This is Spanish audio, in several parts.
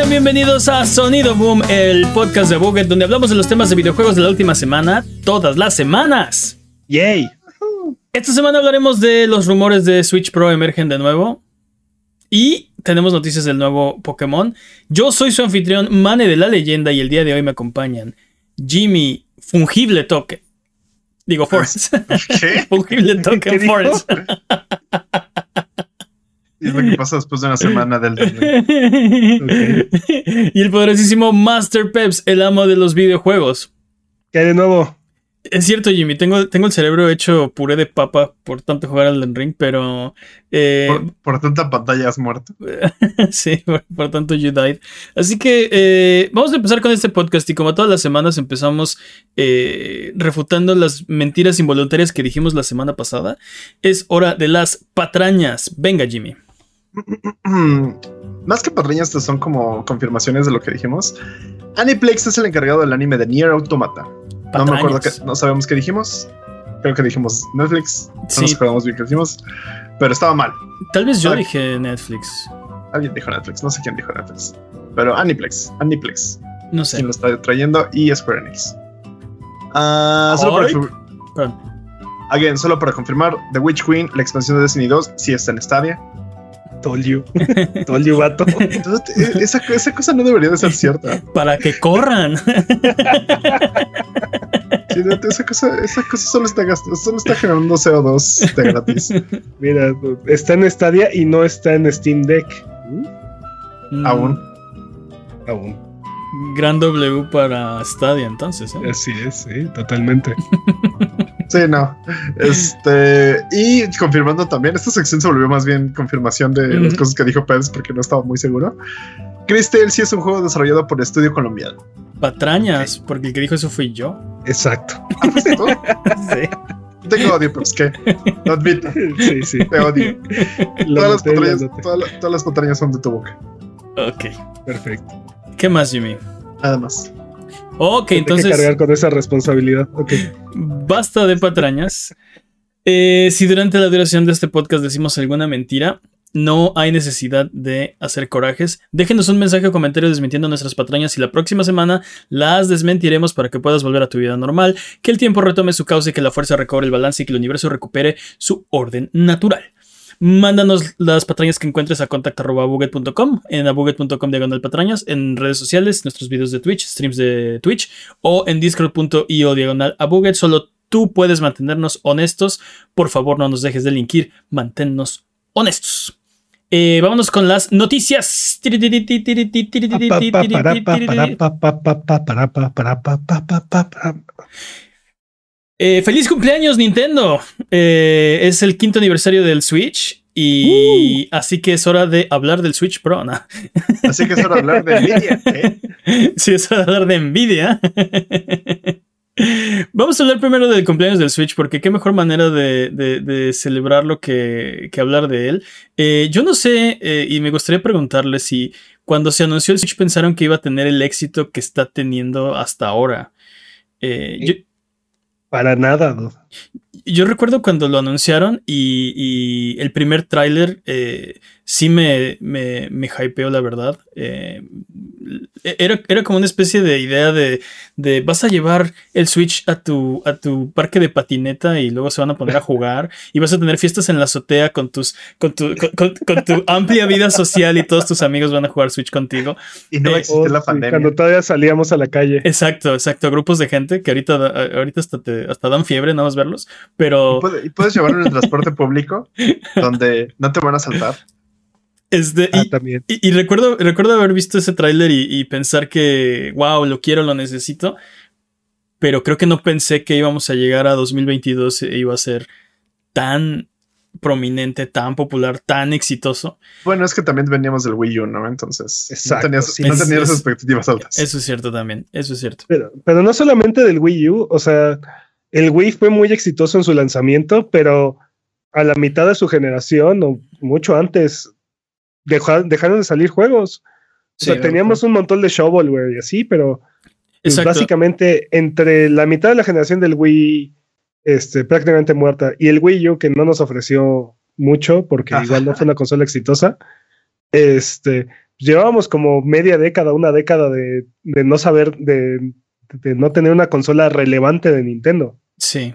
Sean bienvenidos a Sonido Boom, el podcast de Buget, donde hablamos de los temas de videojuegos de la última semana, todas las semanas. ¡Yay! Esta semana hablaremos de los rumores de Switch Pro emergen de nuevo. Y tenemos noticias del nuevo Pokémon. Yo soy su anfitrión, Mane de la Leyenda, y el día de hoy me acompañan Jimmy Fungible Toque. Digo, Forest. ¿Qué? Fungible Toque ¿Qué dijo? Es lo que pasa después de una semana del y el poderosísimo Master Peps, el amo de los videojuegos. ¿Qué hay de nuevo? Es cierto, Jimmy, tengo, tengo el cerebro hecho puré de papa por tanto jugar al Den Ring, pero. eh, por, por tanta pantalla has muerto. sí, por, por tanto you died. Así que eh, vamos a empezar con este podcast y como todas las semanas empezamos eh, refutando las mentiras involuntarias que dijimos la semana pasada. Es hora de las patrañas. Venga, Jimmy. Más que patrañas, estas son como confirmaciones de lo que dijimos. Aniplex es el encargado del anime de Nier Automata. No me acuerdo, que, no sabemos qué dijimos. Creo que dijimos Netflix. No Sí. nos acordamos bien qué dijimos. Pero estaba mal. Tal vez yo dije Netflix. Alguien dijo Netflix. No sé quién dijo Netflix. Pero Aniplex. Aniplex. No sé. Quien lo está trayendo. Y Square Enix. Ah, solo para Perdón. Again, solo para confirmar, The Witch Queen, la expansión de Destiny 2, sí está en Stadia. Told you, vato. Entonces, e- esa, esa cosa no debería de ser cierta. Para que corran. Sí, esa, cosa, esa cosa solo está, solo está generando CO2 de gratis. Mira, está en Stadia y no está en Steam Deck. Mm, Aún. Aún. Gran W para Stadia, entonces. ¿eh? Así es, sí, totalmente. Sí, no. Este, y confirmando también, esta sección se volvió más bien confirmación de las cosas que dijo Pérez porque no estaba muy seguro. Crystal sí es un juego desarrollado por estudio colombiano. Patrañas, porque el que dijo eso fui yo. Exacto. Ah, ¿fuiste tú? Sí. Tengo odio, pero es que lo admito, Sí, sí. te odio. Noté, todas, las- todas las patrañas son de tu boca. Ok. Perfecto. ¿Qué más, Jimmy? Nada más. Ok, que entonces cargar con esa responsabilidad. Ok. basta de patrañas. Eh, si durante la duración de este podcast decimos alguna mentira, no hay necesidad de hacer corajes. Déjenos un mensaje o comentario desmintiendo nuestras patrañas y la próxima semana las desmentiremos para que puedas volver a tu vida normal, que el tiempo retome su cauce, que la fuerza recobre el balance y que el universo recupere su orden natural. Mándanos las patrañas que encuentres a contact.buget.com, en abuget.com diagonal patrañas, en redes sociales, nuestros videos de Twitch, streams de Twitch o en discord.io diagonal abuget. Solo tú puedes mantenernos honestos. Por favor, no nos dejes de linkir. Manténnos honestos. Eh, vámonos con las noticias. Eh, feliz cumpleaños Nintendo. Eh, es el quinto aniversario del Switch y así que es hora de hablar del Switch Pro. ¿no? Así que es hora de hablar de Nvidia. ¿eh? Sí, es hora de hablar de Nvidia. Vamos a hablar primero del cumpleaños del Switch, porque qué mejor manera de, de- de celebrarlo que, que hablar de él. Eh, yo no sé, eh, y me gustaría preguntarle si cuando se anunció el Switch pensaron que iba a tener el éxito que está teniendo hasta ahora. Eh, yo, Para nada. dude. yo recuerdo cuando lo anunciaron y, y el primer tráiler eh, sí me, me, me hypeó, la verdad. Eh, era, era como una especie de idea de, de vas a llevar el Switch a tu, a tu parque de patineta y luego se van a poner a jugar y vas a tener fiestas en la azotea con, tus, con, tu, con, con- con tu amplia vida social y todos tus amigos van a jugar Switch contigo. Y no Eh, existe Oh, la sí, pandemia. Cuando todavía salíamos a la calle. Exacto, exacto. Grupos de gente que ahorita, ahorita hasta, te, hasta dan fiebre nada más verlos, pero... Y puede- y puedes llevarlo en el transporte público donde no te van a saltar. Este, Ah, y, también. y- y recuerdo, recuerdo haber visto ese tráiler y, y pensar que, wow, lo quiero, lo necesito. Pero creo que no pensé que íbamos a llegar a 2022 e iba a ser tan prominente, tan popular, tan exitoso. Bueno, es que también veníamos del Wii U, ¿no? Entonces Exacto, no tenías, sí. no Es- tenías es- expectativas altas. Eso es cierto también, eso es cierto. Pero, pero no solamente del Wii U, o sea, el Wii fue muy exitoso en su lanzamiento, pero a la mitad de su generación o mucho antes dejaron de salir juegos. O sea, Sí, teníamos un montón de shovelware y así, pero pues, básicamente entre la mitad de la generación del Wii este, prácticamente muerta y el Wii U que no nos ofreció mucho porque Ajá. igual no fue una consola exitosa, este, llevábamos como media década, una década de, de no saber, de, de, no tener una consola relevante de Nintendo. Sí,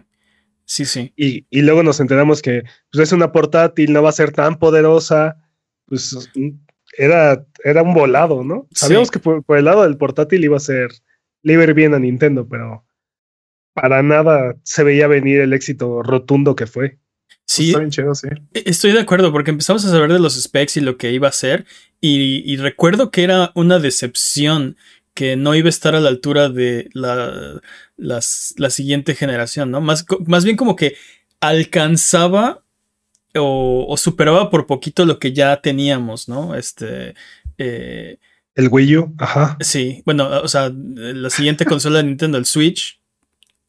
sí, sí. Y, y luego nos enteramos que pues, es una portátil, no va a ser tan poderosa. Pues era, era un volado, ¿no? Sí. Sabíamos que por, por el lado del portátil iba a ser, le iba a ir bien a Nintendo, pero para nada se veía venir el éxito rotundo que fue. Sí, chido, sí. E- Estoy de acuerdo, porque empezamos a saber de los specs y lo que iba a ser, y, y recuerdo que era una decepción que no iba a estar a la altura de la, las- la siguiente generación, ¿no? Más, más bien como que alcanzaba o, o superaba por poquito lo que ya teníamos, ¿no? Este. eh, El Wii U, ajá. Sí, bueno, o sea, la siguiente consola de Nintendo, el Switch,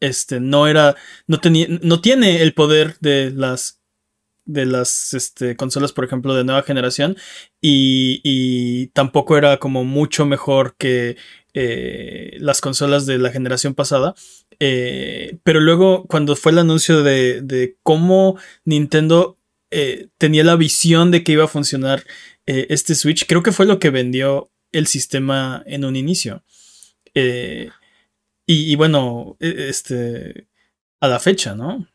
este, no era, no tenía, no tiene el poder de las, de las, este, consolas, por ejemplo, de nueva generación y, y tampoco era como mucho mejor que eh, las consolas de la generación pasada. Eh, pero luego, cuando fue el anuncio de, de cómo Nintendo eh, tenía la visión de que iba a funcionar eh, este Switch, creo que fue lo que vendió el sistema en un inicio. Eh, y, y bueno, e- este, a la fecha, ¿no?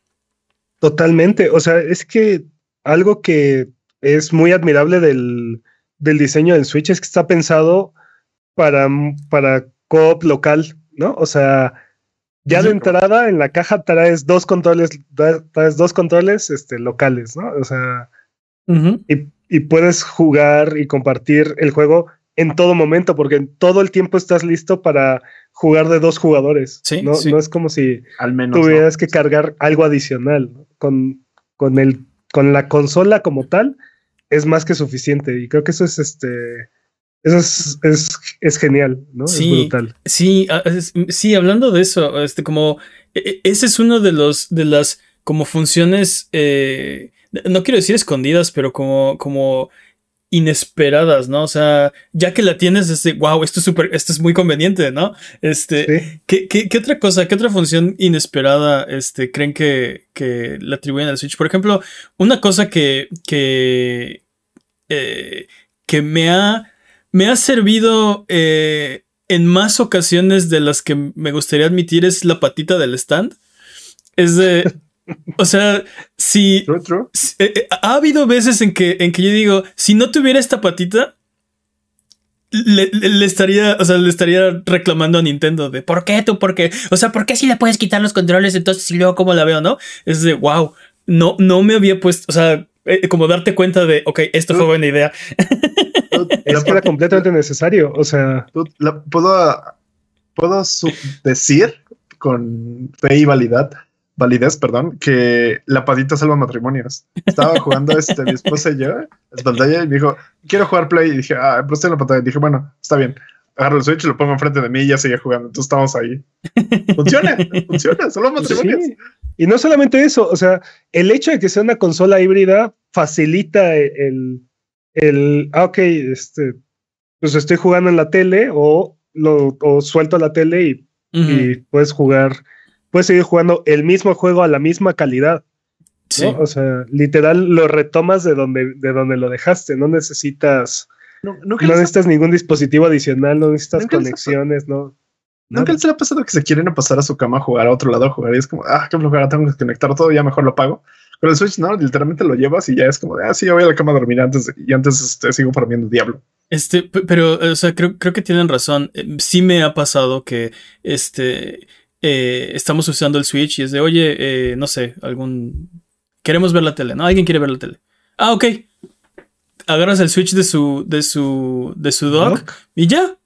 Totalmente. O sea, es que algo que es muy admirable del, del diseño del Switch es que está pensado para, para co-op local, ¿no? O sea, ya de entrada en la caja traes dos controles, tra- traes dos controles este, locales, ¿no? O sea, y, y puedes jugar y compartir el juego en todo momento, porque en todo el tiempo estás listo para jugar de dos jugadores. Sí, no, sí. no es como si Al menos. ¿no? tuvieras que cargar algo adicional. ¿no? Con, con, el, con la consola como tal, es más que suficiente. Y creo que eso es este. Eso es, es, es genial, ¿no? Sí. Es brutal. Sí, a- es- sí, hablando de eso, este, como e- e- ese es uno de los de las como funciones, eh, no quiero decir escondidas, pero como como inesperadas, ¿no? O sea, ya que la tienes, es de, wow, esto es súper, esto es muy conveniente, ¿no? Este, Sí. ¿qué, qué, qué otra cosa, qué otra función inesperada, este, creen que, que le atribuyen al Switch? Por ejemplo, una cosa que, que, eh, que me ha, me ha servido eh, en más ocasiones de las que me gustaría admitir es la patita del stand. Es de, o sea, si, True, true. si- eh, eh, ha habido veces en que, en que yo digo, si no tuviera esta patita, le, le- le estaría, o sea, le estaría reclamando a Nintendo de ¿por qué tú? ¿Por qué? O sea, ¿por qué si le puedes quitar los controles entonces y luego cómo la veo, no? Es de wow, no, no me había puesto, o sea, eh, como darte cuenta de, ok, esto fue buena idea. Es que era completamente necesario. O sea, la- puedo, puedo decir con fe y validad, validez, perdón, que la patita salva matrimonios. Estaba jugando este, mi esposa y yo en la pantalla y me dijo, quiero jugar Play. Y dije, ah, pero estoy en la pantalla. Y dije, bueno, está bien. Agarro el Switch, lo pongo enfrente de mí y ya seguía jugando. Entonces estamos ahí. Funciona, funciona, salva matrimonios. sí. Y no solamente eso, o sea, el hecho de que sea una consola híbrida facilita el, el ah, ok, este, pues estoy jugando en la tele o lo o suelto la tele y puedes jugar, puedes seguir jugando el mismo juego a la misma calidad. ¿no? sí. O sea, literal lo retomas de donde, de donde lo dejaste. No necesitas, No- Nunca, no les, ha, necesitas ningún dispositivo adicional, no necesitas Nunca les ha- conexiones, no. nunca nada. les ha pasado que se quieren a pasar a su cama a jugar a otro lado a jugar y es como, ah, qué flojera, tengo que conectar todo, ya mejor lo pago. Con el Switch, no, literalmente lo llevas y ya es como, de, ah, sí, yo voy a la cama a dormir antes y antes este, sigo farmeando Diablo. Este, pe- pero, o sea, creo, creo que tienen razón. Eh, Sí me ha pasado que, este, eh, estamos usando el Switch y es de, oye, eh, no sé, algún... Queremos ver la tele, ¿no? Alguien quiere ver la tele. Ah, ok. Agarras el Switch de su, de su, de su dock Dock. y ya.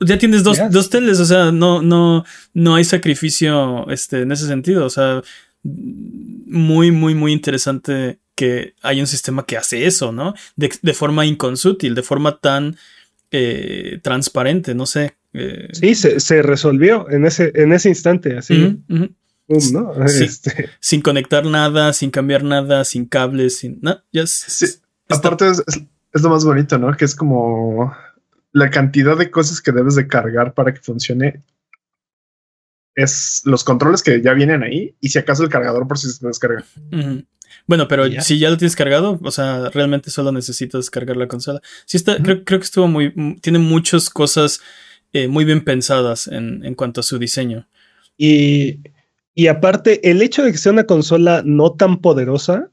Ya tienes dos, dos teles, o sea, no, no, no hay sacrificio, este, en ese sentido. O sea, muy, muy, muy interesante que hay un sistema que hace eso, ¿no? De, de forma inconsútil, de forma tan eh, transparente, no sé. eh, Sí, se, se resolvió en ese, en ese instante, así, pum, ¿no? Sí. Este, Sin conectar nada, sin cambiar nada, sin cables, sin. No, Sí, está- Aparte es, es- es lo más bonito, ¿no? Que es como la cantidad de cosas que debes de cargar para que funcione es los controles que ya vienen ahí y si acaso el cargador por si se descarga. Bueno, pero ya. si ya lo tienes cargado, o sea, realmente solo necesitas descargar la consola. Sí está, creo, creo que estuvo muy, tiene muchas cosas eh, muy bien pensadas en, en cuanto a su diseño. Y, y aparte, el hecho de que sea una consola no tan poderosa,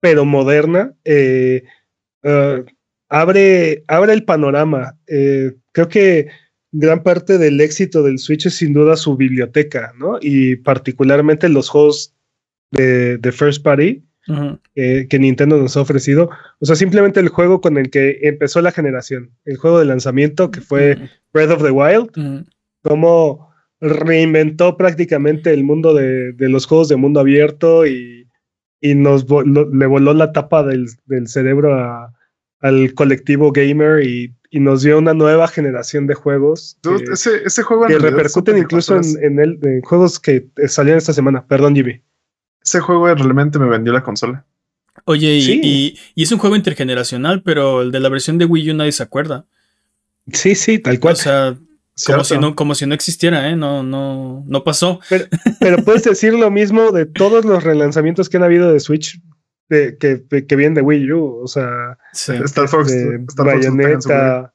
pero moderna, eh, eh, abre, abre el panorama. Eh, creo que gran parte del éxito del Switch es sin duda su biblioteca, ¿no? Y particularmente los juegos de, de First Party eh, que Nintendo nos ha ofrecido. O sea, simplemente el juego con el que empezó la generación, el juego de lanzamiento que fue Breath of the Wild, Ujú. cómo reinventó prácticamente el mundo de, de los juegos de mundo abierto y, y nos vo- le voló la tapa del, del cerebro a- al colectivo gamer y, y nos dio una nueva generación de juegos Dude, que, ese, ese juego que repercuten incluso en, en, el, en juegos que eh, salieron esta semana. Perdón, Jimmy. Ese juego realmente me vendió la consola. Oye, y, Sí. y- y es un juego intergeneracional, pero el de la versión de Wii U nadie se acuerda. Sí, sí, tal cual. O sea, como si, no, como si no existiera, ¿eh? No, no, no pasó. Pero puedes decir lo mismo de todos los relanzamientos que han habido de Switch de- que, que vienen de Wii U. O sea, Sí. Star Fox, de Star Wii. Bayonetta.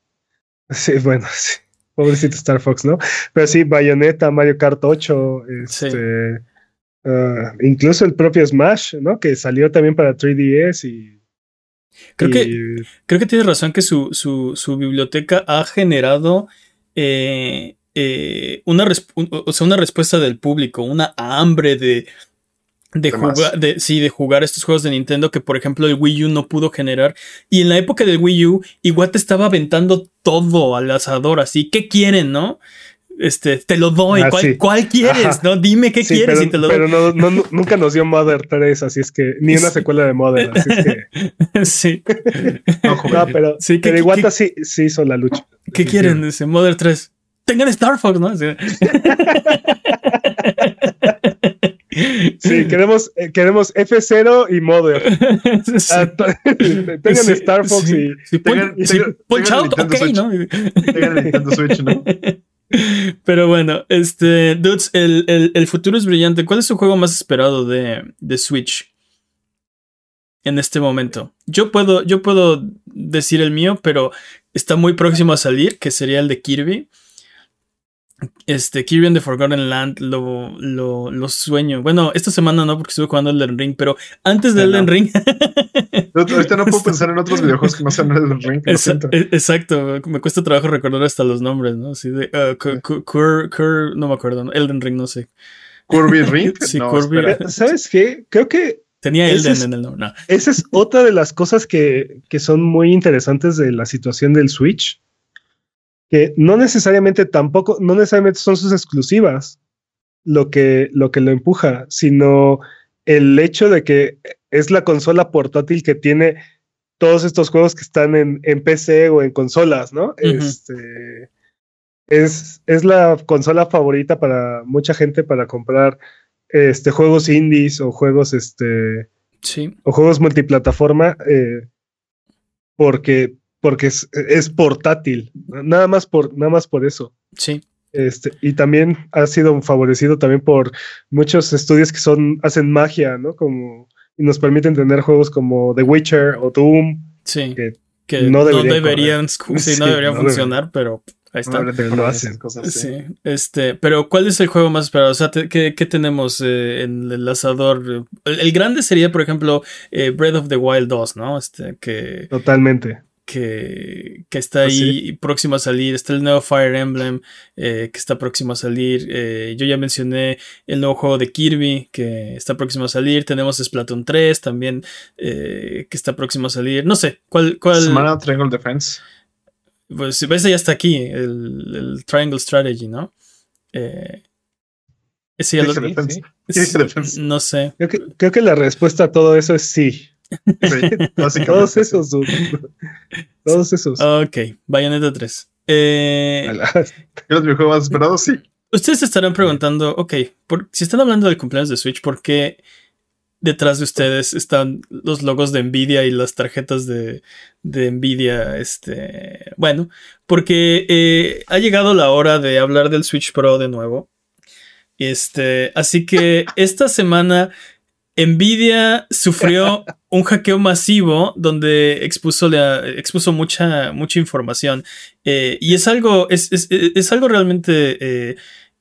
Sí, bueno, sí. Pobrecito Star Fox, ¿no? Pero sí, Bayonetta, Mario Kart 8, Sí. este, ah, incluso el propio Smash, ¿no? Que salió también para 3DS y. Creo que, creo que tienes razón que su, su, su biblioteca ha generado eh, eh, una, resp- un- o sea, una respuesta del público, una hambre de, de, jugar, de, sí, de jugar estos juegos de Nintendo que, por ejemplo, el Wii U no pudo generar. Y en la época del Wii U, Iwata estaba aventando todo al asador, así. ¿Qué quieren, no? Este, te lo doy. Ah, ¿Cuál, sí. cuál quieres? Ajá. ¿No? Dime qué sí, quieres pero, y te lo doy. pero no, no- no- nunca nos dio Mother 3, así es que. Ni una secuela de Mother, así es que. sí. No, pero, Sí, ¿qué- pero Iwata sí, sí hizo la lucha. ¿Qué quieren? Dice Mother 3. Tengan Star Fox, ¿no? Sí. Queremos, eh, queremos F0 y Mother. Sí. Ah, tengan Sí, Star Fox sí. y. Tengan- sí, tengan- punch tengan out, Nintendo ok, Switch. ¿no? Tengan el Nintendo Switch, ¿no? Pero bueno, este, dudes, el, el- el futuro es brillante. ¿Cuál es su juego más esperado de, de Switch en este momento? Yo puedo, yo puedo decir el mío, pero está muy próximo a salir, que sería el de Kirby. Este, Kirby and the Forgotten Land, lo, lo, lo sueño. Bueno, esta semana no, porque estuve jugando Elden Ring, pero antes de. Elden Ring. Ahorita no puedo pensar en otros videojuegos que no sean el Ring. Esa- e- exacto, me cuesta trabajo recordar hasta los nombres, ¿no? Así de. uh, Cur- Cur- Cur- Cur- no me acuerdo, ¿no? Elden Ring, no sé. Kirby Ring. Sí, no. Pero, ¿Sabes qué? Creo que Tenía Elden es- en el nombre. No. esa es otra de las cosas que, que son muy interesantes de la situación del Switch. Que no necesariamente tampoco, no necesariamente son sus exclusivas lo que lo, que lo empuja, sino el hecho de que es la consola portátil que tiene todos estos juegos que están en, en PC o en consolas, ¿no? Este es, es la consola favorita para mucha gente para comprar este juegos indies o juegos este Sí, o juegos multiplataforma eh, porque porque es, es portátil nada más por nada más por eso sí. este y también ha sido favorecido también por muchos estudios que son hacen magia no como y nos permiten tener juegos como The Witcher o Doom Sí. que Que no no deberían sí, no Sí, deberían no funcionar, pero ahí está. No lo hacen. cosas, sí. Sí, este, pero ¿cuál es el juego más esperado? O sea, te- ¿qué, qué tenemos eh, en el? El, el grande sería, por ejemplo, eh, Breath of the Wild 2, ¿no? Este, que, totalmente que, que está Pues ahí próximo a salir. Está el nuevo Fire Emblem eh, que está próximo a salir. Eh, yo ya mencioné el nuevo juego de Kirby que está próximo a salir. Tenemos Splatoon 3 también eh, que está próximo a salir. No sé, ¿cuál? cuál Semana Triangle Defense. pues ese ya está aquí, el, el Triangle Strategy, ¿no? Eh, ese ya lo- Dije defense. sí. Dije defense. no sé. creo que, creo que la respuesta a todo eso es sí Sí, básicamente. todos esos dude. todos esos Ok, Bayonetta 3. Eh, ¿Los videojuegos más esperados? Sí. Ustedes se estarán preguntando, ok, por- si están hablando del cumpleaños de Switch, ¿por qué detrás de ustedes están los logos de Nvidia y las tarjetas de, de Nvidia? Este, bueno, porque eh, ha llegado la hora de hablar del Switch Pro de nuevo. Este, así que esta semana Nvidia sufrió un hackeo masivo donde expuso, expuso mucha, mucha información. Eh, y es algo, es, es, es algo realmente eh,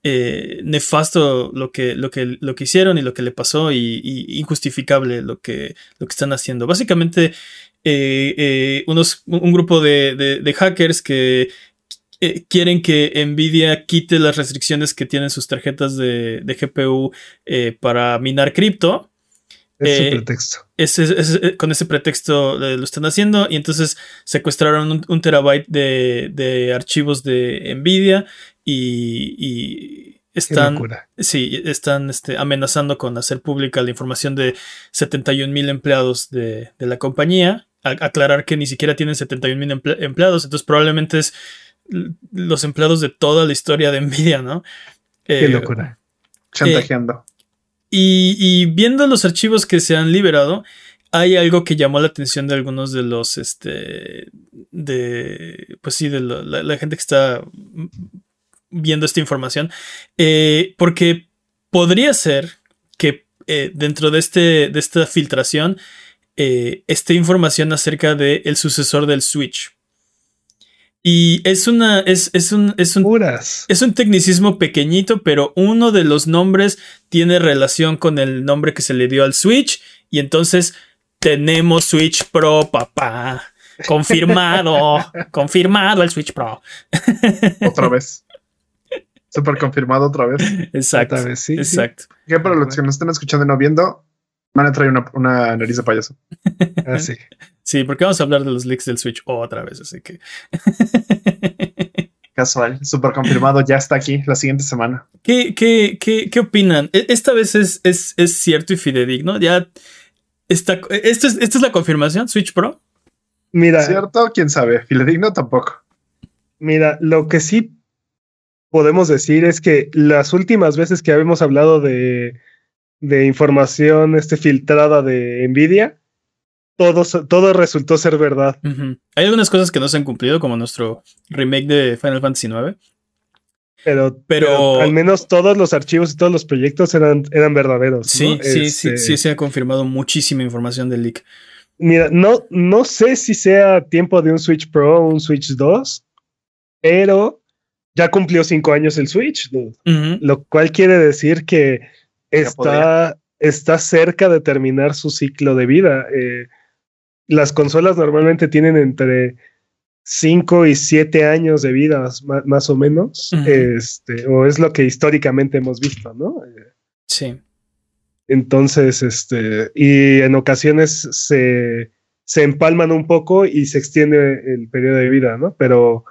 eh, nefasto lo que, lo, que, lo que hicieron y lo que le pasó y, injustificable lo que, lo que están haciendo. Básicamente, unos, un grupo de, de hackers que quieren que Nvidia quite las restricciones que tienen sus tarjetas de, de GPU para minar cripto ese eh, pretexto. Eh, con ese pretexto lo están haciendo. Y entonces secuestraron un, terabyte de, archivos de Nvidia y, están, sí, están este, amenazando con hacer pública la información de 71 mil empleados de, la compañía. aclarar que ni siquiera tienen 71 mil empleados, entonces probablemente es los empleados de toda la historia de Nvidia, ¿no? Qué eh, locura. Chantajeando. Y, viendo los archivos que se han liberado, hay algo que llamó la atención de algunos de los, este, de, pues sí, de la, gente que está viendo esta información, eh, porque podría ser que eh, dentro de, este, de esta filtración eh, esté información acerca del el sucesor del Switch. Y es una. Es, un. Es un, es un tecnicismo pequeñito, pero uno de los nombres tiene relación con el nombre que se le dio al Switch. Y entonces tenemos Switch Pro, papá. Confirmado. confirmado el Switch Pro. otra vez. Súper confirmado otra vez. Exacto. Otra vez, sí, exacto. Que para los que nos estén escuchando y no viendo, van a traer una, una nariz de payaso. Así. Sí, porque vamos a hablar de los leaks del Switch otra vez, así que. Casual, súper confirmado, ya está aquí la siguiente semana. ¿Qué, qué, qué, qué opinan? E, esta vez es, es, es, cierto y fidedigno. Ya está. ¿Esto es, ¿Esta es la confirmación? ¿Switch Pro? Mira. ¿Cierto? ¿Quién sabe? Fidedigno tampoco. Mira, lo que sí podemos decir es que las últimas veces que habíamos hablado de, de información este, filtrada de Nvidia, todo, todo resultó ser verdad. Hay algunas cosas que no se han cumplido, como nuestro remake de Final Fantasy IX. Pero, pero, al menos todos los archivos y todos los proyectos eran, eran verdaderos. Sí, sí, sí, este sí, se ha confirmado muchísima información del leak. Mira, no, no sé si sea tiempo de un Switch Pro o un Switch 2, pero ya cumplió cinco años el Switch, lo cual quiere decir que está, está cerca de terminar su ciclo de vida. Eh, las consolas normalmente tienen entre 5 y 7 años de vida, más, o menos. este, o es lo que históricamente hemos visto, ¿no? Sí. Entonces, este, y en ocasiones se, se empalman un poco y se extiende el periodo de vida, ¿no? Pero,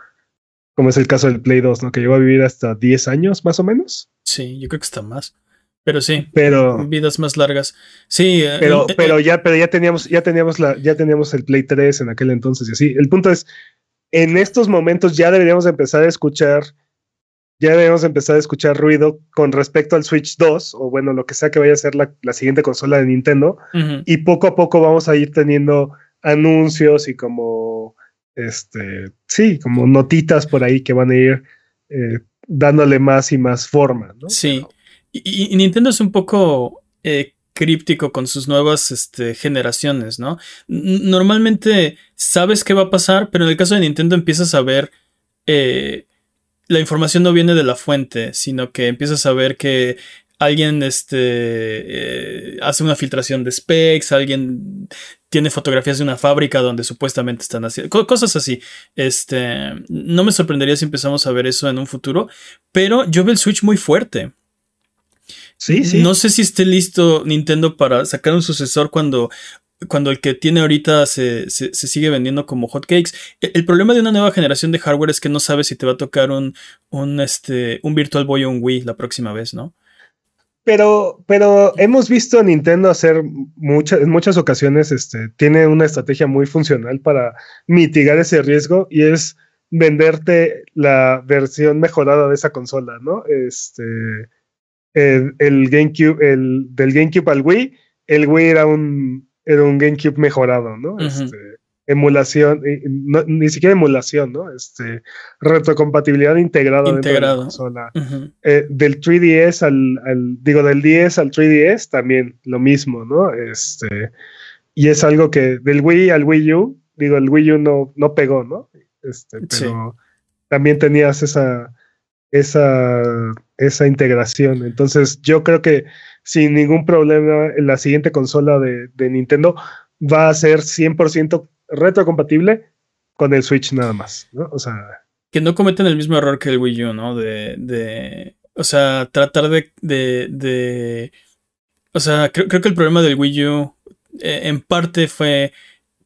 como es el caso del Play 2, ¿no? Que llegó a vivir hasta 10 años, más o menos. Sí, yo creo que está más. Pero sí, pero vidas más largas. Sí, eh, pero, eh, pero ya, pero ya teníamos, ya teníamos la, ya teníamos el Play 3 en aquel entonces y así. El punto es, en estos momentos ya deberíamos empezar a escuchar, ya deberíamos empezar a escuchar ruido con respecto al Switch 2, o bueno, lo que sea que vaya a ser la, siguiente consola de Nintendo, y poco a poco vamos a ir teniendo anuncios y como, este, sí, como notitas por ahí que van a ir eh, dándole más y más forma, ¿no? Sí. Y, Nintendo es un poco eh, críptico con sus nuevas este, generaciones, ¿no? normalmente sabes qué va a pasar, pero en el caso de Nintendo empiezas a ver... Eh, la información no viene de la fuente, sino que empiezas a ver que alguien este, eh, hace una filtración de specs, alguien tiene fotografías de una fábrica donde supuestamente están haciendo cosas así. Este, no me sorprendería si empezamos a ver eso en un futuro, pero yo veo el Switch muy fuerte. No sé si esté listo Nintendo para sacar un sucesor cuando, cuando el que tiene ahorita se, sigue vendiendo como hotcakes. El, el, problema de una nueva generación de hardware es que no sabes si te va a tocar un, un, este, un Virtual Boy o un Wii la próxima vez, ¿no? Pero, pero hemos visto a Nintendo hacer muchas, en muchas ocasiones, este, tiene una estrategia muy funcional para mitigar ese riesgo y es venderte la versión mejorada de esa consola, ¿no? Este, el, GameCube, el, del GameCube al Wii, el Wii era un, era un GameCube mejorado, ¿no? Este, emulación, ni siquiera emulación, ¿no? Este, retrocompatibilidad integrada Integrado. dentro de la consola. Eh, del 3DS al, digo, del 10 al 3DS también lo mismo, ¿no? Este, y es algo que del Wii al Wii U, digo, el Wii U no, no pegó, ¿no? Este, pero también tenías esa, esa, esa integración. Entonces, yo creo que sin ningún problema, la siguiente consola de, de Nintendo va a ser 100% retrocompatible con el Switch nada más, ¿no? O sea... Que no cometen el mismo error que el Wii U, ¿no? De, de o sea, tratar de, de, de o sea, creo, creo, que el problema del Wii U eh, en parte fue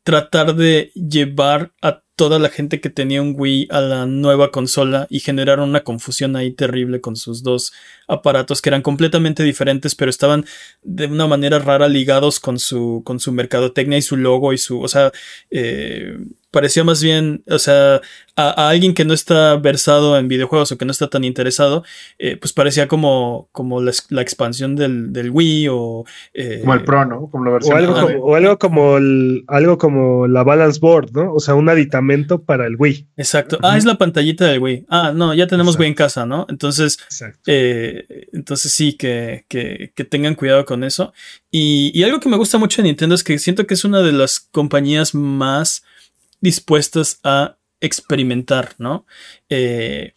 tratar de llevar a toda la gente que tenía un Wii a la nueva consola y generar una confusión ahí terrible con sus dos aparatos que eran completamente diferentes pero estaban de una manera rara ligados con su con su mercadotecnia y su logo y su o sea eh, parecía más bien, o sea, a, alguien que no está versado en videojuegos o que no está tan interesado, eh, pues parecía como, como la, expansión del, Wii o... Eh, como el Pro, ¿no? Como la versión o, algo como, o algo como, el, algo como la Balance Board, ¿no? O sea, un aditamento para el Wii. Exacto. Ah, es la pantallita del Wii. Ah, no, ya tenemos Wii en casa, ¿no? Entonces, eh, entonces sí, que, que, que, tengan cuidado con eso. Y, y algo que me gusta mucho de Nintendo es que siento que es una de las compañías más dispuestas a experimentar, ¿no? Eh,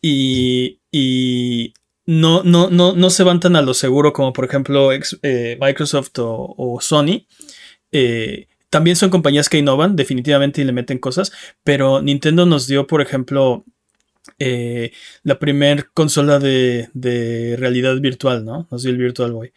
y, y no, no, no, no, se van tan a lo seguro como por ejemplo eh, Microsoft o, Sony. Eh, también son compañías que innovan definitivamente y le meten cosas, pero Nintendo nos dio, por ejemplo, la primer consola de, de, realidad virtual, ¿no? Nos dio el Virtual Boy.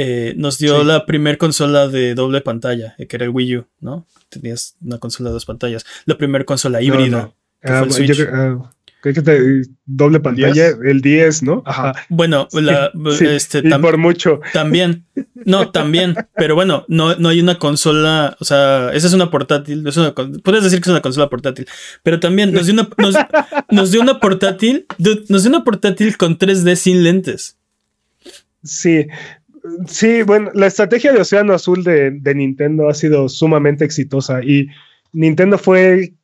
Eh, nos dio la primer consola de doble pantalla, eh, que era el Wii U, ¿no? Tenías una consola de dos pantallas. La primera consola híbrida. Ah, ah, que te, doble pantalla, el 10, ¿no? Ajá. Bueno, la, este, por mucho. También, no, también, pero bueno, no, no hay una consola, o sea, esa es una portátil, puedes decir que es una consola portátil, pero también nos dio una, nos, nos dio una portátil, nos dio una portátil con 3D sin lentes. Sí, Sí, bueno, la estrategia de Océano Azul de, Nintendo ha sido sumamente exitosa y Nintendo fue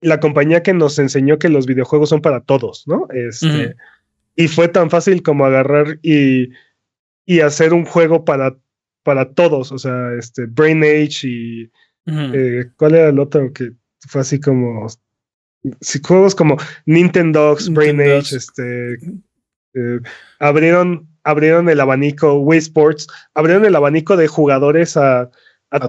la compañía que nos enseñó que los videojuegos son para todos, ¿no? Este, Y fue tan fácil como agarrar y, y hacer un juego para, para todos, o sea, este, Brain Age y... Eh, ¿Cuál era el otro que fue así como... juegos como Nintendo, Brain Age, este... Eh, abrieron abrieron el abanico, Wii Sports, abrieron el abanico de jugadores a,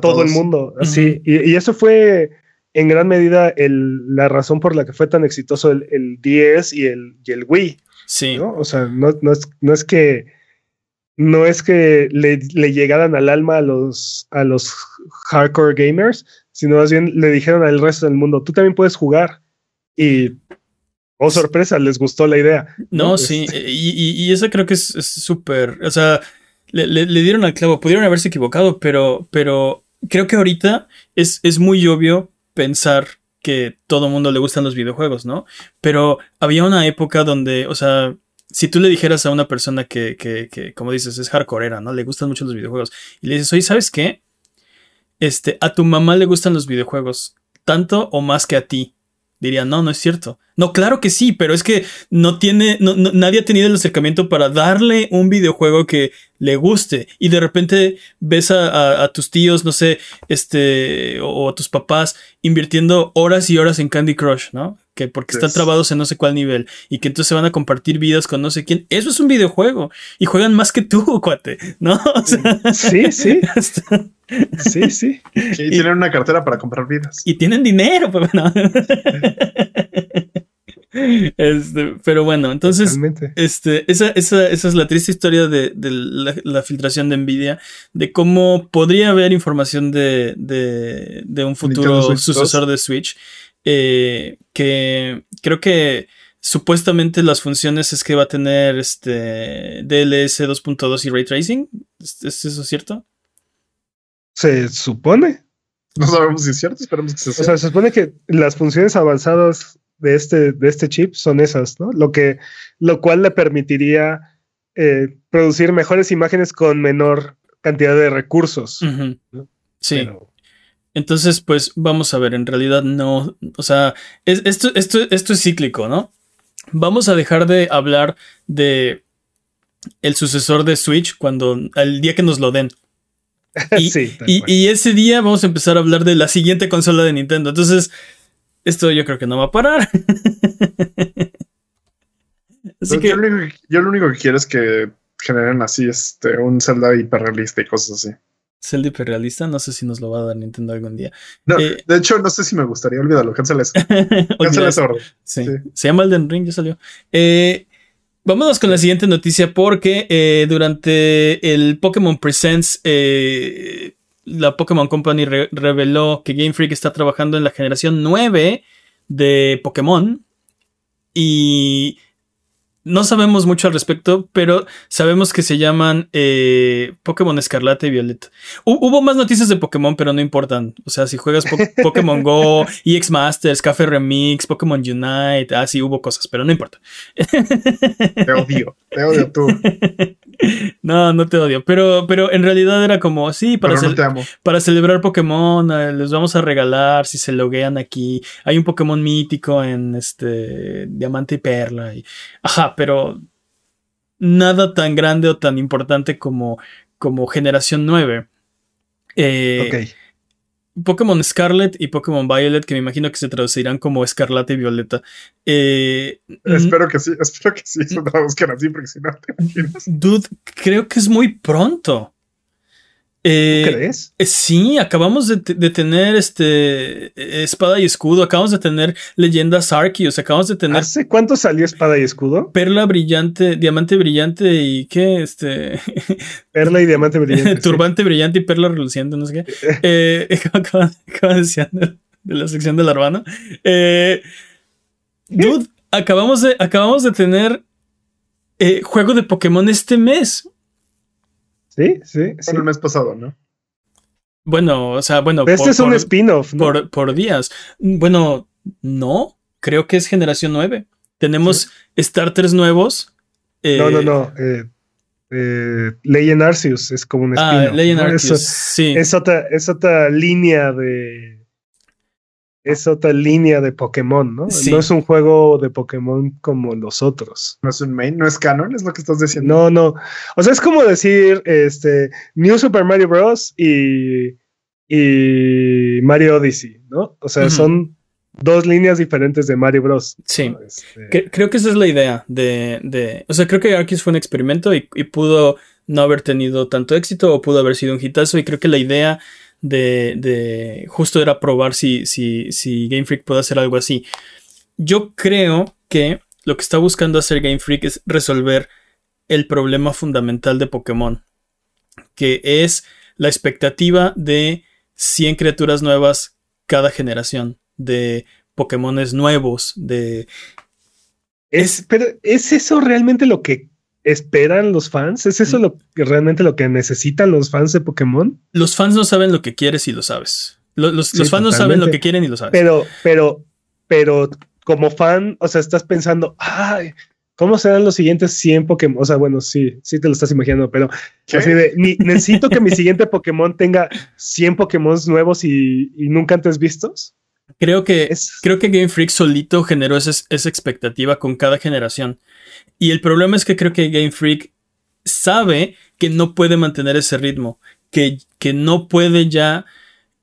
todo el mundo. Así. y, eso fue en gran medida la razón por la que fue tan exitoso el, el 10 y el, el Wii. Sí. O sea, no, es, que no es que le, llegaran al alma a los, a los hardcore gamers, sino más bien le dijeron al resto del mundo, tú también puedes jugar. Y Oh, sorpresa, les gustó la idea. No, sí, este. y, eso creo que es súper, o sea, le, dieron al clavo, pudieron haberse equivocado, pero, pero creo que ahorita es, es muy obvio pensar que todo mundo le gustan los videojuegos, ¿no? Pero había una época donde, o sea, si tú le dijeras a una persona que, que, que como dices, es hardcoreera, ¿no? Le gustan mucho los videojuegos, y le dices, oye, ¿sabes qué? Este, a tu mamá le gustan los videojuegos, tanto o más que a ti. Diría, no, no es cierto. No, claro que sí, pero es que no tiene, nadie ha tenido el acercamiento para darle un videojuego que le guste. Y de repente ves a, tus tíos, no sé, este, o a tus papás invirtiendo horas y horas en Candy Crush, ¿no? Que porque están trabados en no sé cuál nivel y que entonces se van a compartir vidas con no sé quién. Eso es un videojuego y juegan más que tú, cuate, ¿no? sí, sí. Sí, sí. Y tienen una cartera para comprar vidas. Y tienen dinero, pues no. Este, pero bueno, entonces, este, esa, esa, esa, es la triste historia de, la, filtración de Nvidia, de cómo podría haber información de, de, un futuro sucesor de Switch, eh, que creo que supuestamente las funciones es que va a tener este DLS 2.2 y Ray Tracing. ¿Es, eso cierto? Se supone. No sabemos si es cierto, esperemos que sea. O sea, se supone que las funciones avanzadas de este, de este chip son esas, ¿no? Lo, que, lo cual le permitiría eh, producir mejores imágenes con menor cantidad de recursos. Sí. Entonces, pues vamos a ver, en realidad no, o sea, es- esto, esto, esto es cíclico, ¿no? Vamos a dejar de hablar de el sucesor de Switch cuando, el día que nos lo den. Y, sí, y- ese día vamos a empezar a hablar de la siguiente consola de Nintendo. Entonces, esto yo creo que no va a parar. Así Yo, que, lo único que- yo lo único que quiero es que generen así este, un Zelda hiperrealista y cosas así. Zelda hiperrealista, no sé si nos lo va a dar Nintendo algún día. No, Eh, de hecho, no sé si me gustaría, olvídalo, cancela eso. Cancela eso. Sí. Sí. Se llama Elden Ring, ya salió. Eh, vámonos con la siguiente noticia porque eh, durante el Pokémon Presents, la Pokémon Company re- reveló que Game Freak está trabajando en la generación 9 de Pokémon. Y no sabemos mucho al respecto, pero sabemos que se llaman eh, Pokémon Escarlata y Violeta. Hu- hubo más noticias de Pokémon, pero no importan. O sea, si juegas Po- Pokémon Go, EX Masters, Café Remix, Pokémon Unite, ah, sí, hubo cosas, pero no importa. Te odio, te odio tú, No, no te odio, pero, pero en realidad era como, sí, para, no para celebrar Pokémon, eh, les vamos a regalar si se loguean aquí. Hay un Pokémon mítico en este Diamante y Perla. y- ajá, pero nada tan grande o tan importante como, como Generación 9. Eh, Ok. Pokémon Scarlet y Pokémon Violet, que me imagino que se traducirán como Escarlata y Violeta. Eh, Espero que sí, espero que sí se traduzcan así, porque si no te imaginas. Dude, creo que es muy pronto. Eh, ¿Crees? eh, sí, acabamos de, de tener este espada y escudo, acabamos de tener leyendas Arceus, acabamos de tener ¿Hace cuánto salió Espada y Escudo? perla brillante, diamante brillante y qué, este, Perla y Diamante Brillante. sí. turbante brillante y perla reluciente, no sé qué. Eh, acaban diciendo de la sección del Arbano. Eh, dude, acabamos de, acabamos de tener eh, juego de Pokémon este mes. Sí, sí, sí. El mes pasado, ¿no? Bueno, o sea, bueno, Pero este por- es un spin-off, ¿no? por, por días. Bueno, no, creo que es generación 9. Tenemos starters nuevos. eh, No, no, no. Eh, eh, Legend Arceus es como un Ah, spin-off. Legend ¿no? Arceus, sí. Es otra, es otra línea de. Es otra línea de Pokémon, ¿no? Sí. No es un juego de Pokémon como los otros. No es un main, no es canon, es lo que estás diciendo. No, no. O sea, es como decir este New Super Mario Bros. y, y Mario Odyssey, ¿no? O sea, son dos líneas diferentes de Mario Bros. Sí. ¿no? Este, Cre- creo que esa es la idea de, de- O sea, creo que Arceus fue un experimento y, y pudo no haber tenido tanto éxito o pudo haber sido un hitazo. Y creo que la idea de, de justo era probar si, si, si Game Freak puede hacer algo así. Yo creo que lo que está buscando hacer Game Freak es resolver el problema fundamental de Pokémon, que es la expectativa de 100 criaturas nuevas cada generación, de Pokémones nuevos, de Es, pero ¿es eso realmente lo que esperan los fans? ¿Es Mm. eso lo que realmente lo que necesitan los fans de Pokémon? los fans no saben lo que quieres y lo sabes. Lo- Los, Sí, los fans no saben lo que quieren y lo sabes. Pero, pero, pero como fan, o sea, estás pensando, ay, ¿cómo serán los siguientes 100 Pokémon? O sea, bueno, sí, sí te lo estás imaginando, pero así de, ni- necesito que mi siguiente Pokémon tenga 100 Pokémon nuevos y, y nunca antes vistos. creo que Es, creo que Game Freak solito generó esa, esa expectativa con cada generación. Y el problema es que creo que Game Freak sabe que no puede mantener ese ritmo, que, que no puede ya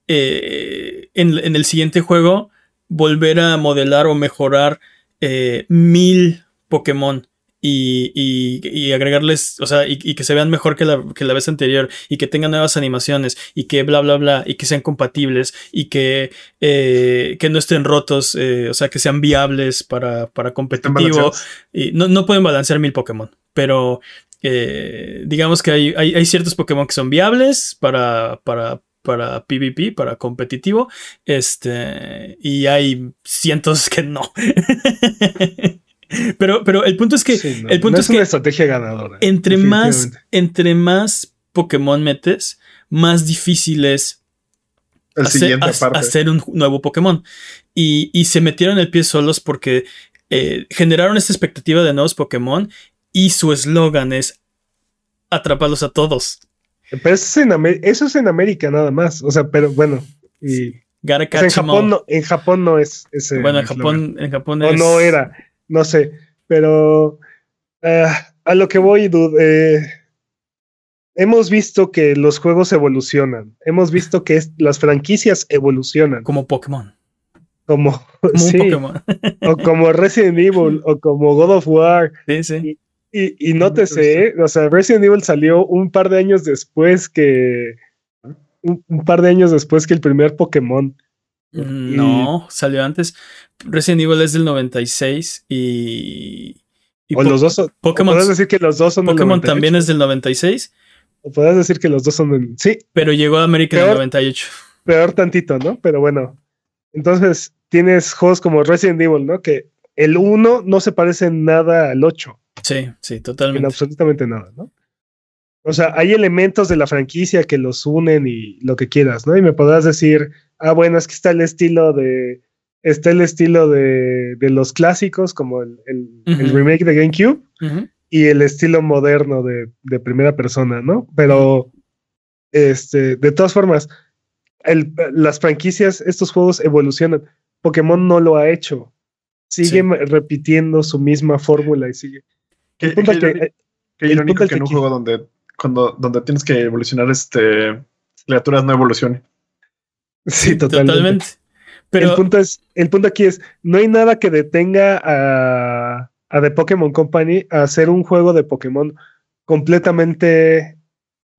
eh, en, en el siguiente juego volver a modelar o mejorar eh, mil Pokémon. Y, y- y agregarles, o sea, y, y que se vean mejor que la, que la vez anterior, y que tengan nuevas animaciones, y que bla, bla, bla, y que sean compatibles, y que, eh, que no estén rotos, eh, o sea, que sean viables para, para competitivo. Y no, no pueden balancear mil Pokémon, pero eh, digamos que hay, hay, hay ciertos Pokémon que son viables para, para, para PvP, para competitivo, este, y hay cientos que no. pero, pero el punto es que sí, no, el punto no es una que estrategia ganadora. entre más, entre más Pokémon metes, más difícil es El hacer, hacer un nuevo Pokémon. Y, y se metieron el pie solos porque eh, generaron esta expectativa de nuevos Pokémon y su eslogan es atraparlos a todos. Pero eso es, en eso es en América nada más. O sea, pero bueno, Y en Japón no, en Japón no es ese. Bueno, en. Japón, en Japón O es. no era, no sé. Pero eh, a lo que voy, dude, eh, hemos visto que los juegos evolucionan. Hemos visto que las franquicias evolucionan. Como Pokémon. Como, Como sí, un Pokémon. o como Resident Evil, o como God of War. Sí, sí. Y, y nótese, ¿eh? o sea, Resident Evil salió un par de años después que. Un, un par de años después que el primer Pokémon. No, salió antes. Resident Evil es del 96 y. y o Po- los dos son. Pokémon, Podrás decir que los dos son del Pokémon 98, también es del 96, O podrás decir que los dos son del. Sí, pero llegó a América en el Peor. 98. peor tantito, ¿no? Pero bueno. Entonces, tienes juegos como Resident Evil, ¿no? Que el 1 no se parece en nada al 8, Sí, sí, en totalmente. absolutamente nada, ¿no? O sea, hay elementos de la franquicia que los unen y lo que quieras, ¿no? Y me podrás decir, ah, bueno, es que está el estilo de. Está el estilo de, de los clásicos, como el, el- el Ujú. remake de GameCube, y el estilo moderno de, de primera persona, ¿no? Pero, este, de todas formas, el- las franquicias, estos juegos evolucionan. Pokémon no lo ha hecho. Sigue Sí. repitiendo su misma fórmula y sigue. Qué, El punto qué al que- irónico, qué el irónico punto que en un juego donde, cuando, donde tienes que evolucionar este criaturas no evolucionen. sí, totalmente. Totalmente. el, Pero punto es, el punto aquí es, no hay nada que detenga a, a The Pokémon Company a hacer un juego de Pokémon completamente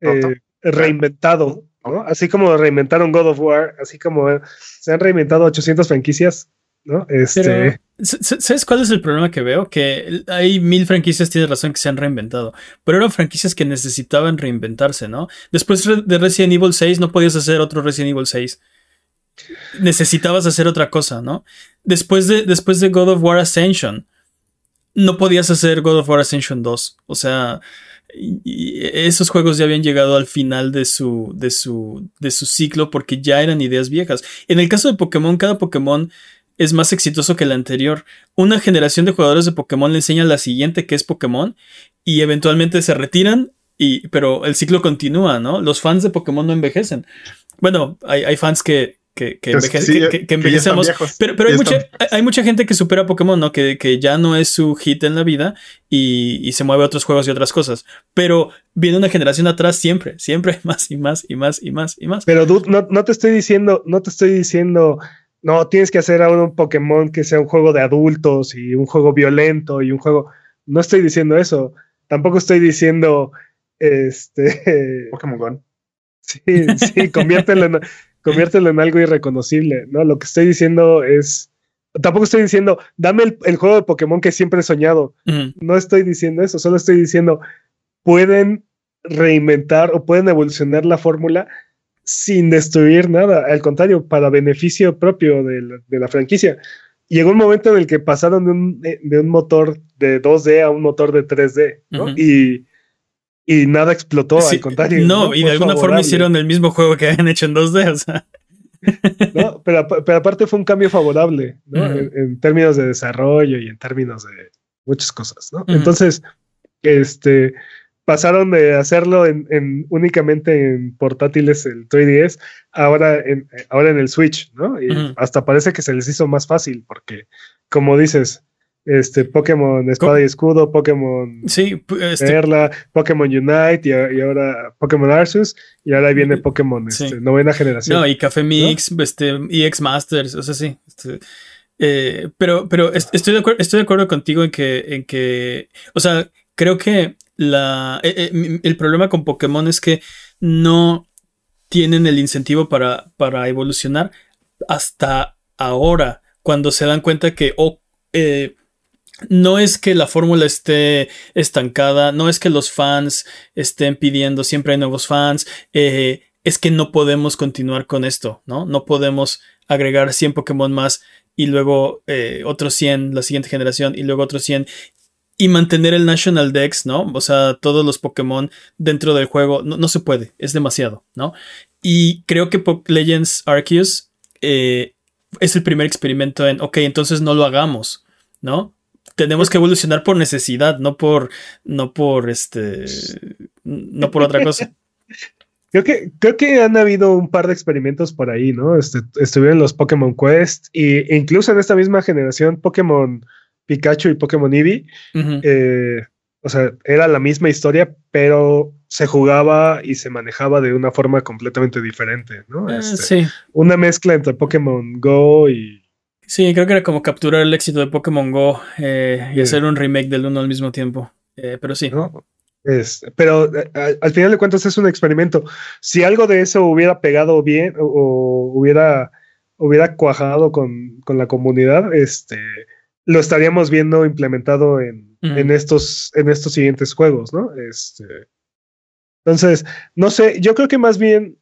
eh, reinventado, ¿no? Así como reinventaron God of War, así como se han reinventado 800 franquicias, ¿no? Este, Pero, ¿sabes cuál es el problema que veo? Que hay mil franquicias, tienes razón, que se han reinventado. Pero eran franquicias que necesitaban reinventarse, ¿no? Después de Resident Evil 6 no podías hacer otro Resident Evil 6. Necesitabas hacer otra cosa, ¿no? Después de, después de God of War Ascension, no podías hacer God of War Ascension 2. O sea, esos juegos ya habían llegado al final de su, de su, de su ciclo porque ya eran ideas viejas. En el caso de Pokémon, cada Pokémon es más exitoso que el anterior. Una generación de jugadores de Pokémon le enseña a la siguiente que es Pokémon y eventualmente se retiran, y, pero el ciclo continúa, ¿no? Los fans de Pokémon no envejecen. Bueno, hay, hay fans que, que, que, Es enveje- sí, que- que- que envejecemos. viejos. Pero, pero hay, mucha, hay- mucha gente que supera a Pokémon, ¿no? Que, que ya no es su hit en la vida y, y se mueve a otros juegos y otras cosas. Pero viene una generación atrás siempre, siempre más y más y más y más y más. pero dude, no, no te estoy diciendo, no te estoy diciendo, no, tienes que hacer ahora un Pokémon que sea un juego de adultos y un juego violento y un juego, no estoy diciendo eso, tampoco estoy diciendo, este, Pokémon Go. Sí, sí, conviértelo en, conviértelo en algo irreconocible, ¿no? Lo que estoy diciendo es, tampoco estoy diciendo, dame el, el juego de Pokémon que siempre he soñado. No estoy diciendo eso, solo estoy diciendo, pueden reinventar o pueden evolucionar la fórmula sin destruir nada, al contrario, para beneficio propio de la, de la franquicia. Llegó un momento en el que pasaron de un, de un motor de 2D a un motor de 3D, ¿no? Y, y nada explotó, Sí, al contrario. no, y de alguna forma hicieron el mismo juego que habían hecho en 2D. O sea, ¿no? Pero, pero aparte fue un cambio favorable, ¿no? En, en términos de desarrollo y en términos de muchas cosas, ¿no? Entonces, este, pasaron de hacerlo en, en- únicamente en portátiles, el 3DS, ahora en, ahora en el Switch, ¿no? Y hasta parece que se les hizo más fácil, porque, como dices, este, Pokémon Espada y Escudo, Pokémon sí, este, Perla, Pokémon Unite y, y ahora Pokémon Arceus, y ahora viene Pokémon Sí. este, novena generación. no, y Café Mix, este, EX Masters, o sea, sí. este, eh, pero, pero est- estoy de acuerdo, estoy de acuerdo contigo en que, en que, o sea, creo que la, eh, eh, mi- el problema con Pokémon es que no tienen el incentivo para, para evolucionar hasta ahora, cuando se dan cuenta que, oh, eh, no es que la fórmula esté estancada, no es que los fans estén pidiendo, siempre hay nuevos fans, eh, es que no podemos continuar con esto, ¿no? No podemos agregar 100 Pokémon más y luego eh, otros 100 la siguiente generación y luego otros 100 y mantener el National Dex, ¿no? O sea, todos los Pokémon dentro del juego, no, se puede, es demasiado, ¿no? Y creo que Legends Arceus eh, es el primer experimento en, ok, entonces no lo hagamos, ¿no? Tenemos que evolucionar por necesidad, no por, no por este, no por otra cosa. Creo que, creo que han habido un par de experimentos por ahí, ¿no? Este, estuvieron los Pokémon Quest e incluso en esta misma generación, Pokémon Pikachu y Pokémon Eevee, eh, o sea, era la misma historia, pero se jugaba y se manejaba de una forma completamente diferente, ¿no? Eh, Este, sí. Una mezcla entre Pokémon Go y... Sí, creo que era como capturar el éxito de Pokémon Go eh, y Sí. hacer un remake del uno al mismo tiempo. Eh, pero sí. ¿no? Es- pero eh, al, al final de cuentas es un experimento. Si algo de eso hubiera pegado bien o, o hubiera, hubiera cuajado con, con la comunidad, este, lo estaríamos viendo implementado en, en, estos, en estos siguientes juegos, ¿no? Este, entonces, no sé, yo creo que más bien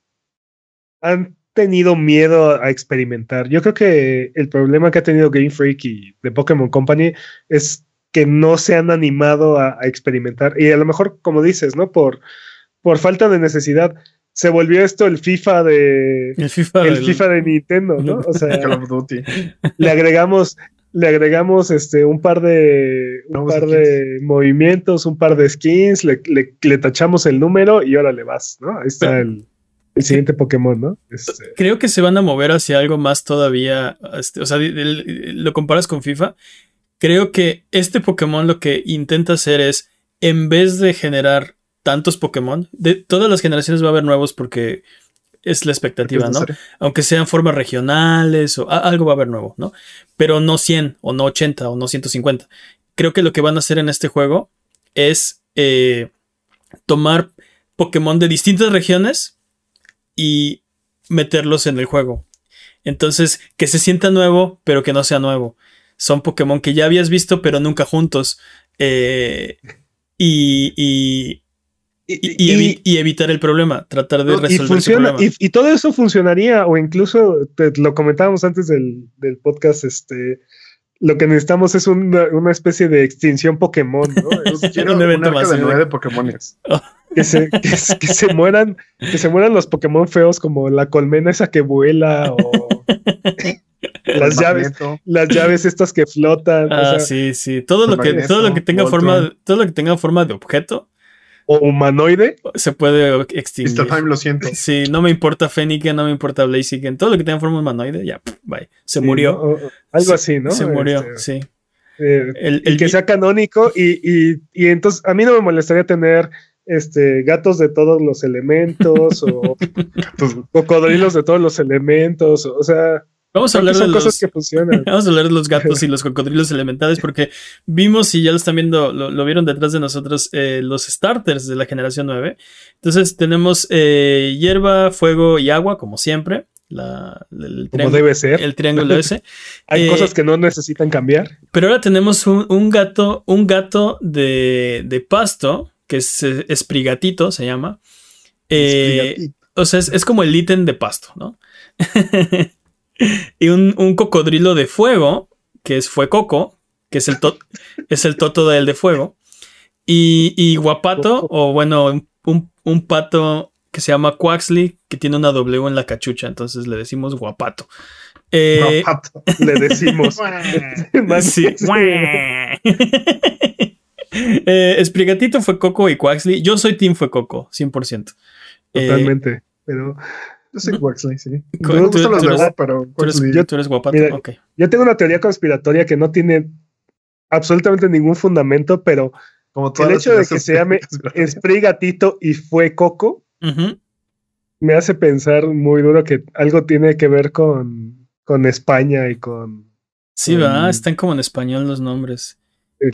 han tenido miedo a experimentar. Yo creo que el problema que ha tenido Game Freak y The Pokémon Company es que no se han animado a, a experimentar. Y a lo mejor, como dices, ¿no? Por, por falta de necesidad. Se volvió esto el FIFA de El FIFA. el del- FIFA de Nintendo, ¿no? O sea, Call of Duty. le agregamos, le agregamos este un par de un par de movimientos, un par de skins, le, le- le tachamos el número y ahora le vas, ¿no? Ahí está el, el siguiente Pokémon, ¿no? Este, Creo que se van a mover hacia algo más todavía. este, o sea, el- el- lo comparas con FIFA. Creo que este Pokémon lo que intenta hacer es, en vez de generar tantos Pokémon, de todas las generaciones va a haber nuevos porque es la expectativa, ¿no? Aunque sean formas regionales o algo va a haber nuevo, ¿no? Pero no 100 o no 80 o no 150. Creo que lo que van a hacer en este juego es eh, tomar Pokémon de distintas regiones y meterlos en el juego. Entonces, que se sienta nuevo, pero que no sea nuevo. Son Pokémon que ya habías visto, pero nunca juntos. Eh, y, y, y- y evi- y evitar el problema, tratar de resolver ese funciona, problema. y, y todo eso funcionaría, o incluso te, lo comentábamos antes del, del podcast, este lo que necesitamos es una, una especie de extinción Pokémon, ¿no? Quiero Un evento de nueve Pokémones. que, se, que, se- que se mueran, que se mueran los Pokémon feos como la colmena esa que vuela o las El llaves, Magneto. las llaves estas que flotan, o, Ah, sea, sí, sí. Todo lo que, Magneto, todo lo que tenga Voltron. forma, todo lo que tenga forma de objeto o humanoide. se puede extinguir. Mr. Time, lo siento. Sí, no me importa Fennekin, no me importa Blaziken, todo lo que tenga forma humanoide, ya, bye. Se sí, murió. algo Se- así, ¿no? Se murió, Este, sí. eh, El, y el que sea canónico y, y, y entonces a mí no me molestaría tener este gatos de todos los elementos o cocodrilos de todos los elementos o, o sea Vamos a hablar de son los, cosas que funcionan Vamos a hablar de los gatos y los cocodrilos elementales porque vimos y ya lo están viendo, lo, lo vieron detrás de nosotros, eh, los starters de la generación 9. Entonces tenemos eh, hierba, fuego y agua, como siempre. La, el, como triángulo- debe ser el triángulo ese. hay eh, cosas que no necesitan cambiar Pero ahora tenemos un, un gato, un gato de, de pasto, que es eh, esprigatito, se llama. Eh, o sea, es, es como el ítem de pasto, ¿no? y un, un cocodrilo de fuego, que es fue coco, que es el, to- es el toto del de fuego. Y, y guapato, o bueno, un, un- pato que se llama Quaxley, que tiene una W en la cachucha, entonces le decimos guapato. Eh, No, pato. le decimos Más- Sí. Eh, Esprigatito fue Coco y Quaxley. Yo soy Team fue Coco, 100%. Eh, totalmente pero Yo soy Waxley, sí. Cu- No me gustan los pero tú, eres, Waxley- tú eres guapato. Mira, ok. yo tengo una teoría conspiratoria que no tiene absolutamente ningún fundamento pero como el hecho de que se llame conspiratorias. Spree Gatito y fue Coco me hace pensar muy duro que algo tiene que ver con, con España y con... Sí, va, Mm. están como en español los nombres.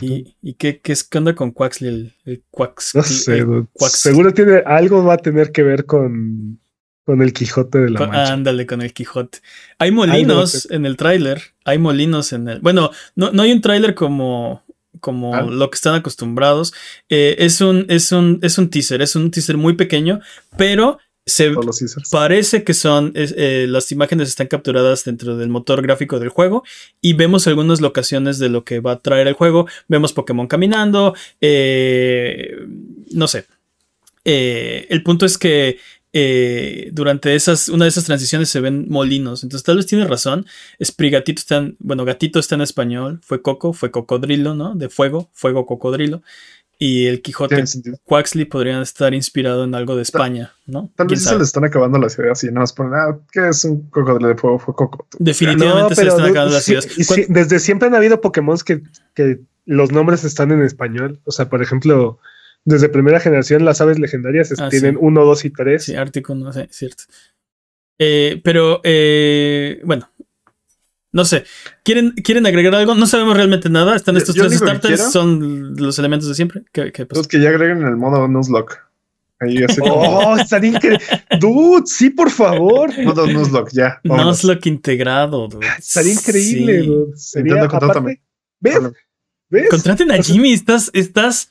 ¿Y, y qué, qué, es, qué onda con Quaxley? El, el Quax, no sé, el dude. Quax- seguro tiene algo va a tener que ver con, con el Quijote de la con- Mancha. ándale con el Quijote. Hay molinos en el tráiler. Hay molinos en el. Bueno, no, no hay un tráiler como. Como Ah. lo que están acostumbrados. Eh, es, un, es, un, es un teaser. Es un teaser muy pequeño. Pero se. Parece que son eh, las imágenes están capturadas dentro del motor gráfico del juego y vemos algunas locaciones de lo que va a traer el juego. Vemos Pokémon caminando, eh, no sé. Eh, el punto es que eh, durante esas, una de esas transiciones se ven molinos. Entonces tal vez tiene razón. Sprigatito está en, bueno, gatito está en español. Fue coco, fue cocodrilo, ¿no? De fuego, fuego cocodrilo. Y el Quijote. Quaxley podrían estar inspirado en algo de España, ¿no? Tal ¿Quién vez se le están acabando las ideas y nada más ponen, ah, ¿qué es un cocodrilo de fuego? Fue coco. Definitivamente No, se le están acabando las sí- ideas. y sí, Cuan- desde siempre han habido Pokémon que, que los nombres están en español. O sea, por ejemplo, desde primera generación las aves legendarias Ah, tienen sí. 1, 2 y 3. Sí, Ártico, no sé, cierto. Eh, pero, eh, bueno, no sé. ¿Quieren, ¿Quieren agregar algo? No sabemos realmente nada. Están Yo- estos yo tres único que starters, quiero- son los elementos de siempre. ¿Qué, qué pasó? Los que ya agreguen el modo Nuzlocke. Ahí así como Oh, estaría increíble. Dude, sí, por favor. modo Nuzlocke, ya. No vámonos. que integrado. dude. Estaría increíble. Sí. dude. Sería, aparte, ¿Ves? ¿Ves? Contraten a Jimmy, estás, estás,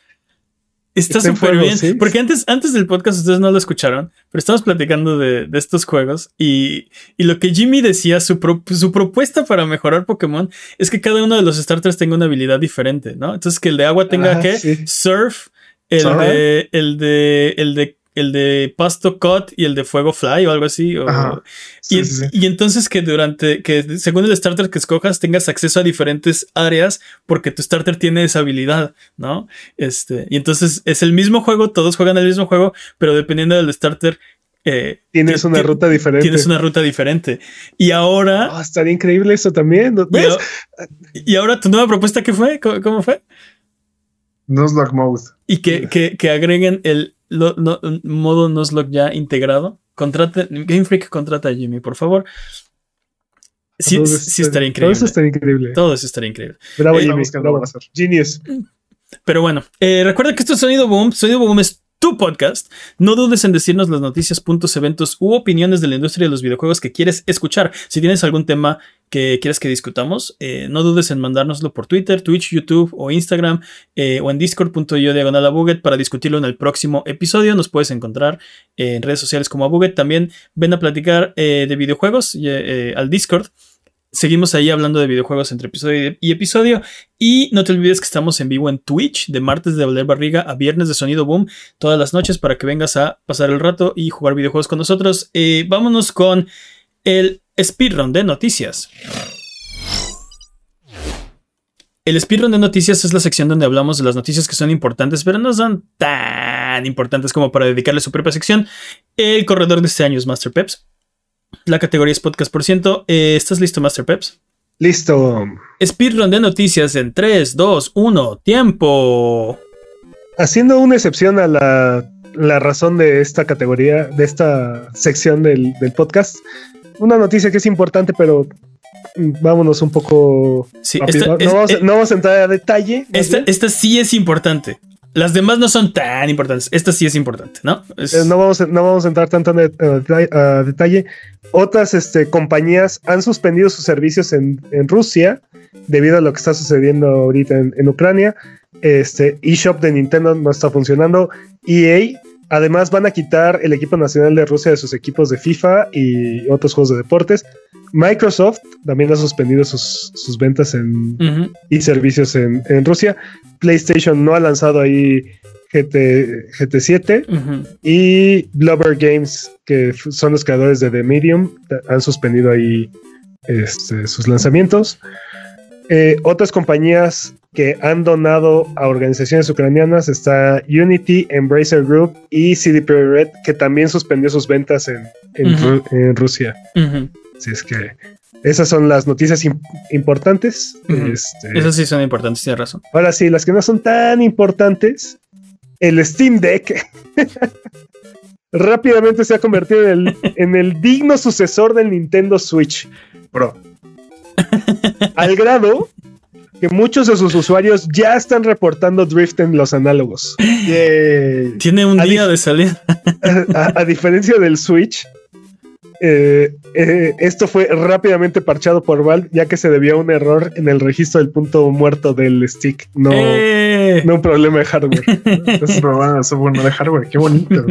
está súper bien. Porque antes, antes del podcast ustedes no lo escucharon, pero estamos platicando de, de estos juegos y, y lo que Jimmy decía, su, pro- su propuesta para mejorar Pokémon es que cada uno de los starters tenga una habilidad diferente, ¿no? Entonces que el de agua tenga Ah, que sí. surf, el de, el de, el de, el de pasto cut y el de fuego fly o algo así. o- y, Sí, sí, sí. y entonces que durante, que según el starter que escojas tengas acceso a diferentes áreas porque tu starter tiene esa habilidad, ¿no? Este, y entonces es el mismo juego, todos juegan el mismo juego, pero dependiendo del starter, eh, Tienes ti- una ruta diferente. Tienes una ruta diferente. Y ahora, Oh, estaría increíble eso también. ¿no? y, ¿Ves? a- y ahora tu nueva propuesta, ¿qué fue? ¿Cómo, cómo fue? Nuzlocke mode. Y que, que, que agreguen el lo- no- modo Nuzlocke ya integrado. Contrate, Game Freak contrata a Jimmy, por favor. Sí, Todo sí estaría Todo eso increíble. estaría increíble. Todo eso estaría increíble. Bravo, Eh, Jimmy. Bravo. Genius. Pero bueno, eh, recuerda que esto es Sonido Boom. Sonido Boom es tu podcast. No dudes en decirnos las noticias, puntos, eventos u opiniones de la industria de los videojuegos que quieres escuchar. Si tienes algún tema que quieras que discutamos, eh, no dudes en mandárnoslo por Twitter, Twitch, YouTube o Instagram eh, o en discord.io diagonal para discutirlo en el próximo episodio. Nos puedes encontrar en redes sociales como a Buget. También ven a platicar eh, de videojuegos al Discord. Seguimos ahí hablando de videojuegos entre episodio y episodio. Y no te olvides que estamos en vivo en Twitch de martes de Valer Barriga a viernes de Sonido Boom todas las noches para que vengas a pasar el rato y jugar videojuegos con nosotros. Vámonos con el speedrun de noticias. El speedrun de noticias es la sección donde hablamos de las noticias que son importantes, pero no son tan importantes como para dedicarle su propia sección. El corredor de este año es Master Peps. La categoría es podcast por ciento. Eh, ¿Estás listo, Master Peps? Listo. Speedrun de noticias en 3, 2, 1, tiempo. Haciendo una excepción a la, la razón de esta categoría, de esta sección del, del podcast, una noticia que es importante, pero mm, vámonos un poco Sí, no, vamos, eh, no vamos a entrar a detalle. esta- esta sí es importante. Las demás no son tan importantes. Esta sí es importante, ¿no? Es- Eh, no, vamos a, no vamos a entrar tanto en a detalle- a detalle. Otras este, compañías han suspendido sus servicios en, en Rusia debido a lo que está sucediendo ahorita en, en Ucrania. Este eShop de Nintendo no está funcionando. EA, además, van a quitar el equipo nacional de Rusia de sus equipos de FIFA y otros juegos de deportes. Microsoft también ha suspendido sus, sus ventas en, y servicios en, en Rusia. PlayStation no ha lanzado ahí GT, GT7 ujú. y Blubber Games, que son los creadores de The Medium, han suspendido ahí este, sus lanzamientos. Eh, otras compañías que han donado a organizaciones ucranianas está Unity, Embracer Group y CD Projekt Red, que también suspendió sus ventas en, en Ujú. Ru- en Rusia. Ujú. Así es que esas son las noticias im- importantes. Este, Esas sí son importantes, tienes razón. Ahora sí, las que no son tan importantes, el Steam Deck rápidamente se ha convertido en el, en el digno sucesor del Nintendo Switch Pro. Al grado que muchos de sus usuarios ya están reportando drift en los análogos. Yay. Tiene un A día de salida. A, a diferencia del Switch, eh, eh, esto fue rápidamente parchado por Valve, ya que se debió a un error en el registro del punto muerto del stick, no, ¡Eh! no un problema de hardware. El software no de hardware. Qué bonito.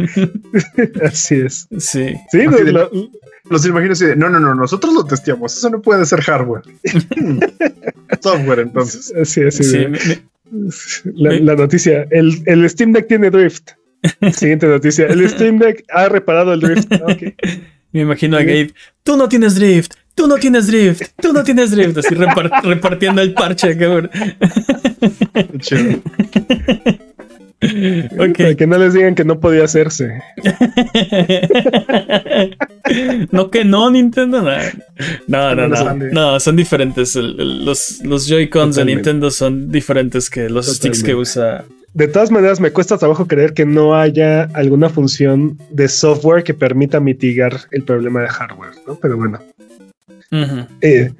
Así es. Sí. Sí, Así de- lo- Los imagino así de, no, no, no, nosotros lo testeamos. Eso no puede ser hardware. software, entonces. así es. sí, me- la, me- la noticia, el, el Steam Deck tiene drift. Siguiente noticia, el Steam Deck ha reparado el drift. Me imagino a. Gabe. Tú no tienes drift. Tú no tienes drift. Tú no tienes drift. Así repar- repartiendo el parche, cabrón. Qué chido. Ok. Para que no les digan que no podía hacerse. no que no, Nintendo. No, no, no. No No, son diferentes. Los los Joy-Cons de. Nintendo son diferentes que los sticks que usa. De todas maneras, me cuesta trabajo creer que no haya alguna función de software que permita mitigar el problema de hardware, ¿no? Pero bueno. Eh,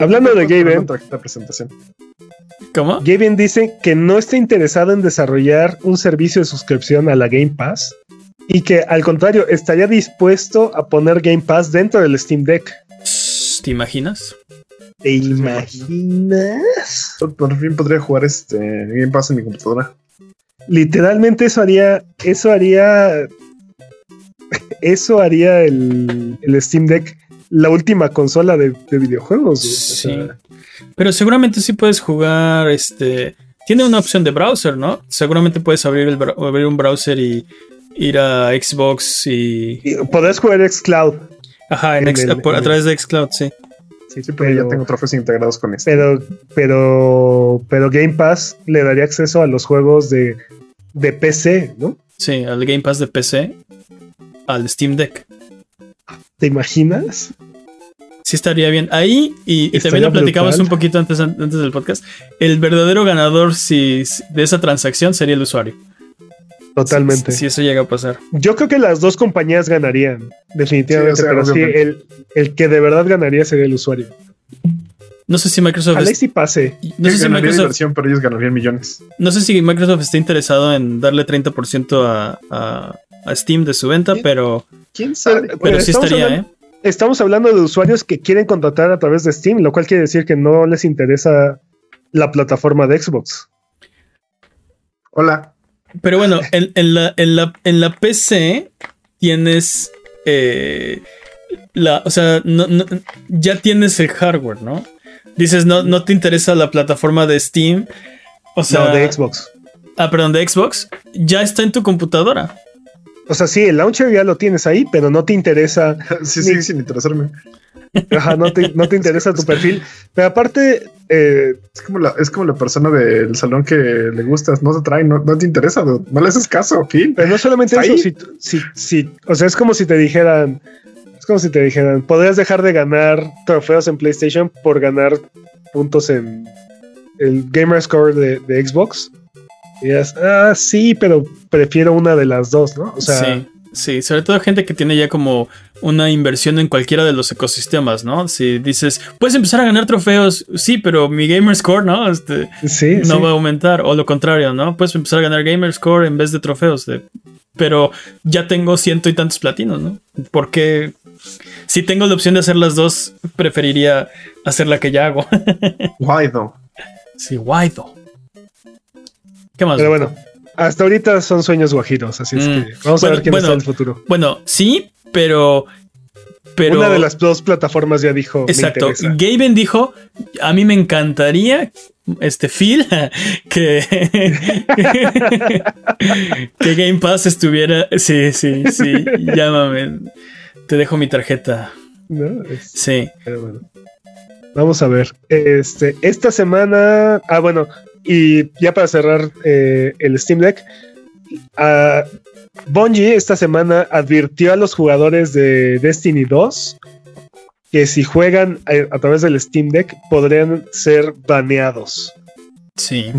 hablando de Gaben, presentación. ¿Cómo? Gaben dice que no está interesado en desarrollar un servicio de suscripción a la Game Pass y que al contrario estaría dispuesto a poner Game Pass dentro del Steam Deck. ¿Te imaginas? ¿Te imaginas? Por, por fin podría jugar este Game Pass en mi computadora. Literalmente eso haría, eso haría, eso haría el, el Steam Deck la última consola de, de videojuegos. güey. O Sí. sea, Pero seguramente sí puedes jugar. Este. Tiene una opción de browser, ¿no? Seguramente puedes abrir, el, abrir un browser y ir a Xbox y. y podrás jugar Xcloud, Ajá, en En X- el- por- a través de Xcloud, sí. Sí, pero ya tengo trofeos integrados con este. pero, pero, pero Game Pass le daría acceso a los juegos de, de PC, ¿no? Sí, al Game Pass de PC, al Steam Deck. ¿Te imaginas? Sí estaría bien. Ahí, y, y también lo platicamos brutal. un poquito antes, antes del podcast, el verdadero ganador si, si- de esa transacción sería el usuario. Totalmente. Si, si eso llega a pasar. Yo creo que las dos compañías ganarían, definitivamente, Sí, o sea, pero sí, el, el que de verdad ganaría sería el usuario. No sé si Microsoft... Es- sí pase. no, sé si ganaría Microsoft pero ellos ganarían millones. no sé si Microsoft está interesado en darle 30% a, a, a Steam de su venta, pero, ¿Quién sabe? Pero- pero sí estamos estaría, hablando- ¿eh? Estamos hablando de usuarios que quieren contratar a través de Steam, lo cual quiere decir que no les interesa la plataforma de Xbox. Hola. Pero bueno, en, en la, en, la, en la PC tienes. eh, la, o sea, no- no- ya tienes el hardware, ¿no? Dices, no, no te interesa la plataforma de Steam. O sea, no, de Xbox. Ah, perdón, de Xbox. Ya está en tu computadora. O sea, sí, el launcher ya lo tienes ahí, pero no te interesa, Sí, Ni- sí, sin interesarme. ajá, no te, no te interesa tu perfil. Pero aparte, eh, Es como la, es como la persona del salón que le gustas, no se trae, no, no te interesa, no le haces caso, fin. pero no solamente ¿Está eso, si, si- o sea, es como si te dijeran, es como si te dijeran, podrías dejar de ganar trofeos en PlayStation por ganar puntos en el Gamer Score de, de Xbox. Ah, sí, pero prefiero una de las dos, ¿no? O sea, sí, sí, sobre todo gente que tiene ya como una inversión en cualquiera de los ecosistemas, ¿no? Si dices, puedes empezar a ganar trofeos, sí, pero mi gamer score, ¿no? Este, sí, no sí. va a aumentar, o lo contrario, ¿no? Puedes empezar a ganar gamer score en vez de trofeos, de- pero ya tengo ciento y tantos platinos, ¿no? Porque si tengo la opción de hacer las dos, preferiría hacer la que ya hago. Though? sí, guay, though. ¿Qué más? Pero bueno, hasta ahorita son sueños guajiros, así es Mm. que vamos Bueno, a ver quién bueno. está en el futuro. Bueno, sí, pero. pero Una de las dos plataformas ya dijo. Exacto. Gaben dijo: A mí me encantaría, este Phil, que, que Game Pass estuviera. Sí, sí, sí. Llámame. Te dejo mi tarjeta. ¿no? Es- Sí. pero bueno. Vamos a ver. Este, esta semana. Ah, bueno. Y ya para cerrar eh, el Steam Deck. ah, Bungie esta semana advirtió a los jugadores de Destiny 2 que si juegan a, a través del Steam Deck podrían ser baneados. Sí.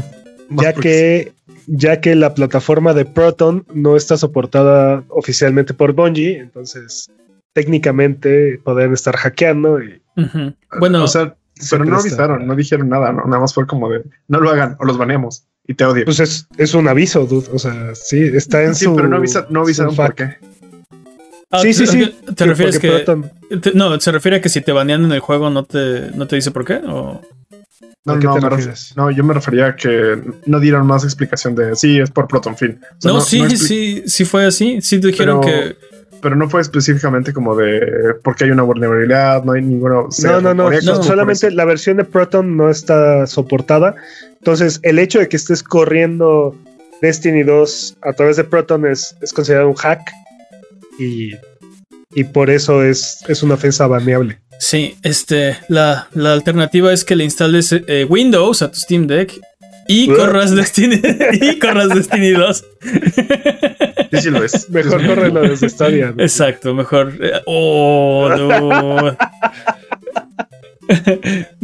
ya que ya que la plataforma de Proton no está soportada oficialmente por Bungie, entonces técnicamente podrían estar hackeando y. Bueno, o sea, se pero no avisaron, no dijeron nada, ¿no? Nada más fue como de, no lo hagan o los baneamos y te odio. pues es, es un aviso, dude. O sea, sí, está en sí, su. pero no, avisa- no avisaron por qué. ah, sí, sí, ¿te- sí. ¿Te refieres que.? Te- no, ¿se refiere a que si te banean en el juego no te, no te dice por qué? ¿O? No, ¿A qué no, te me no, yo me refería a que no dieron más explicación de sí, es por Proton Fin. O sea, no, sí, sí, sí fue así. Sí dijeron Pero- que. Pero no fue específicamente como de porque hay una vulnerabilidad, no hay ninguno. No, no, no, no, solamente la versión de Proton no está soportada. Entonces, el hecho de que estés corriendo Destiny 2 a través de Proton es, es considerado un hack y, y por eso es, es una ofensa baneable. Sí, este, la, la alternativa es que le instales eh, Windows a tu Steam Deck Y corras Destiny, y corras Destiny 2. Sí, sí lo es. Mejor corre lo de Stadia. ¿no? Exacto, mejor. eh, Oh, no.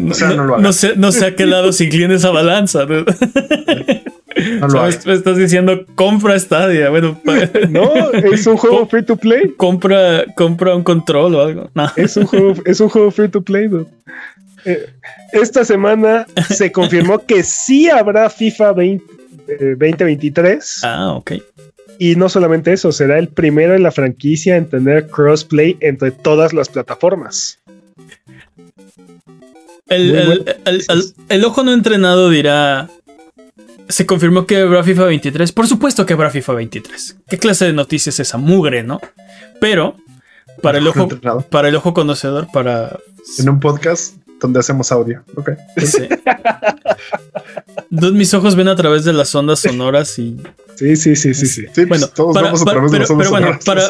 O sea, no lo hagas. no sé, no sé a qué lado se inclina esa balanza. ¿no? No lo hagas. me estás diciendo compra Stadia. Bueno, No, es un juego free to play. compra, compra un control o algo. No. Es un juego, es un juego free to play. dude. Eh, esta semana se confirmó que sí habrá FIFA 20, eh, 2023. Ah, ok. Y no solamente eso, será el primero en la franquicia en tener crossplay entre todas las plataformas. El, el- el- el- ojo no entrenado dirá. Se confirmó que habrá FIFA 23. Por supuesto que habrá FIFA 23. ¿Qué clase de noticias es esa mugre, no? Pero para el ojo, para el ojo conocedor, para En un podcast donde hacemos audio. Ok. Sí. Dos, mis ojos ven a través de las ondas sonoras y. Sí, sí, sí, sí, sí. Sí, Bueno, pues, todos para- vamos a través de pero, los ojos pero bueno, para,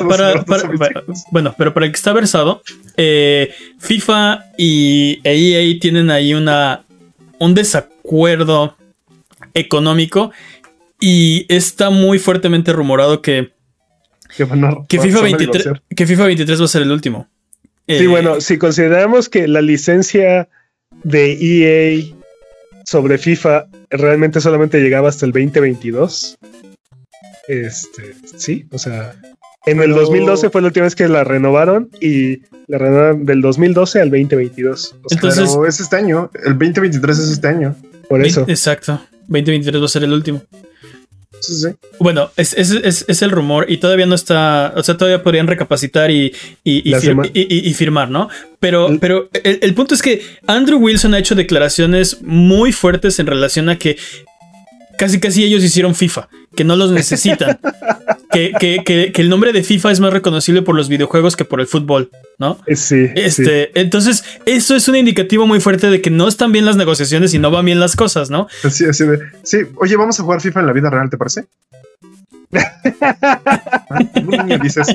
para- bueno, pero para el que está versado, eh, FIFA y EA tienen ahí una un desacuerdo económico y está muy fuertemente rumorado que, Que van a- que, van FIFA a 23, divorciar. que FIFA 23 va a ser el último. Sí, Eh, bueno, si consideramos que la licencia de EA sobre FIFA realmente solamente llegaba hasta el 2022, este, sí, o sea, en el Pero- 2012 fue la última vez que la renovaron y la renovaron del 2012 al 2022. O sea, Entonces- Pero es este año. El 2023 es este año. por eso. Exacto. 2023 va a ser el último. Sí, sí. Bueno, es, es- es- es el rumor y todavía no está, o sea, todavía podrían recapacitar y, y- y firmar, ¿no? Pero, pero el, el punto es que Andrew Wilson ha hecho declaraciones muy fuertes en relación a que casi casi ellos hicieron FIFA, que no los necesitan, que, que- que- que el nombre de FIFA es más reconocible por los videojuegos que por el fútbol, ¿no? Eh, Sí, sí. Este, entonces, eso es un indicativo muy fuerte de que no están bien las negociaciones y no van bien las cosas, ¿no? Así de. Sí, oye, vamos a jugar FIFA en la vida real, ¿te parece? Ah, Un niño dice eso.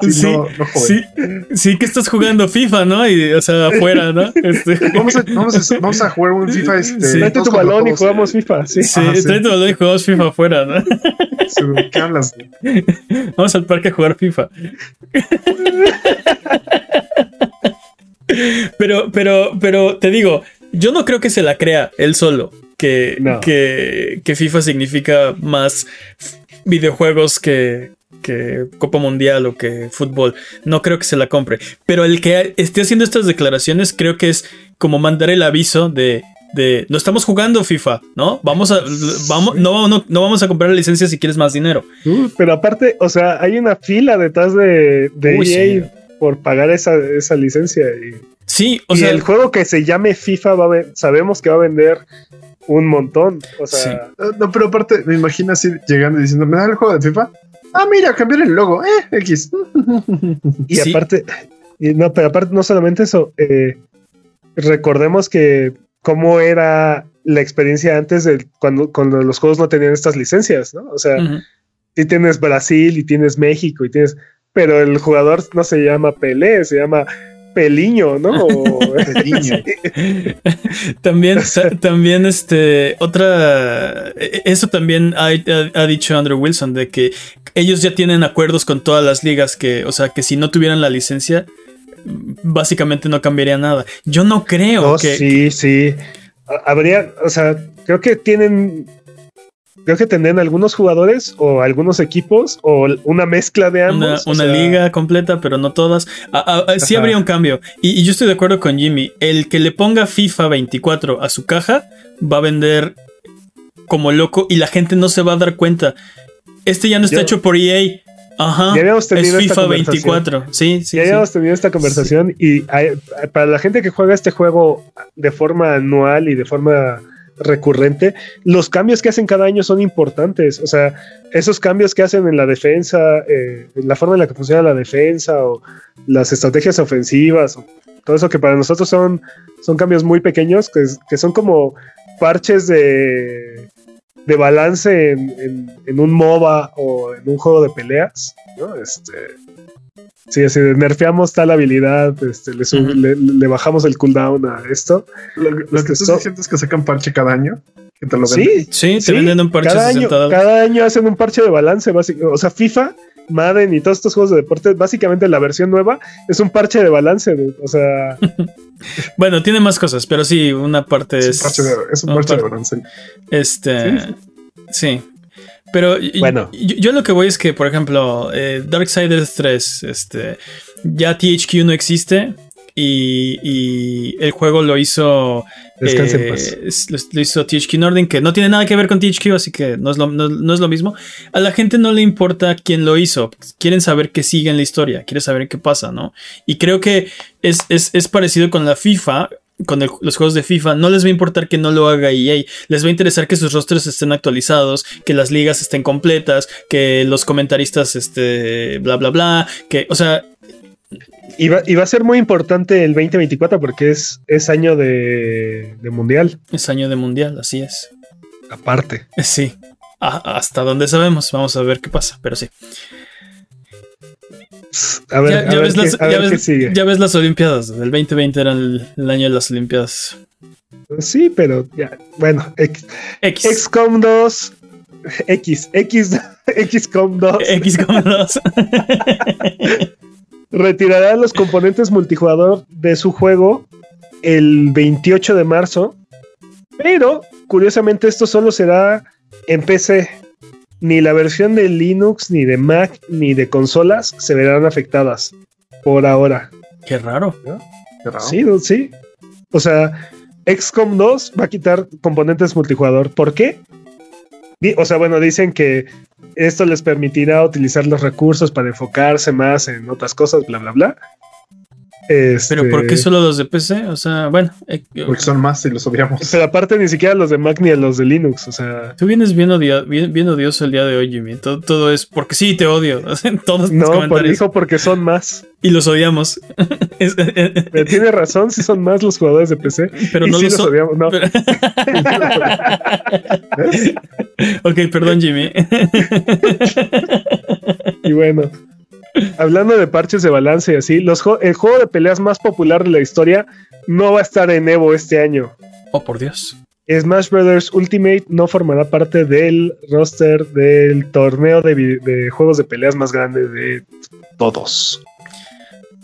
Sí, Sí, no, no joven. Sí, sí que estás jugando FIFA, ¿no? Y, o sea, afuera, ¿no? Este, Vamos a, vamos, a, vamos a jugar un FIFA. Este. Tráete tu balón y jugamos FIFA, sí. sí, Ajá, sí. trae tu balón y jugamos FIFA afuera, ¿no? ¿Qué hablas? Vamos al parque a jugar FIFA. Pero, pero, pero te digo, yo no creo que se la crea él solo. Que, No. que, que FIFA significa más videojuegos que, que Copa Mundial o que fútbol. No creo que se la compre. Pero el que esté haciendo estas declaraciones creo que es como mandar el aviso de, de no estamos jugando FIFA, ¿no? Vamos a vamos, no, no, no vamos a comprar la licencia si quieres más dinero. Uh, pero aparte, o sea, hay una fila detrás de, de Uy, EA. Por pagar esa, esa licencia. Y, Sí, o y sea, el juego que se llame FIFA va a sabemos que va a vender un montón. O sea, Sí. No, pero aparte, me imagino así llegando y diciendo, ¿me da el juego de FIFA? Ah, mira, cambiar el logo. Eh, X. y sí. aparte, y no, pero aparte, no solamente eso, eh, recordemos que cómo era la experiencia antes de cuando, cuando los juegos no tenían estas licencias, ¿no? O sea, ujú. sí tienes Brasil y tienes México y tienes, pero el jugador no se llama Pelé, se llama Peliño, ¿no? O- Peliño. También, ta- también, este, otra, e- eso también ha, ha- ha dicho Andrew Wilson, de que ellos ya tienen acuerdos con todas las ligas, que, o sea, que si no tuvieran la licencia, básicamente no cambiaría nada. Yo no creo No, que... sí, sí. Ha- Habría, o sea, creo que tienen, creo que tendrían algunos jugadores o algunos equipos o una mezcla de ambos. Una, o una sea, liga completa, pero no todas. Ah, ah, ah, sí Ajá. habría un cambio. Y, y yo estoy de acuerdo con Jimmy. El que le ponga FIFA 24 a su caja va a vender como loco y la gente no se va a dar cuenta. Este ya no está Yo- hecho por EA. Ajá. Ya habíamos Es tenido esta FIFA conversación. 24. Sí, sí. ya sí. habíamos tenido esta conversación y hay- para la gente que juega este juego de forma anual y de forma recurrente, los cambios que hacen cada año son importantes. O sea, esos cambios que hacen en la defensa, eh, en la forma en la que funciona la defensa o las estrategias ofensivas, o todo eso que para nosotros son, son cambios muy pequeños, que, son como parches de, de balance en, en- en un MOBA o en un juego de peleas, ¿no? Este, sí, así de nerfeamos tal habilidad, este, le, sub- le- le bajamos el cooldown a esto. Lo, que estás so- diciendo es que sacan parche cada año. Que te lo venden. Sí, Sí, te sí, venden un parche cada año, 60 dólares. cada año hacen un parche de balance, básico. O sea, FIFA, Madden y todos estos juegos de deporte, básicamente la versión nueva es un parche de balance, dude. O sea, Bueno, tiene más cosas, pero sí, una parte Es es. un parche de, es un una parche de parte- balance. Este. Sí. Pero Bueno. yo, yo lo que voy es que, por ejemplo, eh, Darksiders 3, este, ya THQ no existe y, y el juego lo hizo. eh, paz. lo, lo hizo THQ Nordic, que no tiene nada que ver con THQ, así que no es, lo, no, no es lo mismo. A la gente no le importa quién lo hizo. Quieren saber que sigue en la historia, quieren saber qué pasa, ¿no? Y creo que es, es, es parecido con la FIFA. Con el- los juegos de FIFA, no les va a importar que no lo haga EA. Les va a interesar que sus rosters estén actualizados, que las ligas estén completas, que los comentaristas, este, bla, bla, bla. Que, o sea, Y va, y va a ser muy importante el 2024 porque es, es año de, de mundial, es año de mundial, así es. aparte. Sí. A- hasta donde sabemos, vamos a ver qué pasa, pero sí. A ver, Ya, ves las, Olimpiadas. El 2020 era el, el año de las Olimpiadas. Sí, pero ya, bueno, X, X. XCOM 2, X, X, XCOM 2 X como dos. retirará los componentes multijugador de su juego el 28 de marzo, pero curiosamente esto solo será en PC. Ni la versión de Linux, ni de Mac, ni de consolas se verán afectadas por ahora. Qué raro. Qué raro. Sí, sí. O sea, XCOM 2 va a quitar componentes multijugador. ¿Por qué? O sea, bueno, dicen que esto les permitirá utilizar los recursos para enfocarse más en otras cosas, bla, bla, bla. Este, Pero ¿por qué solo los de PC? O sea, bueno. eh, Porque son más y los odiamos. Pero aparte ni siquiera los de Mac ni a los de Linux, o sea... Tú vienes bien, odia- bien, bien odioso el día de hoy, Jimmy. Todo, todo es porque sí, te odio. Todos No, por, comentarios. dijo porque son más. Y los odiamos. Es- Pero tiene razón, si son más los jugadores de PC. pero y no sí los odiamos, no. pero- ok, perdón, Jimmy. Y bueno, hablando de parches de balance y así, los el juego de peleas más popular de la historia no va a estar en Evo este año. oh, por Dios. Smash Bros. Ultimate no formará parte del roster del torneo de, juegos de peleas más grande de todos.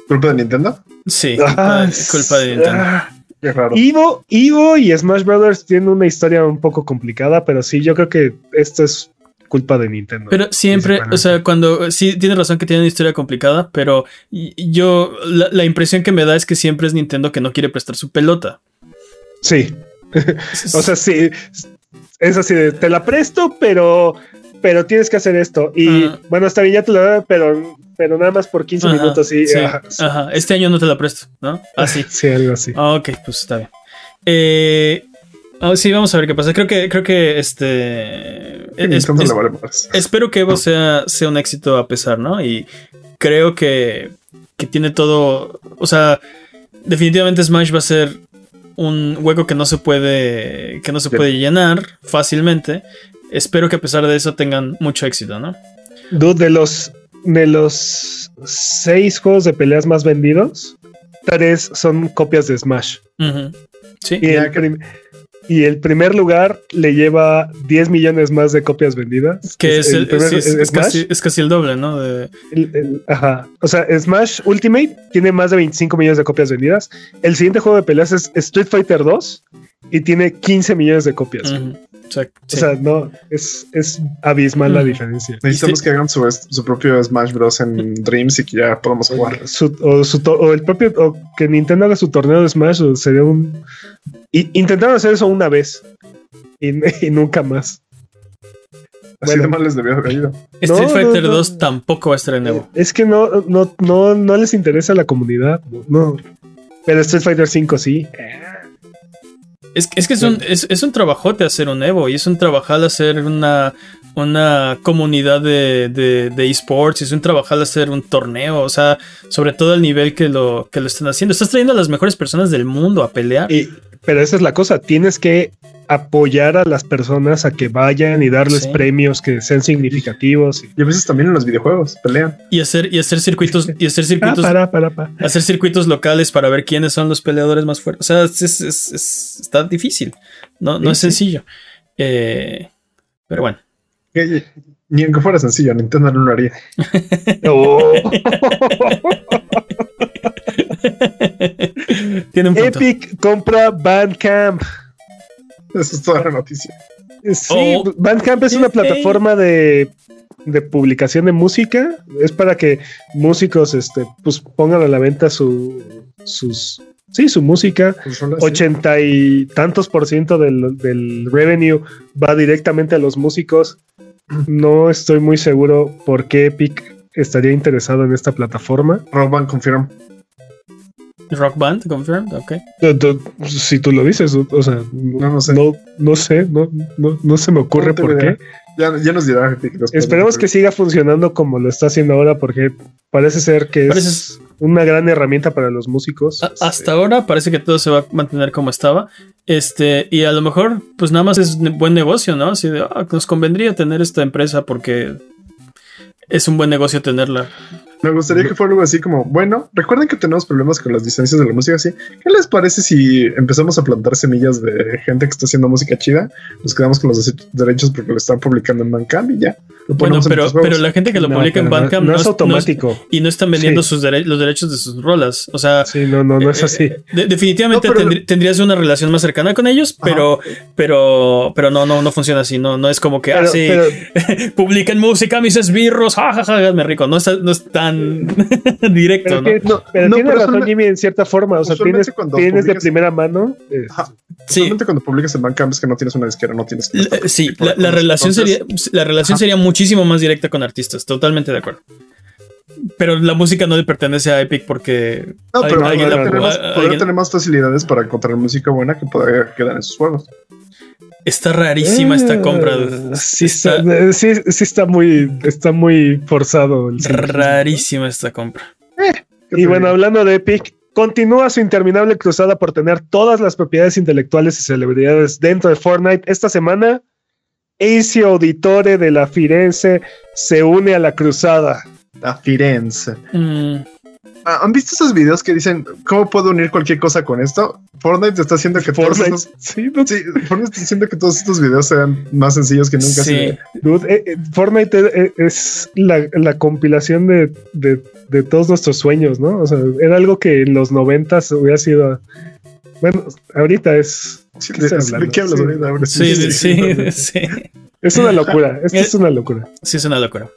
¿Culpa de Nintendo? Sí, Ah, culpa, de Nintendo. ah. Qué raro. Evo, Evo y Smash Brothers tienen una historia un poco complicada, pero sí, yo creo que esto es culpa de Nintendo. Pero siempre, o sea, cuando sí tienes razón que tiene una historia complicada, pero yo la, la impresión que me da es que siempre es Nintendo que no quiere prestar su pelota. Sí. o sea, sí. Es así de, te la presto, pero, pero tienes que hacer esto. Y Ajá. bueno, está bien, ya te la doy, pero, pero nada más por 15 Ajá, minutos. Y, sí, ajá. Este año no te la presto, ¿no? Así. Sí, algo así. Ah, ok, pues está bien. Eh, ah, sí, vamos a ver qué pasa. Creo que, creo que este. Sí, es- Nintendo es- le vale más. espero que Evo sea, sea un éxito a pesar, ¿no? Y creo que, que tiene todo. O sea, definitivamente Smash va a ser un hueco que no se puede. que no se Sí. puede llenar fácilmente. Espero que a pesar de eso tengan mucho éxito, ¿no? Dude, de los, de los seis juegos de peleas más vendidos, tres son copias de Smash. Sí. Y el, y el primer lugar le lleva 10 millones más de copias vendidas. Que es, el, primer- sí, es, el es casi, es casi el doble, ¿no? De, El- el- ajá. O sea, Smash Ultimate tiene más de 25 millones de copias vendidas. El siguiente juego de peleas es Street Fighter 2 y tiene 15 millones de copias. Ujú. O sea, O sí. sea, no, es, es abismal la diferencia. Necesitamos Sí. que hagan su, su propio Smash Bros. en Dreams y que ya podamos jugar. Su- o, su o el propio, o que Nintendo haga su torneo de Smash o sería un. y- intentaron hacer eso una vez y, y nunca más. Así Bueno. de mal les debió haber ido. Street no, Fighter no, no. 2 tampoco va a estar en Evo. Es que no, no, no, no les interesa a la comunidad. No. Pero Street Fighter 5 sí. Es, es que es un, es, es un trabajote hacer un Evo y es un trabajal hacer una, una comunidad de, de, de esports y es un trabajal hacer un torneo, o sea, sobre todo al nivel que lo, que lo están haciendo. Estás trayendo a las mejores personas del mundo a pelear. Y, pero esa es la cosa, tienes que apoyar a las personas a que vayan y darles Sí. premios que sean significativos. Y a veces también en los videojuegos pelean. Y hacer, y hacer circuitos, y hacer Ah, circuitos, para, para, para. hacer circuitos locales para ver quiénes son los peleadores más fuertes. O sea, es- es- es- es- está difícil. No, no Sí, es sí. sencillo. Eh, pero bueno. Que- Ni aunque fuera sencillo, Nintendo no lo haría. Oh. Tiene un punto. Epic compra Bandcamp. Esa es toda la noticia. Sí, Oh. Bandcamp es una plataforma de, de publicación de música. Es para que músicos este, pues, pongan a la venta su, sus, sí, su música. Pues. Ochenta y tantos por ciento del, del revenue va directamente a los músicos. No estoy muy seguro por qué Epic estaría interesado en esta plataforma. Rock Band confirm. Rock Band, confirmed, ok. Si tú lo dices, o sea, no, No, sé. no, no sé, no, no, no se me ocurre por qué. Ya, ya nos dirá. Esperemos que siga funcionando como lo está haciendo ahora, porque parece ser que Parece- es una gran herramienta para los músicos. A- hasta ahora parece que todo se va a mantener como estaba. Este, y a lo mejor, pues nada más es buen negocio, ¿no? Así de, ah, nos convendría tener esta empresa porque es un buen negocio tenerla. Me gustaría que fuera algo así como, bueno, recuerden que tenemos problemas con las licencias de la música, así. ¿Qué les parece si empezamos a plantar semillas de gente que está haciendo música chida? Nos quedamos con los derechos porque lo están publicando en Bandcamp y ya. Lo Bueno, pero, pero la gente que lo No, publica en Bandcamp no, no, es es- no es- automático. y no están vendiendo Sí. sus dere- los derechos de sus rolas. O sea, Sí, no, no, no es eh, así. de- definitivamente No, pero- tendrí- tendrías una relación más cercana con ellos, pero, pero, pero no, no, no funciona así. No, no es como que, ah, Pero, sí, pero- publican música, mis esbirros, jajaja, hazme rico. No es, no es tan directo, pero ¿no? tiene- No, pero no, tiene pero razón Jimmy en cierta forma. O sea, tienes, de primera mano. eh, Ajá. Sí, Solamente cuando publicas en Bandcamp es que no tienes una disquera, no tienes. que La- estar- sí, la, la relación Entonces, sería la relación Ajá. sería muchísimo más directa con artistas, totalmente de acuerdo. Pero la música no le pertenece a Epic porque No, pero alguien la- tener más- alguien- tener más facilidades para encontrar música buena que podría quedar en sus juegos. Está rarísima esta eh, compra. dude. Sí está, eh, sí, sí está muy, está muy forzado. el rarísima esta compra. ¿Qué Y bueno, hablando de Epic, continúa su interminable cruzada por tener todas las propiedades intelectuales y celebridades dentro de Fortnite. Esta semana, Ezio Auditore de la Firenze se une a la cruzada. a Firenze. Mm, ¿Han visto esos videos que dicen cómo puedo unir cualquier cosa con esto? Fortnite está haciendo que todos Fortnite, estos- sí, no- sí, Fortnite está haciendo que todos estos videos sean más sencillos que nunca. sí. se- dude, eh, eh, Fortnite eh, es la, la compilación de, de- de todos nuestros sueños, ¿no? O sea, era algo que en los noventas hubiera sido. Bueno, ahorita es. Sí, ¿Qué ¿De, qué hablas Sí. ahorita? Sí, sí, sí, sí. Es una locura. Esto es una locura. Sí, es una locura.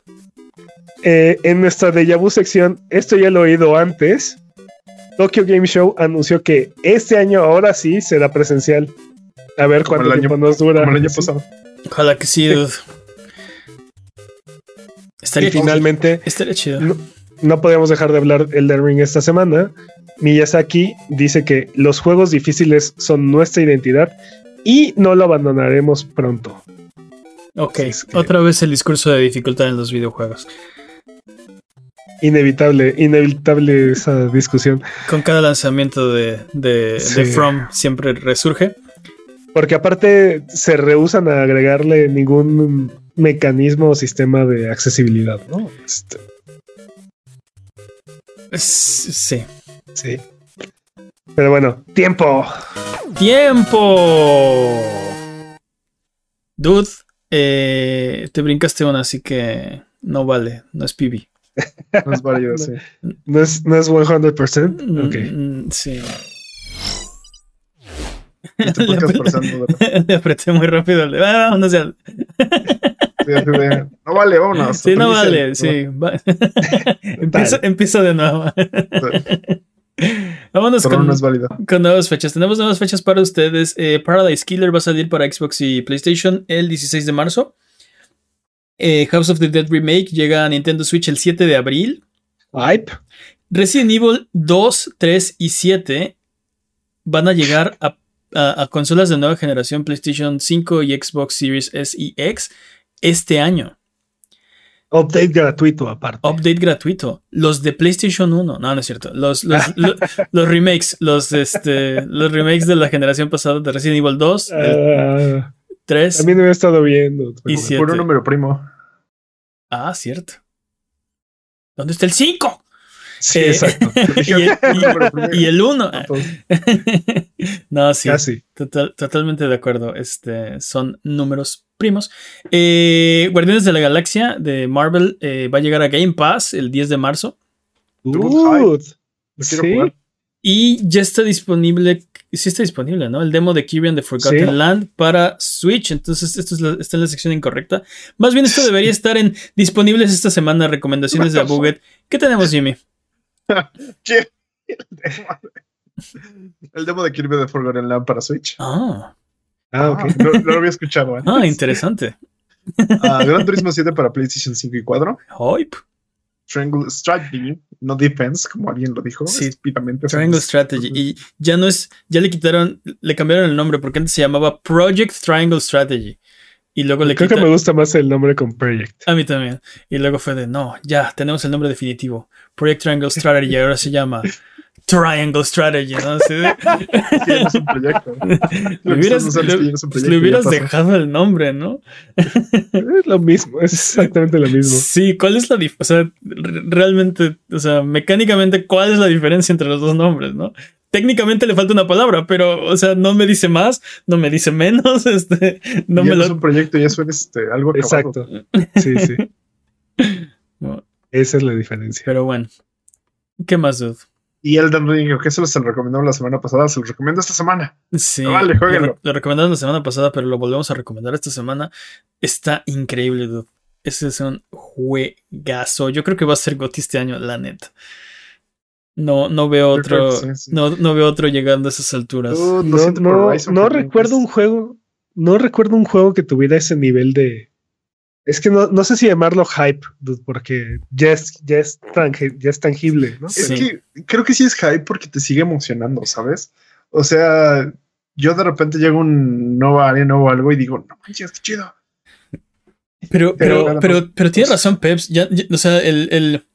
Eh, en nuestra Deja Vu sección, esto ya lo he oído antes. Tokyo Game Show anunció que este año ahora sí será presencial. A ver Como cuánto el año- tiempo nos dura. Como el año Sí. pasado. Ojalá que sí, dude. Estaría, Y finalmente, estaría chido. no, no podemos dejar de hablar Elden Ring esta semana. Miyazaki dice que los juegos difíciles son nuestra identidad y no lo abandonaremos pronto. Ok, es que- otra vez el discurso de dificultad en los videojuegos. Inevitable, inevitable esa discusión. Con cada lanzamiento de, de, Sí. de From siempre resurge. Porque aparte se rehusan a agregarle ningún mecanismo o sistema de accesibilidad, ¿no? Este, Es- Sí. sí. Pero bueno, tiempo. ¡Tiempo! Dude, eh, te brincaste una, así que no vale, no es PB. No es válido, sí. ¿No es, no es 100%? Ok. Mm, sí. Le, de- le apreté muy rápido. el de, Ah, vámonos ya. sí, No vale, vámonos. Sí, no vale, sí. va- empiezo, empiezo de nuevo. Vámonos Pero con, no es válido. con nuevas fechas. Tenemos nuevas fechas para ustedes. Eh, Paradise Killer va a salir para Xbox y PlayStation el 16 de marzo. Eh, House of the Dead Remake llega a Nintendo Switch el 7 de abril. Hype. Resident Evil 2, 3 y 7 van a llegar a, a- a consolas de nueva generación PlayStation 5 y Xbox Series S y X este año. Update gratuito aparte. Update gratuito. Los de PlayStation 1. No, no es cierto. Los, los, lo- los remakes. Los, este, los remakes de la generación pasada de Resident Evil 2, el Ah, 3 también me he estado viendo. y 7. Puro número primo. Ah, cierto. ¿Dónde está el 5? Sí, Eh, exacto. y, el, y- y el 1. Entonces, no, sí. Casi. Total- totalmente de acuerdo. Este, son números primos. Eh, Guardianes de la Galaxia de Marvel eh, va a llegar a Game Pass el 10 de marzo. Dude. Quiero Sí. jugar. Y ya está disponible. Sí está disponible, ¿no? El demo de Kyrian de Forgotten Sí. Land para Switch. Entonces, esto es la- está en la sección incorrecta. Más bien, esto debería estar en disponibles esta semana. Recomendaciones de Buget. ¿Qué tenemos, Jimmy? El demo de Kirby de Forgotten Land para Switch. Ah, Ah, ok. No, no lo había escuchado. ¿eh? ah interesante. Ah, Gran Turismo 7 para PlayStation 5 y 4. Hype. Triangle Strategy, no Defense, como alguien lo dijo. Sí. Triangle Strategy. Y ya no es, ya le quitaron, le cambiaron el nombre porque antes se llamaba Project Triangle Strategy. Y luego le Creo que me gusta más el nombre con Project. A mí también. Y luego fue de, no, ya, tenemos el nombre definitivo. Project Triangle Strategy. Ahora se llama Triangle Strategy. ¿no? Sí, no es un proyecto. le Lo hubieras, es es un le- proyecto, le hubieras dejado el nombre, ¿no? Es lo mismo, es exactamente lo mismo. Sí, ¿cuál es la diferencia? O sea, re- realmente, o sea, mecánicamente, ¿cuál es la diferencia entre los dos nombres, no? Técnicamente le falta una palabra, pero, o sea, no me dice más, no me dice menos, este, no ya me no es lo... un proyecto, ya suena este, algo acabado. Exacto. Sí, sí. Esa es la diferencia. pero bueno. ¿Qué más, dude? Y Elden Ring, que eso se lo recomendamos la semana pasada, se lo recomiendo esta semana. Sí, Vale, lo, jueguenlo. lo recomendamos la semana pasada, pero lo volvemos a recomendar esta semana. Está increíble, dude. Ese es un juegazo. Yo creo que va a ser GOTY este año, la neta. No, no veo otro. que sí, sí. No, no veo otro llegando a esas alturas. No, recuerdo un juego. No recuerdo un juego que tuviera ese nivel de. Es que no, no sé si llamarlo hype, dude, porque ya es, ya es, tangi- ya es tangible, ¿no? Es Sí. que creo que sí es hype porque te sigue emocionando, ¿sabes? O sea, yo de repente llego a un nuevo área, nuevo algo y digo, no manches, qué chido. Pero, Pero- pero, pero, pero tienes razón, Peps. Ya, ya- o sea, el, el,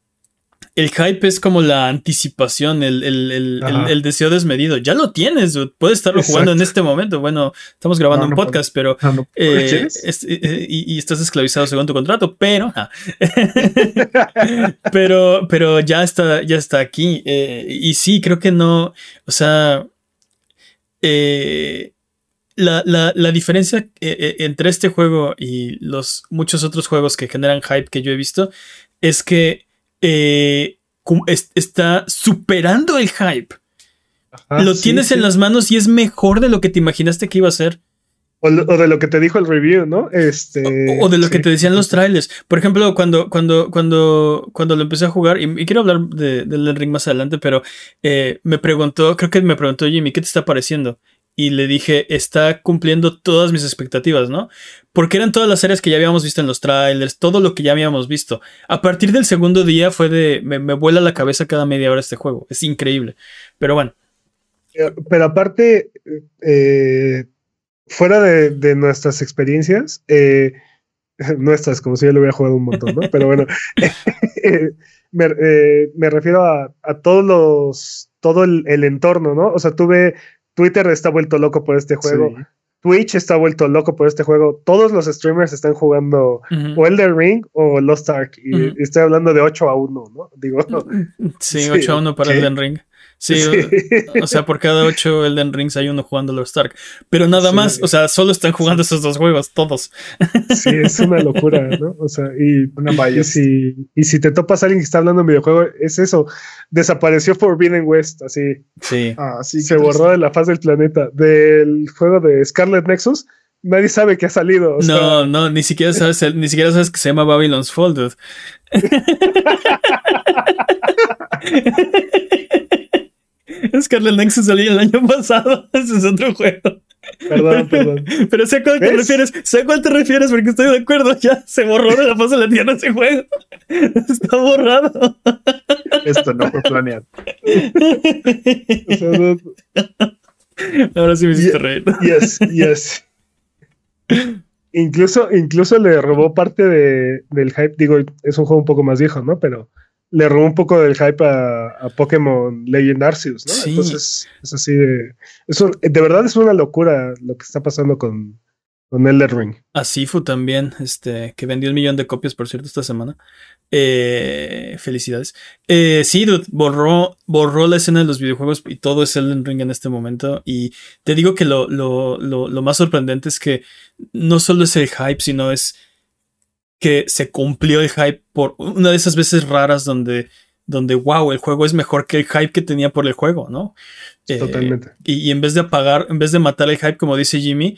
el hype es como la anticipación, el, el, el, deseo desmedido. Ya lo tienes, dude. Puedes estarlo jugando en este momento. Bueno, estamos grabando No, un podcast, pero No, Eh, eh, eh, y, y estás esclavizado según tu contrato, pero ah. pero pero ya está ya está aquí eh, y sí creo que no o sea la, la- la diferencia entre este juego y los muchos otros juegos que generan hype que yo he visto es que eh, está superando el hype. Ajá, lo sí, tienes sí. en las manos y es mejor de lo que te imaginaste que iba a ser. O, de lo que te dijo el review, ¿no? Este. O, o de lo que te decían los trailers. Por ejemplo, cuando, cuando, cuando, cuando lo empecé a jugar, y, y quiero hablar de, del Ring más adelante, pero eh, me preguntó, creo que me preguntó Jimmy, ¿qué te está pareciendo? Y le dije, está cumpliendo todas mis expectativas, ¿no? Porque eran todas las áreas que ya habíamos visto en los trailers, todo lo que ya habíamos visto. A partir del segundo día fue de, me, me vuela la cabeza cada media hora este juego. Es increíble. Pero bueno, Eh, Pero aparte, eh, fuera de, de nuestras experiencias, eh, nuestras, como si yo lo hubiera jugado un montón, ¿no? Pero bueno, eh, me, eh, me refiero a, a todos los, todo el, el entorno, ¿no? O sea, tuve, Twitter está vuelto loco por este juego, Sí. Twitch está vuelto loco por este juego, todos los streamers están jugando ujú. o Elden Ring o Lost Ark, y, estoy hablando de 8 a 1, ¿no? Digo, sí, Sí, 8 a 1 para. Elden Ring. Sí, sí. O sea, por cada ocho Elden Rings hay uno jugando Lost Ark. Pero nada Sí. más, o sea, solo están jugando esos dos juegos, todos. Sí, es una locura, ¿no? O sea, y, Una y, si, y si te topas a alguien que está hablando en videojuego, es eso. Desapareció Forbidden West, así. Sí. Ah, sí, se borró de la faz del planeta. Del juego de Scarlet Nexus, nadie sabe que ha salido. o sea, No, no, ni siquiera sabes, el- ni siquiera sabes que se llama Babylon's Fall, dude. Scarlet Nexus salió el año pasado. Ese es otro juego. Perdón, perdón. Pero sé a cuál te ¿Ves? refieres. Sé a cuál te refieres porque estoy de acuerdo. Ya se borró de la faz de la tierra ese juego. Está borrado. Esto no fue planeado. O sea, no- Ahora sí me hiciste Ya- reír. yes, yes. Incluso, incluso le robó parte de, del hype. Digo, es un juego un poco más viejo, ¿no? Pero le robó un poco del hype a, a Pokémon Legend Arceus, ¿no? Sí. Entonces, es así de. Es un- de verdad es una locura lo que está pasando con, con Elder Ring. A Sifu también, este, que vendió un millón de copias, por cierto, esta semana. Eh, felicidades. Eh, sí, dude, borró, borró la escena de los videojuegos y todo es Elden Ring en este momento. Y te digo que lo, lo, lo, lo más sorprendente es que no solo es el hype, sino es que se cumplió el hype por una de esas veces raras donde, donde wow, el juego es mejor que el hype que tenía por el juego, ¿no? Eh, Totalmente. y, y en vez de apagar, en vez de matar el hype, como dice Jimmy,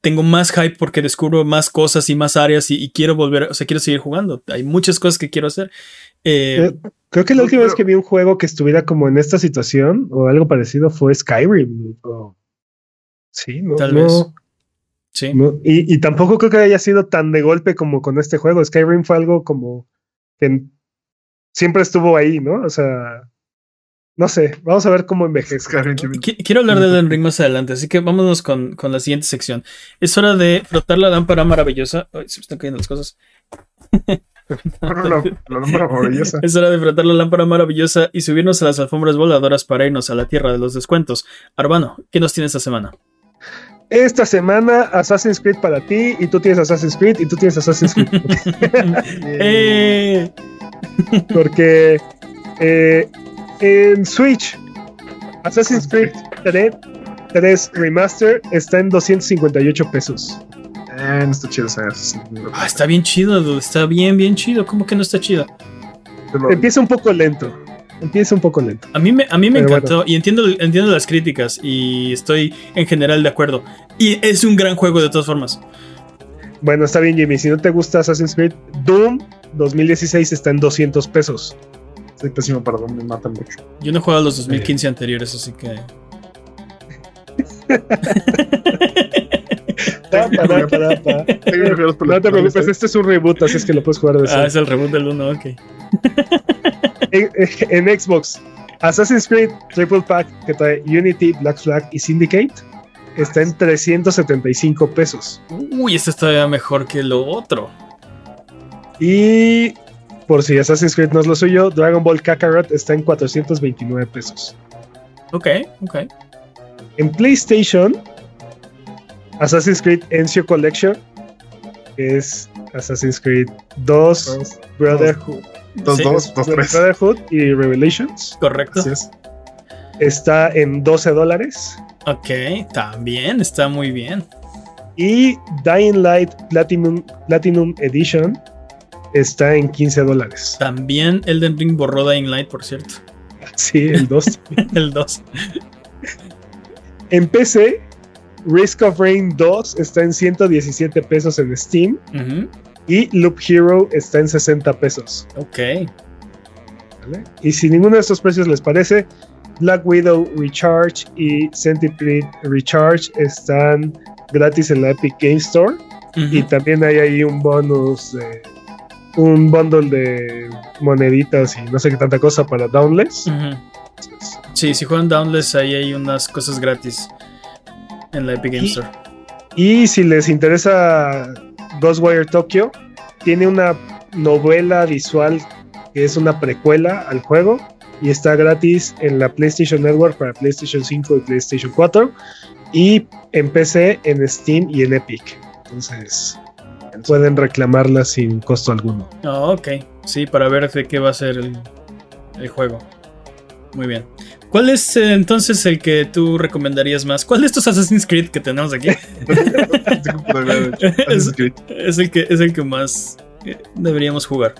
tengo más hype porque descubro más cosas y más áreas y, y quiero volver, o sea, quiero seguir jugando. Hay muchas cosas que quiero hacer. Eh, Eh, Creo que la última vez que vi un juego que estuviera como en esta situación o algo parecido fue Skyrim. o- Sí, no. Tal no- vez. Sí. no. Y, y tampoco creo que haya sido tan de golpe como con este juego. Skyrim fue algo como que siempre estuvo ahí, ¿no? O sea, no sé. Vamos a ver cómo envejece. Skyrim TV. Qui- Quiero hablar de Elden Ring más adelante, así que vámonos con, con la siguiente sección. Es hora de frotar la lámpara maravillosa. Ay, se me están cayendo las cosas. La, la lámpara maravillosa. Es hora de frotar la lámpara maravillosa y subirnos a las alfombras voladoras para irnos a la tierra de los descuentos. Arbano, ¿qué nos tiene esta semana? Esta semana Assassin's Creed para ti y tú tienes Assassin's Creed y tú tienes Assassin's Creed. ¡Eh! Porque eh, en Switch Assassin's Creed 3, 3 Remaster está en 258 pesos. Eh, no está chido Ah, está bien chido, dude, está bien, bien chido. ¿Cómo que no está chido? Empieza un poco lento. Empieza un poco lento. A mí me, a mí me Pero encantó y entiendo, entiendo las críticas y estoy en general de acuerdo. Y es un gran juego de todas formas. Bueno, está bien, Jimmy. Si no te gusta Assassin's Creed, Doom 2016 está en 200 pesos. Soy pésimo para donde me matan mucho. Yo no he jugado a los 2015 anteriores, así que. No te preocupes, este es un reboot, así es que lo puedes jugar de Ah, es el reboot del 1, ok. en, en Xbox, Assassin's Creed Triple Pack que trae Unity, Black Flag y Syndicate está en 375 pesos. Uy, este está todavía mejor que lo otro. Y por si Assassin's Creed no es lo suyo, Dragon Ball Kakarot está en 429 pesos. Ok, ok. En PlayStation, Assassin's Creed Ezio Collection, que es Assassin's Creed 2, Dos, Brotherhood, dos, Sí. dos, dos, tres. Brotherhood y Revelations, Correcto. Así es. está en 12 dólares. Ok, también, está muy bien. Y Dying Light Platinum, Platinum Edition está en 15 dólares. También Elden Ring borró Dying Light, por cierto. Sí, el 2. El 2. en PC, Risk of Rain 2 está en 117 pesos en Steam Ujú, y Loop Hero está en 60 pesos. Ok. ¿vale? Y si ninguno de estos precios les parece, Black Widow Recharge y Centipede Recharge están gratis en la Epic Game Store. Y también hay ahí un bonus de un bundle de moneditas y no sé qué tanta cosa para Downless. Ujú. Sí, si juegan Downless, ahí hay unas cosas gratis en la Epic Game Y- Store. Y si les interesa Ghostwire Tokyo, tiene una novela visual que es una precuela al juego y está gratis en la PlayStation Network para PlayStation 5 y PlayStation 4 y en PC, en Steam y en Epic. Entonces pueden reclamarla sin costo alguno. Ah, ok. Sí, para ver de qué va a ser el, el juego. Muy bien. ¿Cuál es eh, entonces el que tú recomendarías más? ¿Cuál de estos Assassin's Creed que tenemos aquí es el que, es el que más eh, deberíamos jugar?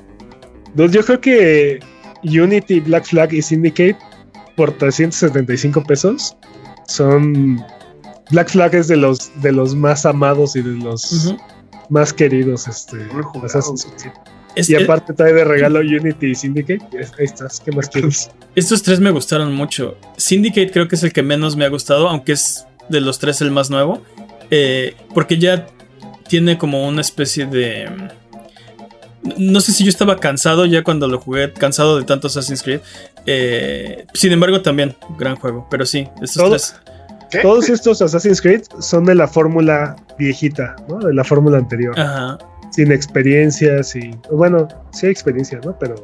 Yo creo que Unity, Black Flag y Syndicate por 375 pesos son. Black Flag es de los, de los más amados y de los más queridos. Este. Assassin's Creed. Es- Y aparte trae de regalo Unity y Syndicate. Ahí estás, ¿qué más quieres? estos tres me gustaron mucho. Syndicate creo que es el que menos me ha gustado, aunque es de los tres el más nuevo. eh, porque ya tiene como una especie de... No sé si yo estaba cansado ya cuando lo jugué, cansado de tanto Assassin's Creed. eh, sin embargo, también, gran juego. Pero sí, estos Todo- tres. ¿Qué? Todos estos Assassin's Creed son de la fórmula viejita, ¿no? De la fórmula anterior. Ajá. Sin experiencias y. Bueno, sí hay experiencia, ¿no? Pero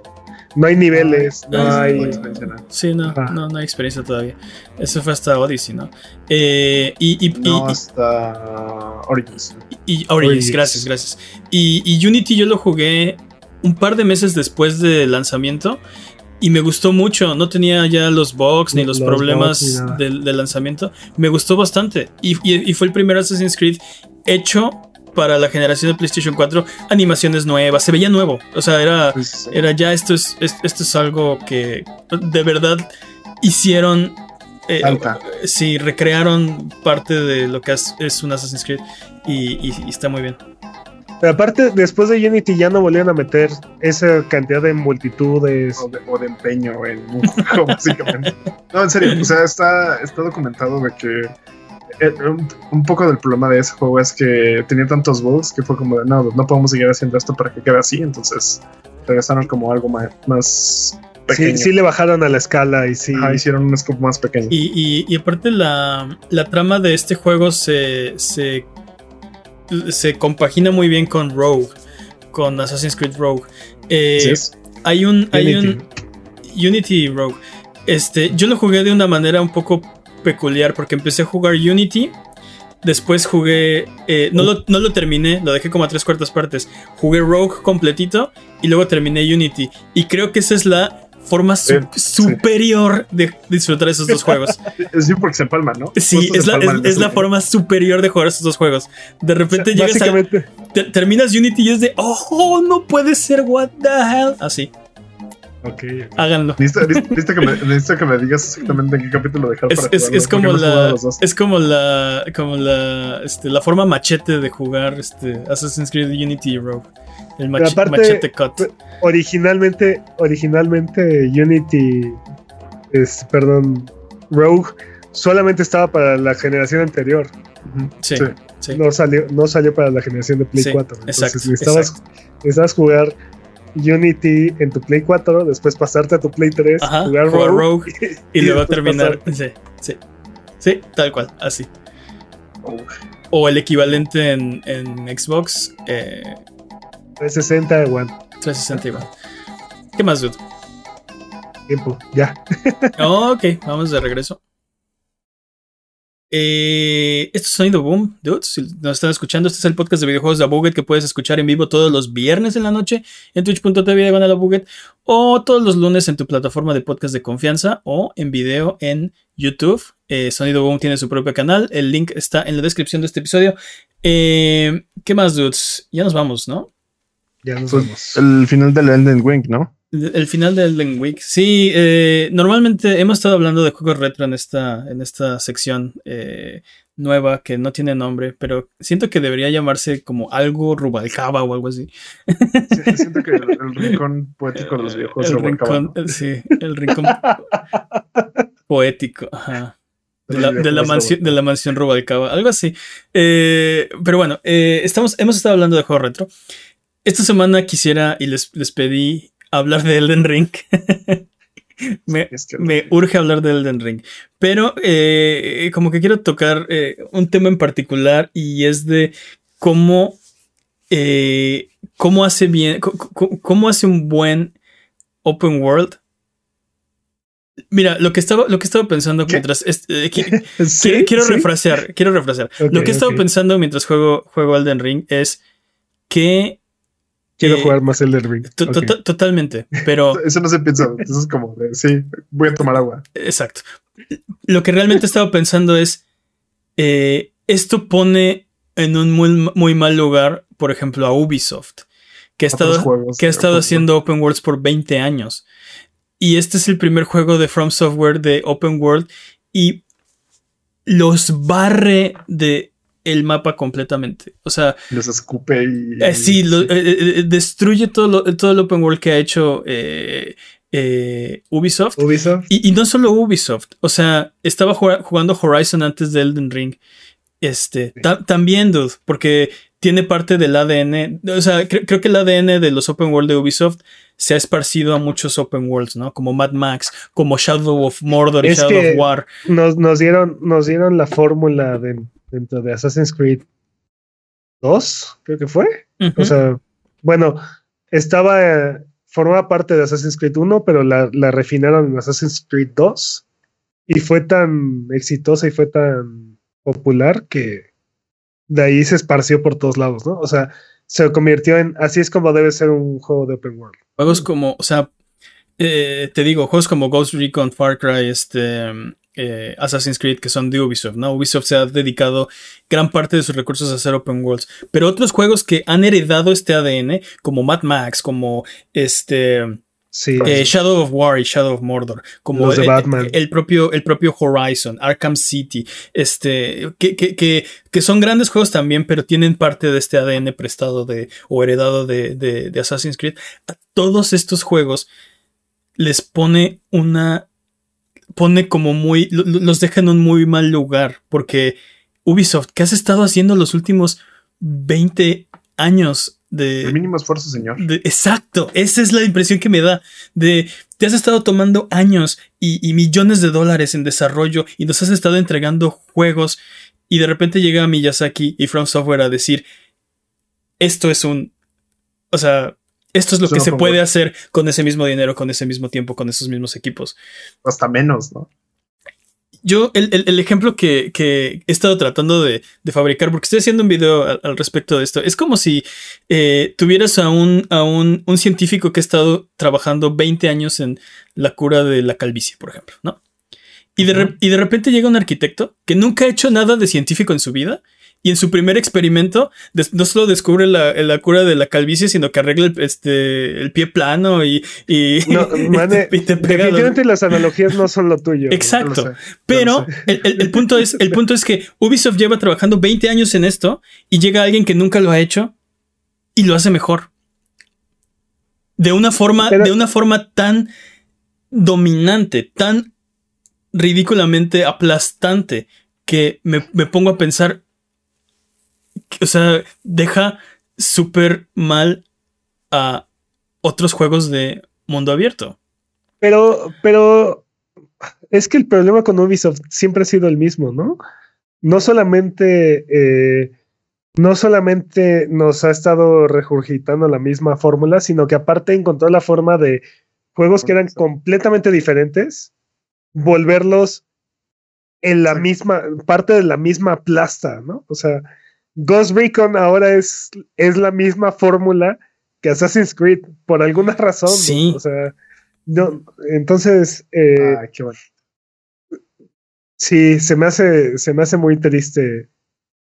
No hay niveles, no, no, hay. experiencia, ¿no? Sí, no, no, no hay experiencia todavía. Eso fue hasta Odyssey, ¿no? Eh, y, y, No, y- hasta Origins. y- y Origins, Origins. gracias, gracias. Y, y Unity yo lo jugué un par de meses después del lanzamiento y me gustó mucho. No tenía ya los bugs ni los, Los problemas del lanzamiento. Me gustó bastante. Y, y- y fue el primer Assassin's Creed hecho para la generación de PlayStation 4. Animaciones nuevas, se veía nuevo. O sea, era, Pues, era ya esto es, es- esto es algo que de verdad hicieron. eh, sí, recrearon parte de lo que es, es un Assassin's Creed y, y- y está muy bien. Pero aparte, después de Unity ya no volvieron a meter esa cantidad de multitudes. o, de, o de empeño en un juego, básicamente. No, en serio, o sea, está, está documentado de que un, un poco del problema de ese juego es que tenía tantos bugs que fue como de no, no podemos seguir haciendo esto para que quede así, entonces regresaron como algo más, más pequeño. Sí, sí le bajaron a la escala y sí. Ajá, hicieron un scope más pequeño. Y, y- y aparte la, la trama de este juego se, se, se compagina muy bien con Rogue, con Assassin's Creed Rogue. Eh, ¿Sí es? Hay un... Hay Unity. un Unity Rogue. Este, yo lo jugué de una manera un poco peculiar porque empecé a jugar Unity. Después jugué. eh, no, lo, no lo terminé, lo dejé como a tres cuartas partes. Jugué Rogue completito y luego terminé Unity. Y creo que esa es la forma su- Eh, sí. superior de disfrutar esos dos juegos. Es bien porque se empalma, ¿no? Sí, es la, es- la forma superior de jugar esos dos juegos. De repente llegas a, te- terminas Unity y es de, oh, no puede ser, what the hell. Así, háganlo. Necesito, necesito que me, necesito que me digas exactamente en qué capítulo dejar Es, para es- jugarlo, es como la es como la como la este, la forma machete de jugar este Assassin's Creed Unity y Rogue. El Pero mach- aparte, machete cut. pe- originalmente, originalmente Unity, es, perdón, Rogue solamente estaba para la generación anterior. Sí. sí. No salió, no salió para la generación de Play Sí, 4. Entonces exacto, necesitabas, exacto. necesitabas jugar Unity en tu Play 4, después pasarte a tu Play 3, Ajá, jugar jugar Rogue, Rogue y, y luego terminar. Sí, sí. Sí, tal cual, así. Oh, O el equivalente en, en Xbox eh, 360, One. 360 igual. ¿Qué más, dude? Tiempo, ya. ok, vamos de regreso. Eh, esto es Sonido Boom, dudes. Si nos están escuchando, este es el podcast de videojuegos de Abuget que puedes escuchar en vivo todos los viernes en la noche en twitch.tv diagonal Abuget o todos los lunes en tu plataforma de podcast de confianza o en video en YouTube. Eh, Sonido Boom tiene su propio canal. El link está en la descripción de este episodio. Eh, ¿Qué más, dudes? Ya nos vamos, ¿no? Ya nos Pues, vemos. el final del Elden Ring, ¿no? El final de Elden Week. Sí, eh, normalmente hemos estado hablando de juegos retro en esta, en esta sección eh, nueva que no tiene nombre, pero siento que debería llamarse como algo Rubalcaba o algo así. Sí, siento que el, el rincón poético de los videojuegos el rincón, ¿no? sí, el rincón poético. Ajá. De la, de mansión, de la mansión Rubalcaba, algo así. Eh, pero bueno, eh, estamos, hemos estado hablando de juegos retro. Esta semana quisiera y les, les pedí hablar de Elden Ring. me, Es que- me urge hablar de Elden Ring. Pero eh, como que quiero tocar eh, un tema en particular y es de cómo, eh, cómo hace bien, cómo hace un buen open world. Mira, lo que estaba, lo que estaba pensando ¿Qué? mientras. es- eh, qui- Sí, quiero quiero sí. refrasear, quiero refrasear. Lo que he estado pensando mientras juego, juego Elden Ring es que. Quiero eh, jugar más Elden Ring. to- to- Totalmente, pero. Eso no se piensa, eso es como de, sí, voy a tomar agua. Exacto. Lo que realmente estaba pensando es, eh, esto pone en un muy, muy mal lugar, por ejemplo, a Ubisoft, que ha estado, juegos que ha estado haciendo open worlds por 20 años. Y este es el primer juego de From Software de open world y los barre de el mapa completamente. O sea, Les escupe y. eh, sí, lo- eh, eh, destruye todo, lo- todo el open world que ha hecho eh, Ubisoft. Ubisoft. Y, y no solo Ubisoft, o sea, estaba jugando, Horizon antes de Elden Ring. Este, ta- también, dude, porque tiene parte del ADN. O sea, cre- creo que el ADN de los open world de Ubisoft se ha esparcido a muchos open worlds, ¿no? Como Mad Max, como Shadow of Mordor y Shadow of War. Nos, nos dieron, nos dieron la fórmula de- dentro de Assassin's Creed 2, creo que fue. Ujú. O sea, bueno, estaba eh, formaba parte de Assassin's Creed 1, pero la, la refinaron en Assassin's Creed 2 y fue tan exitosa y fue tan popular que de ahí se esparció por todos lados, ¿no? O sea, se convirtió en así es como debe ser un juego de open world. Juegos como, o sea, eh, te digo, juegos como Ghost Recon, Far Cry, este, eh, Assassin's Creed, que son de Ubisoft, ¿no? Ubisoft se ha dedicado gran parte de sus recursos a hacer open worlds. Pero otros juegos que han heredado este ADN, como Mad Max, como este. Sí. eh, Shadow of War y Shadow of Mordor, como el, propio, el propio Horizon, Arkham City, este, que, que, que, que son grandes juegos también, pero tienen parte de este ADN prestado de, o heredado de, de, de Assassin's Creed. A todos estos juegos les pone una. Pone como muy. lo- lo- los deja en un muy mal lugar. Porque Ubisoft, ¿qué has estado haciendo los últimos 20 años de. El mínimo esfuerzo, señor. de- exacto, esa es la impresión que me da. De. Te has estado tomando años y, y millones de dólares en desarrollo y nos has estado entregando juegos. Y de repente llega Miyazaki y From Software a decir: Esto es un. O sea. Esto es lo que se puede hacer con ese mismo dinero, con ese mismo tiempo, con esos mismos equipos. Hasta menos, ¿no? Yo, el, el- el ejemplo que, que he estado tratando de, de fabricar, porque estoy haciendo un video al, al respecto de esto, es como si eh, tuvieras a, un, a un, un científico que ha estado trabajando 20 años en la cura de la calvicie, por ejemplo, ¿no? Y de, y de repente llega un arquitecto que nunca ha hecho nada de científico en su vida y en su primer experimento no solo descubre la, la cura de la calvicie, sino que arregla el, este, el pie plano y, y, No, mane, y te pega los- definitivamente las analogías no son lo tuyo. Exacto. No lo sé. Pero lo el, el- el punto es, el punto es que Ubisoft lleva trabajando 20 años en esto y llega alguien que nunca lo ha hecho y lo hace mejor. De una forma, Pero- de una forma tan dominante, tan ridículamente aplastante, que me, me pongo a pensar. Que, o sea, deja súper mal a otros juegos de mundo abierto. Pero, pero es que el problema con Ubisoft siempre ha sido el mismo, ¿no? No solamente, eh, no solamente nos ha estado regurgitando la misma fórmula, sino que aparte encontró la forma de juegos que eran completamente diferentes, volverlos en la misma, parte de la misma plasta, ¿no? O sea, Ghost Recon ahora es, es la misma fórmula que Assassin's Creed, por alguna razón. ¿no? Sí. O sea, no, entonces, eh, Ay, qué bueno. sí, se me hace, se me hace muy triste.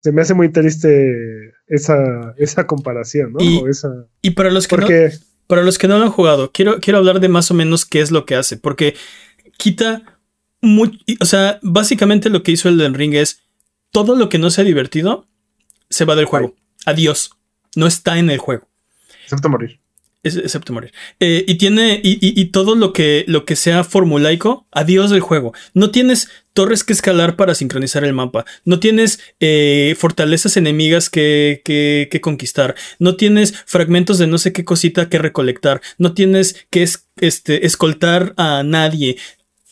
Se me hace muy triste esa, esa comparación, ¿no? Y- O esa, Y para los que no, Para los que no lo han jugado, quiero, quiero hablar de más o menos qué es lo que hace, porque quita muy, o sea, básicamente lo que hizo el Ring es todo lo que no sea divertido se va del juego. Adiós. No está en el juego. Excepto morir. Es- excepto morir. Eh, y tiene. Y, y- y todo lo que, lo que sea formulaico, adiós del juego. No tienes torres que escalar para sincronizar el mapa. No tienes eh, fortalezas enemigas que, que- que conquistar. No tienes fragmentos de no sé qué cosita que recolectar. No tienes que es- este, escoltar a nadie.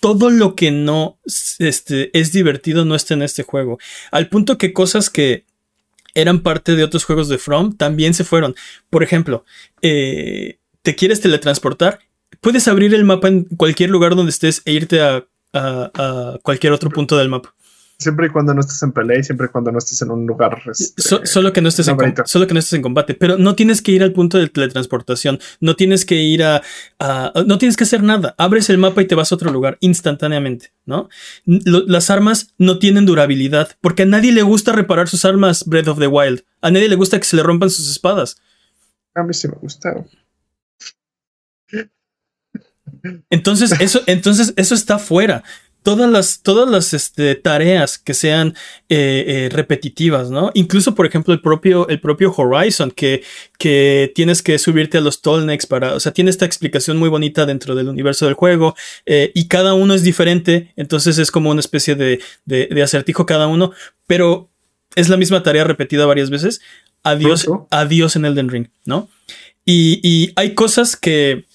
Todo lo que no este, es divertido no está en este juego. Al punto que cosas que eran parte de otros juegos de From también se fueron. Por ejemplo, eh, te quieres teletransportar, puedes abrir el mapa en cualquier lugar donde estés e irte a, a- a cualquier otro punto del mapa. Siempre y cuando no estés en pelea y siempre y cuando no estés en un lugar. este, So- solo, que no estés en, solo que no estés en combate, pero no tienes que ir al punto de teletransportación, no tienes que ir a, a- no tienes que hacer nada, abres el mapa y te vas a otro lugar instantáneamente, ¿no? Lo- las armas no tienen durabilidad, porque a nadie le gusta reparar sus armas Breath of the Wild, a nadie le gusta que se le rompan sus espadas. A mí sí me gusta. Entonces, eso, entonces, eso está fuera. Todas las, todas las este, tareas que sean eh, eh, repetitivas, ¿no? Incluso, por ejemplo, el propio, el propio Horizon, que, que tienes que subirte a los Tallnecks para. O sea, tiene esta explicación muy bonita dentro del universo del juego. eh, y cada uno es diferente. Entonces es como una especie de, de, de acertijo cada uno. Pero es la misma tarea repetida varias veces. Adiós, adiós en Elden Ring, ¿no? Y, y hay cosas que,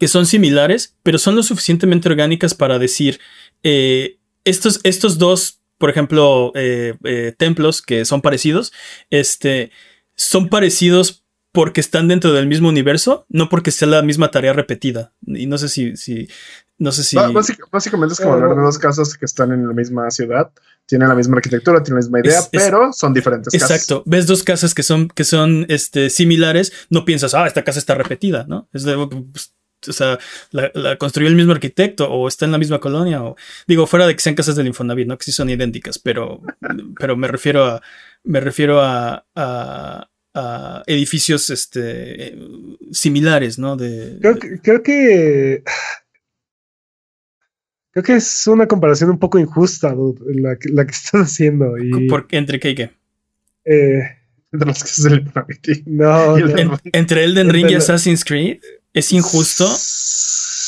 que son similares, pero son lo suficientemente orgánicas para decir, eh, estos, estos dos, por ejemplo, eh, eh, templos que son parecidos, este, son parecidos porque están dentro del mismo universo, no porque sea la misma tarea repetida. Y no sé si, si no sé si. básicamente es como hablar de dos casas que están en la misma ciudad, tienen la misma arquitectura, tienen la misma idea, pero son diferentes exacto. casas. Exacto. Ves dos casas que son, que son este, similares, no piensas, ah, esta casa está repetida, ¿no? Es de, pues, o sea, la, construyó el mismo arquitecto o está en la misma colonia o digo fuera de que sean casas del Infonavit, no que sí son idénticas, pero, pero me refiero a me refiero a, a, edificios este, similares, ¿no? De, creo, que, creo que creo que es una comparación un poco injusta la, la, que estás haciendo y ¿Por, entre qué y qué? Eh, entre las casas del Infonavit. No, entre Elden Ring y Assassin's Creed es injusto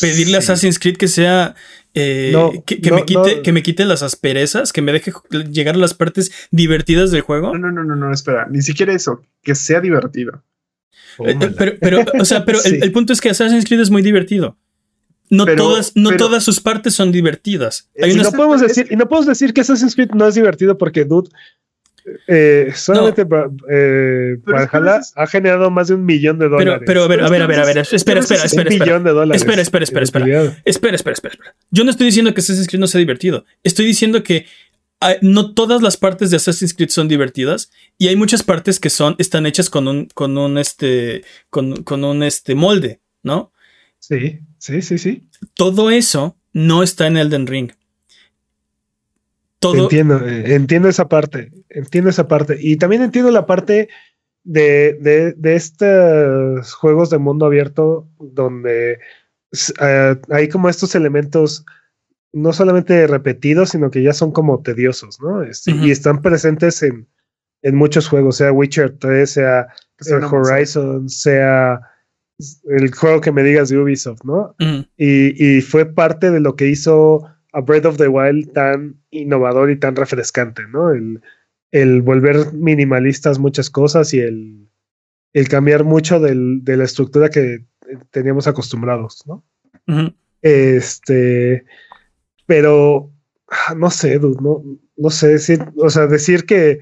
pedirle a Assassin's Creed que sea eh, que, me quite, que me quite las asperezas, que me deje llegar a las partes divertidas del juego. No, no, no, no, espera, ni siquiera eso, que sea divertido. Eh, pero, pero, o sea, pero el, punto es que Assassin's Creed es muy divertido. No, todas, no todas sus partes son divertidas. y, no podemos decir, y no podemos decir que Assassin's Creed no es divertido porque, dude, eh, solamente eh, ha generado más de un millón de dólares. Pero, a ver, a ver, a ver, a ver, espera, espera, espera, espera. de dólares espera, espera, espera, espera. Espera, espera, espera, Yo no estoy diciendo que Assassin's Creed no sea divertido. Estoy diciendo que ah, no todas las partes de Assassin's Creed son divertidas y hay muchas partes que son, están hechas con un, con un, este, con, con un, este, molde, ¿no? Sí, sí, sí, sí. Todo eso no está en Elden Ring. Entiendo, eh, entiendo esa parte, entiendo esa parte. Y también entiendo la parte de, estos juegos de mundo abierto donde eh, hay como estos elementos no solamente repetidos, sino que ya son como tediosos, ¿no? Este, y están presentes en, muchos juegos, sea Witcher 3, sea, Horizon, sea el juego que me digas de Ubisoft, ¿no? y, y, fue parte de lo que hizo a Breath of the Wild tan innovador y tan refrescante, ¿no? El, el volver minimalistas muchas cosas y el, el cambiar mucho del, de la estructura que teníamos acostumbrados, ¿no? Este, pero ah, no sé, no, no sé decir, o sea, decir que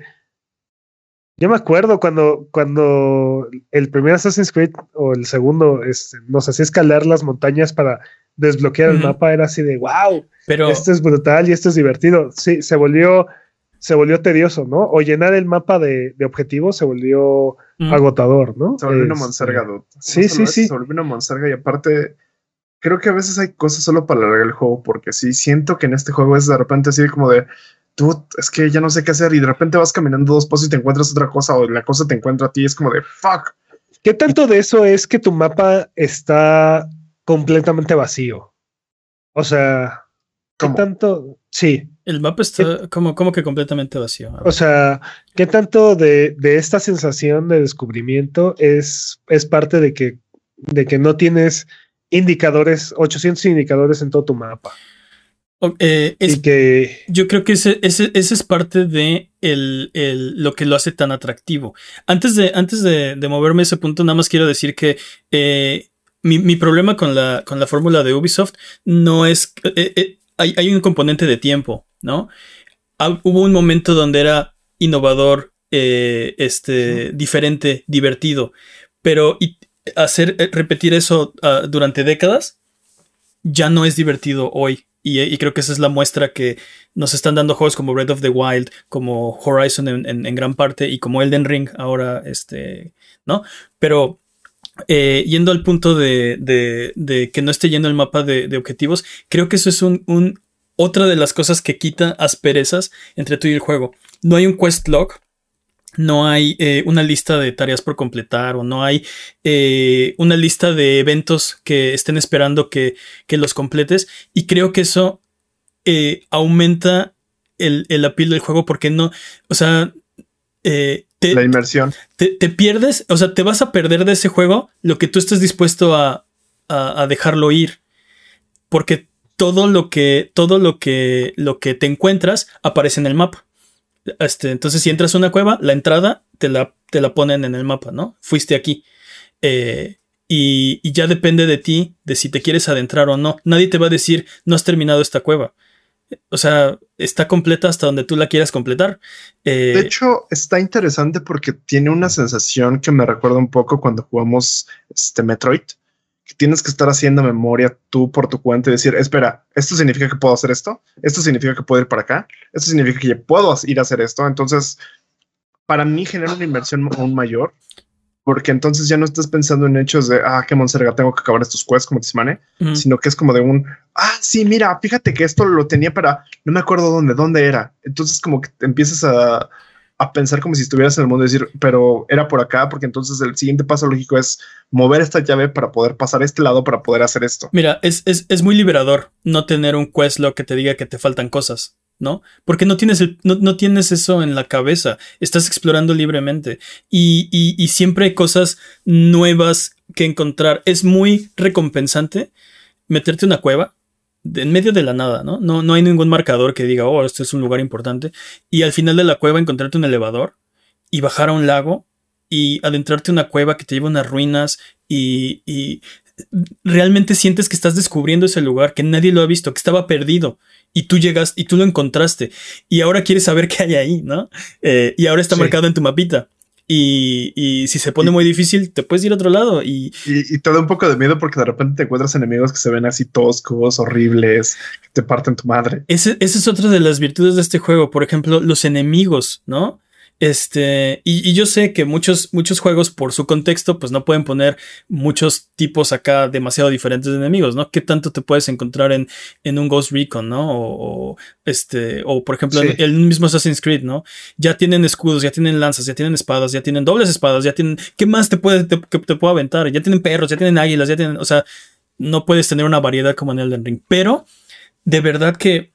yo me acuerdo cuando, cuando el primer Assassin's Creed o el segundo este, nos hacía escalar las montañas para desbloquear el mapa, era así de wow, pero esto es brutal y esto es divertido. Sí, se volvió, se volvió tedioso, ¿no? O llenar el mapa de, objetivos se volvió agotador, ¿no? Se volvió una este, monserga, Sí, sí, sí. Se volvió una monserga y aparte, creo que a veces hay cosas solo para alargar el juego, porque sí, siento que en este juego es de repente así como de, tú, es que ya no sé qué hacer y de repente vas caminando dos pasos y te encuentras otra cosa o la cosa te encuentra a ti, es como de, fuck. ¿Qué tanto de eso es que tu mapa está completamente vacío. O sea, ¿qué tanto? Sí. El mapa está como, como que completamente vacío. O sea, ¿qué tanto de, esta sensación de descubrimiento es, es parte de que, de que no tienes indicadores, 800 indicadores en todo tu mapa? Eh, que... Yo creo que ese, ese, es parte de el, lo que lo hace tan atractivo. Antes de, antes de, moverme a ese punto, nada más quiero decir que eh, mi, problema con la, con la fórmula de Ubisoft no es... Eh, eh, hay, un componente de tiempo, ¿no? hubo un momento donde era innovador, eh, este, diferente, divertido, pero hacer, repetir eso ah, durante décadas ya no es divertido hoy. Y, creo que esa es la muestra que nos están dando juegos como Breath of the Wild, como Horizon en, en gran parte y como Elden Ring ahora, este, ¿no? Pero eh, yendo al punto de, que no esté lleno el mapa de, objetivos, creo que eso es un, otra de las cosas que quita asperezas entre tú y el juego. No hay un quest log, no hay eh, una lista de tareas por completar o no hay eh, una lista de eventos que estén esperando que, los completes. Y creo que eso aumenta el, el appeal del juego porque no, o sea, la inmersión. Te, pierdes, o sea, te vas a perder de ese juego lo que tú estés dispuesto a, dejarlo ir. Porque todo lo que, todo lo que, lo que te encuentras aparece en el mapa. Este, entonces, si entras a una cueva, la entrada te la, te la ponen en el mapa, ¿no? Fuiste aquí. Eh, y, y, ya depende de ti, de si te quieres adentrar o no. Nadie te va a decir, no has terminado esta cueva. O sea, está completa hasta donde tú la quieras completar. Eh, De hecho, está interesante porque tiene una sensación que me recuerda un poco cuando jugamos este Metroid, tienes que estar haciendo memoria tú por tu cuenta y decir, espera, esto significa que puedo hacer esto, esto significa que puedo ir para acá, esto significa que puedo ir a hacer esto. Entonces, para mí genera una inversión aún mayor, porque entonces ya no estás pensando en hechos de, ah, qué monserga, tengo que acabar estos quests como Tismane, ujú. sino que es como de un, ah, sí, mira, fíjate que esto lo tenía para, no me acuerdo dónde, dónde era. Entonces como que te empiezas a, a pensar como si estuvieras en el mundo y decir, pero era por acá, porque entonces el siguiente paso lógico es mover esta llave para poder pasar a este lado para poder hacer esto. Mira, es, es, es muy liberador no tener un quest log que te diga que te faltan cosas, ¿no? Porque no tienes, no, no tienes eso en la cabeza, estás explorando libremente y, y, siempre hay cosas nuevas que encontrar. Es muy recompensante meterte una cueva en medio de la nada, ¿no? ¿no? No hay ningún marcador que diga, oh, este es un lugar importante. Y al final de la cueva encontrarte un elevador y bajar a un lago y adentrarte en una cueva que te lleva a unas ruinas y, y realmente sientes que estás descubriendo ese lugar, que nadie lo ha visto, que estaba perdido y tú llegas y tú lo encontraste y ahora quieres saber qué hay ahí, ¿no? Eh, y ahora está Sí. marcado en tu mapita. Y, y si se pone Y- muy difícil, te puedes ir a otro lado y Y, y te da un poco de miedo porque de repente te encuentras enemigos que se ven así toscos, horribles, que te parten tu madre. Ese- esa es otra de las virtudes de este juego. Por ejemplo, los enemigos, ¿no? Este, y, y yo sé que muchos, muchos juegos, por su contexto, pues no pueden poner muchos tipos acá demasiado diferentes de enemigos, ¿no? ¿Qué tanto te puedes encontrar en, en un Ghost Recon, ¿no? O, o, este, o por ejemplo, Sí. en el mismo Assassin's Creed, ¿no? Ya tienen escudos, ya tienen lanzas, ya tienen espadas, ya tienen dobles espadas, ya tienen. ¿Qué más te puede, te, que te puedo aventar? Ya tienen perros, ya tienen águilas, ya tienen. O sea, no puedes tener una variedad como en Elden Ring. Pero de verdad que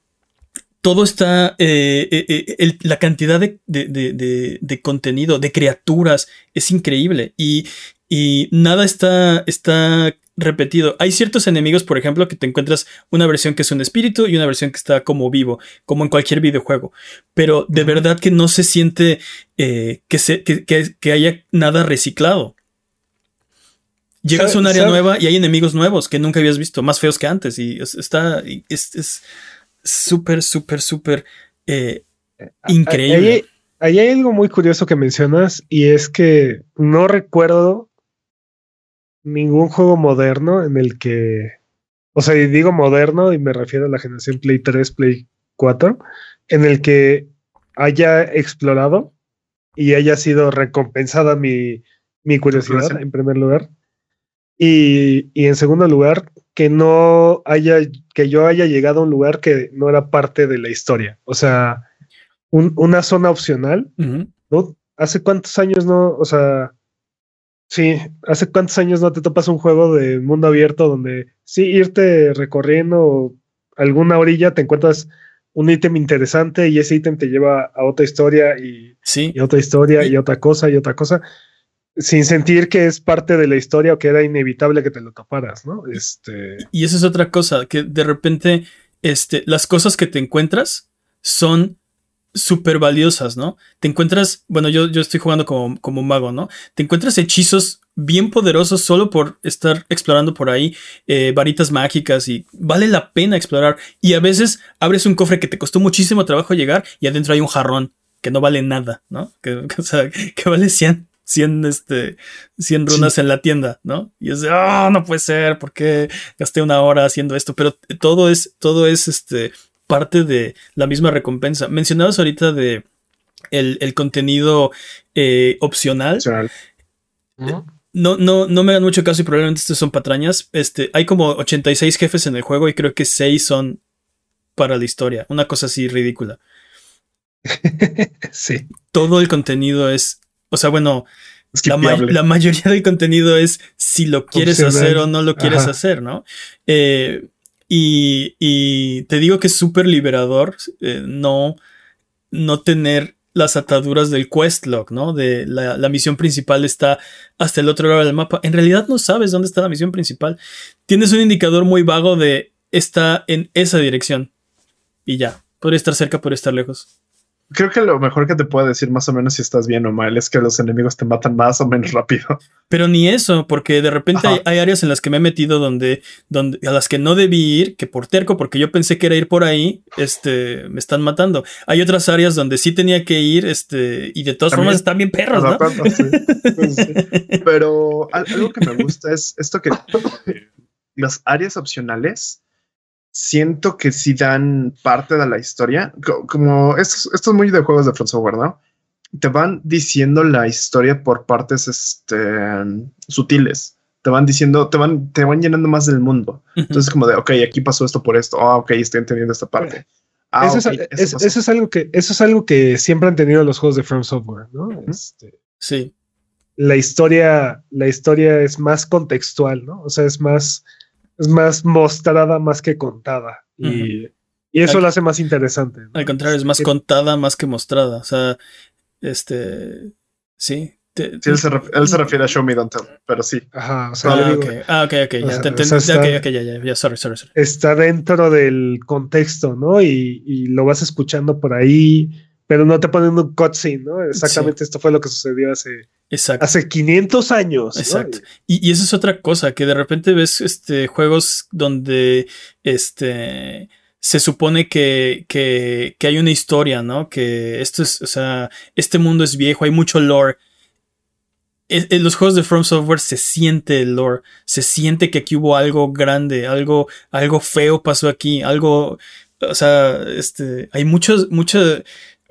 todo está, eh, eh, eh, el- la cantidad de, de- de- de- de contenido, de criaturas, es increíble. Y, y nada está, está repetido. Hay ciertos enemigos, por ejemplo, que te encuentras una versión que es un espíritu y una versión que está como vivo, como en cualquier videojuego, pero de verdad que no se siente eh, que, se, que, que- que haya nada reciclado. Llegas a un área ¿Sabe- nueva y hay enemigos nuevos que nunca habías visto, más feos que antes, y es- está, es súper, súper, súper eh, increíble. Ahí, ahí hay algo muy curioso que mencionas y es que no recuerdo ningún juego moderno en el que, o sea, y digo moderno y me refiero a la generación Play 3, Play 4, en el que haya explorado y haya sido recompensada mi, mi curiosidad en primer lugar. Y, y en segundo lugar, que no haya, que yo haya llegado a un lugar que no era parte de la historia. O sea, un- una zona opcional. ¿Hace cuántos años no? O sea, sí, ¿hace cuántos años no te topas un juego de mundo abierto donde sí, irte recorriendo alguna orilla, te encuentras un ítem interesante y ese ítem te lleva a otra historia y, Sí, y otra historia Y- y otra cosa y otra cosa, sin sentir que es parte de la historia o que era inevitable que te lo toparas, ¿no? Este, y esa es otra cosa, que de repente este, las cosas que te encuentras son súper valiosas, ¿no? Te encuentras, bueno, yo, yo estoy jugando como, como mago, ¿no? Te encuentras hechizos bien poderosos solo por estar explorando por ahí, eh, varitas mágicas y vale la pena explorar. Y a veces abres un cofre que te costó muchísimo trabajo llegar y adentro hay un jarrón que no vale nada, ¿no? Que, que, o sea, que vale 100, 100, este, 100 runas en la tienda, ¿no? Y es de, oh, no puede ser, ¿por qué gasté una hora haciendo esto? Pero todo es, todo es, este, parte de la misma recompensa. Mencionabas ahorita de el, el contenido eh, opcional. Opcional. No, no, no me hagan mucho caso y probablemente estos son patrañas. Este, hay como 86 jefes en el juego y creo que 6 son para la historia. Una cosa así ridícula. sí. Todo el contenido es, o sea, bueno, la, ma- Skipeable. la mayoría del contenido es si lo quieres hacer o no lo quieres Ajá. hacer, ¿no? Eh, y, y te digo que es súper liberador eh, no, no tener las ataduras del quest log, ¿no? De la, la misión principal está hasta el otro lado del mapa. En realidad no sabes dónde está la misión principal. Tienes un indicador muy vago de está en esa dirección. Y ya. Podría estar cerca, podría estar lejos. Creo que lo mejor que te puedo decir más o menos si estás bien o mal es que los enemigos te matan más o menos rápido. Pero ni eso, porque de repente hay, áreas en las que me he metido donde, donde a las que no debí ir, que por terco, porque yo pensé que era ir por ahí, este, me están matando. Hay otras áreas donde sí tenía que ir, este, y de todas También- formas están bien perros, ¿no? Adaptando, sí. Pues sí. Pero al- algo que me gusta es esto que las áreas opcionales siento que sí dan parte de la historia. Co- Como esto, es- esto es muy de juegos de From Software, ¿no? Te van diciendo la historia por partes este, sutiles. Te van diciendo, te van, te van llenando más del mundo. Entonces, como de, ok, aquí pasó esto por esto. Ah, ok, estoy entendiendo esta parte. Ah, eso, ok, es, eso eso es algo que, eso es algo que siempre han tenido los juegos de From Software, ¿no? Este, Sí. la historia, la historia es más contextual, ¿no? O sea, es más, es más mostrada más que contada. Y, y eso Al- lo hace más interesante. ¿no? Al contrario, es más contada más que mostrada. O sea, este, sí. te- Sí, él se, él se refiere a Show Me Don't Tell, pero sí. Ajá, o sea, Ah, digo, ok, ah, ok, ok, o ya sea, te o entendí. sea, está- ok, ok, ya, ya, ya, sorry, sorry, sorry. está dentro del contexto, ¿no? Y, y lo vas escuchando por ahí, pero no te ponen un cutscene, ¿no? Exactamente esto fue lo que sucedió hace, Exacto. hace 500 años. ¿no? Exacto. Y, y eso es otra cosa, que de repente ves este, juegos donde este, se supone que, que, que hay una historia, ¿no? Que esto es, o sea, este mundo es viejo, hay mucho lore. En los juegos de From Software se siente el lore, se siente que aquí hubo algo grande, algo, algo feo pasó aquí, algo, o sea, este, hay muchos, muchas,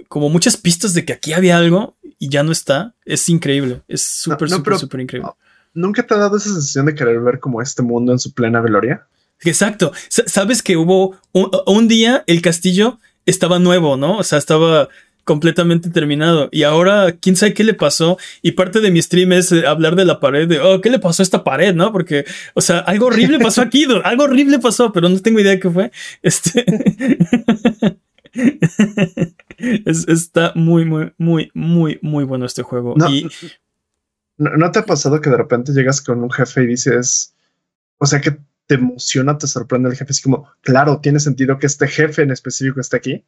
como muchas pistas de que aquí había algo y ya no está. Es increíble, es súper, no, súper, pero- súper increíble. ¿Nunca te ha dado esa sensación de querer ver como este mundo en su plena gloria? Exacto. Sa- Sabes que hubo un, un día el castillo estaba nuevo, ¿no? O sea, estaba completamente terminado. Y ahora, quién sabe qué le pasó. Y parte de mi stream es eh, hablar de la pared, de, oh, ¿qué le pasó a esta pared, no? Porque, o sea, algo horrible pasó aquí, algo horrible pasó, pero no tengo idea de qué fue. Este. Es- está muy, muy, muy, muy, muy bueno este juego. No, y ¿no, no te ha pasado que de repente llegas con un jefe y dices, o sea, que te emociona, te sorprende el jefe, así como, claro, tiene sentido que este jefe en específico esté aquí?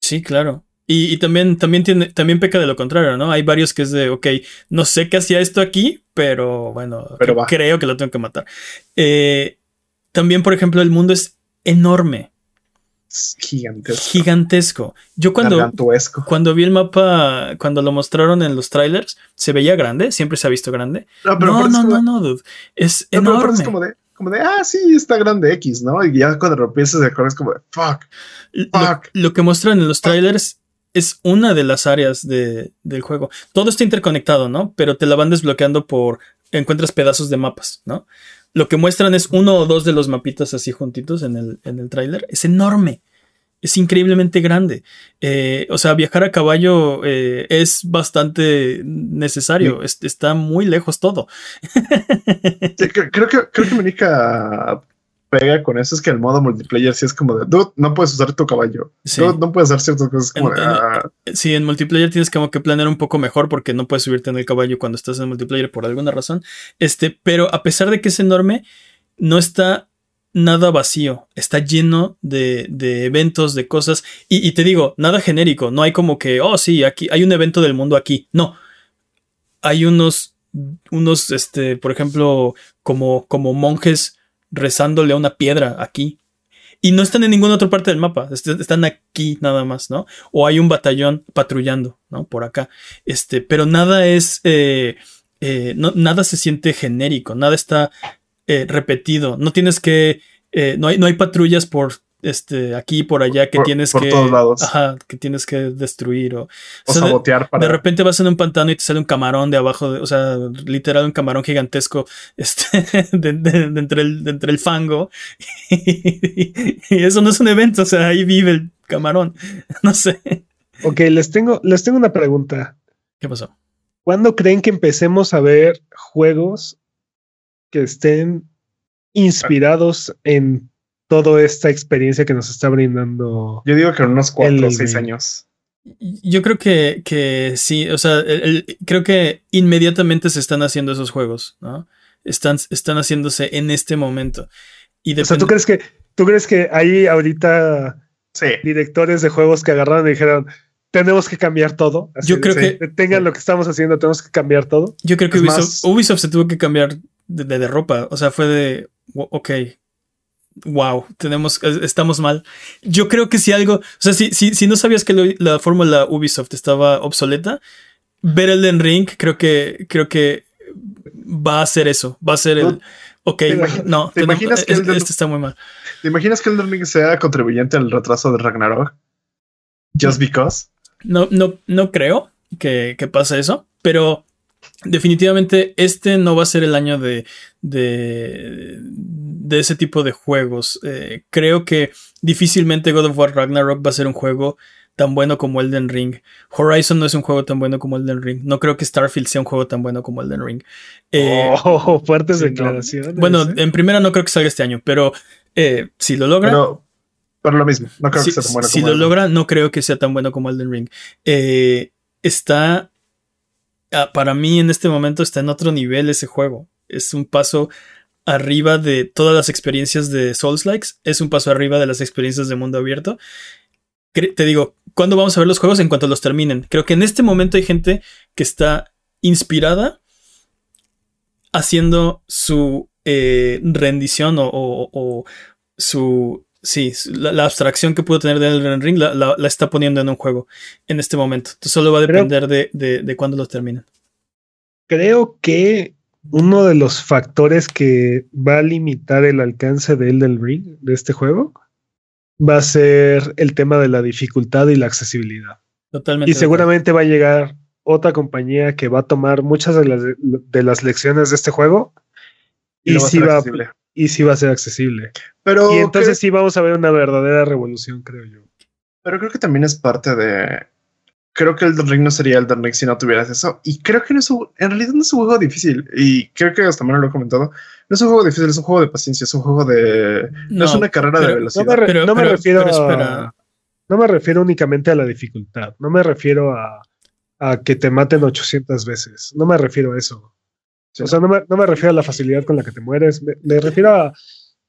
Sí, claro. Y, y también, también tiene, también peca de lo contrario, ¿no? Hay varios que es de, ok, no sé qué hacía esto aquí, pero bueno, Pero creo que lo tengo que matar. Eh, también, por ejemplo, el mundo es enorme, gigantesco, gigantesco. Yo cuando, cuando vi el mapa, cuando lo mostraron en los trailers, se veía grande, siempre se ha visto grande. No, pero no, no, como- no, no, dude. Es no, enorme. es como de, como de, ah, sí, está grande X, ¿no? Y ya cuando lo empiezas recordar es como de, fuck. Lo, Fuck. lo que muestran en los trailers es una de las áreas de- del juego. Todo está interconectado, ¿no? Pero te la van desbloqueando por. Encuentras pedazos de mapas, ¿no? Lo que muestran es uno o dos de los mapitas así juntitos en el, en el tráiler. Es enorme. Es increíblemente grande. Eh, o sea, viajar a caballo eh, es bastante necesario. Es- está muy lejos todo. Sí, creo, que, creo que única pega con eso es que el modo multiplayer sí es como de, dude, no puedes usar tu caballo. Sí. Dude, no puedes hacer ciertas cosas como en- ah, Sí, en multiplayer tienes como que planear un poco mejor porque no puedes subirte en el caballo cuando estás en multiplayer por alguna razón. Este, pero a pesar de que es enorme, no está nada vacío. Está lleno de, de eventos, de cosas. Y, y te digo, nada genérico. No hay como que, oh, sí, aquí hay un evento del mundo aquí. No. Hay unos, unos, este, por ejemplo, como, como monjes rezándole a una piedra aquí. Y no están en ninguna otra parte del mapa, est- están aquí nada más, ¿no? O hay un batallón patrullando, ¿no? Por acá. Este, pero nada es, eh, eh, no, nada se siente genérico, nada está eh, repetido. No tienes que, no hay, no hay patrullas por, este, aquí y por allá que Por- tienes por que, todos lados. ajá, que tienes que destruir o, o o sea, de- sabotear para. de repente vas en un pantano y te sale un camarón de abajo, de- o sea, literal un camarón gigantesco este, de, de- de entre, el, de entre el fango. Y, eso no es un evento, o sea, ahí vive el camarón. No sé. Ok, les tengo, les tengo una pregunta. ¿Qué pasó? ¿Cuándo creen que empecemos a ver juegos que estén inspirados en toda esta experiencia que nos está brindando? Yo digo que en unos cuatro o seis años. Yo creo que, que sí, o sea, el- el- creo que inmediatamente se están haciendo esos juegos, ¿no? Están, están haciéndose en este momento. Y O sea, ¿tú crees que, tú crees que hay ahorita Sí. directores de juegos que agarraron y dijeron, tenemos que cambiar todo. Así Yo creo que- tengan lo que estamos haciendo, tenemos que cambiar todo. Yo creo que Ubisoft, más- Ubisoft se tuvo que cambiar de, de- de ropa. O sea, fue de, ok, wow, tenemos, es- estamos mal. Yo creo que si algo, o sea, si, si, si no sabías que lo- la fórmula Ubisoft estaba obsoleta, ver Elden Ring creo que, creo que va a ser eso, va a ser el, ok, ¿Te imagi- no, te tenemos- imaginas que es- Elden- este está muy mal. ¿Te imaginas que el Ring sea contribuyente al retraso de Ragnarok? Just because. No, no, no creo que, que pase eso, pero definitivamente este no va a ser el año de, de, de ese tipo de juegos. Eh, creo que difícilmente God of War Ragnarok va a ser un juego tan bueno como Elden Ring. Horizon no es un juego tan bueno como Elden Ring. No creo que Starfield sea un juego tan bueno como Elden Ring. Eh, oh, fuertes sí, no. declaraciones. bueno, ¿eh? en primera no creo que salga este año, pero eh, si lo logra, Pero, pero lo mismo. No creo si, que sea tan bueno si como lo logra, no creo que sea tan bueno como Elden Ring. Está. Ah, para mí, en este momento, está en otro nivel ese juego. Es un paso arriba de todas las experiencias de Souls Likes. Es un paso arriba de las experiencias de mundo abierto. Te digo, ¿cuándo vamos a ver los juegos? En cuanto los terminen. Creo que en este momento hay gente que está inspirada haciendo su eh, rendición o su. Sí, la, la abstracción que pudo tener de Elden Ring la, la- la está poniendo en un juego en este momento. Entonces solo va a Creo- depender de, de, de cuándo lo terminen. Creo que uno de los factores que va a limitar el alcance de Elden Ring, de este juego, va a ser el tema de la dificultad y la accesibilidad. Totalmente. Y seguramente va a llegar otra compañía que va a tomar muchas de las, de las lecciones de este juego Y y, no va a y sí va a ser accesible. Pero, y entonces creo, sí vamos a ver una verdadera revolución, creo yo. pero creo que también es parte de. Creo que el Ring no sería el Ring si no tuvieras eso. Y creo que no es un- en realidad no es un juego difícil. Y creo que hasta menos lo he comentado. No es un juego difícil, es un juego de paciencia, es un juego de. No, No, es una carrera de velocidad. No me, re- Pero- no me pero- refiero pero a- espera. no me refiero únicamente a la dificultad. No me refiero a, a que te maten 800 veces. No me refiero a eso. Sí. O sea, no me, no me refiero a la facilidad con la que te mueres. Me, me refiero a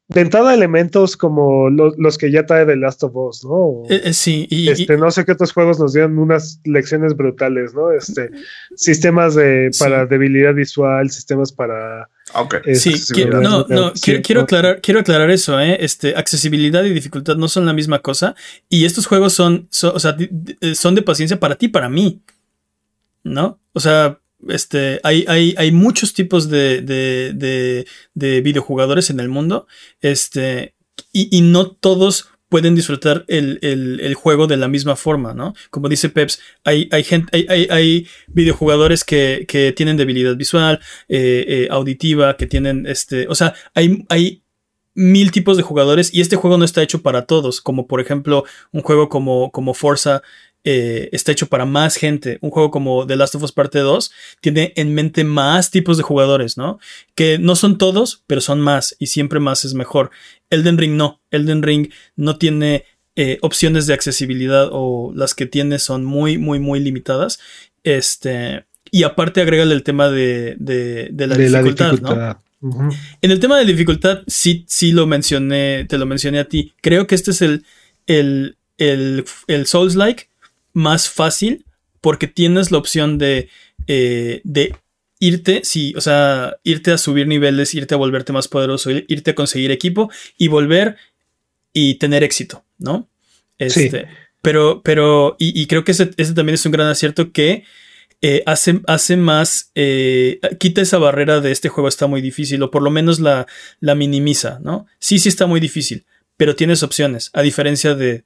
de entrada elementos como lo- los que ya trae The Last of Us, ¿no? O, Eh, eh, sí, y, y- este, no sé qué otros juegos nos dieron unas lecciones brutales, ¿no? Este, sistemas de, Sí. para debilidad visual, sistemas para Ah, ok. es Sí, quiero, no, no, Sí, quiero, quiero no. aclarar, quiero aclarar eso, ¿eh? Este, accesibilidad y dificultad no son la misma cosa. Y estos juegos son, son- o sea, di- son de paciencia para ti, para mí. ¿No? O sea, este, hay, hay, hay muchos tipos de, de, de, de videojugadores en el mundo. Este, y, y no todos pueden disfrutar el, el- juego de la misma forma, ¿no? Como dice Peps, hay, hay, gente, hay, hay videojugadores que, que tienen debilidad visual, eh, eh, auditiva, que tienen este. O sea, hay, hay mil tipos de jugadores y este juego no está hecho para todos. Como por ejemplo, un juego como, como Forza. Eh, está hecho para más gente. Un juego como The Last of Us Parte 2 tiene en mente más tipos de jugadores, ¿no? Que no son todos, pero son más y siempre más es mejor. Elden Ring no. Elden Ring no tiene eh, opciones de accesibilidad o las que tiene son muy, muy, muy limitadas. Este, y aparte agrégale el tema de, de, de la de la dificultad, ¿no? En el tema de dificultad, sí, sí lo mencioné, te lo mencioné a ti. Creo que este es el, el, el, el Souls-like más fácil porque tienes la opción de, eh, de irte, sí, o sea, irte a subir niveles, irte a volverte más poderoso, irte a conseguir equipo y volver y tener éxito, ¿no? Sí. Este, Pero, pero, y, y creo que ese, ese también es un gran acierto que eh, hace, hace más, eh, quita esa barrera de este juego está muy difícil, o por lo menos la, la minimiza, ¿no? Sí, sí está muy difícil, pero tienes opciones, a diferencia de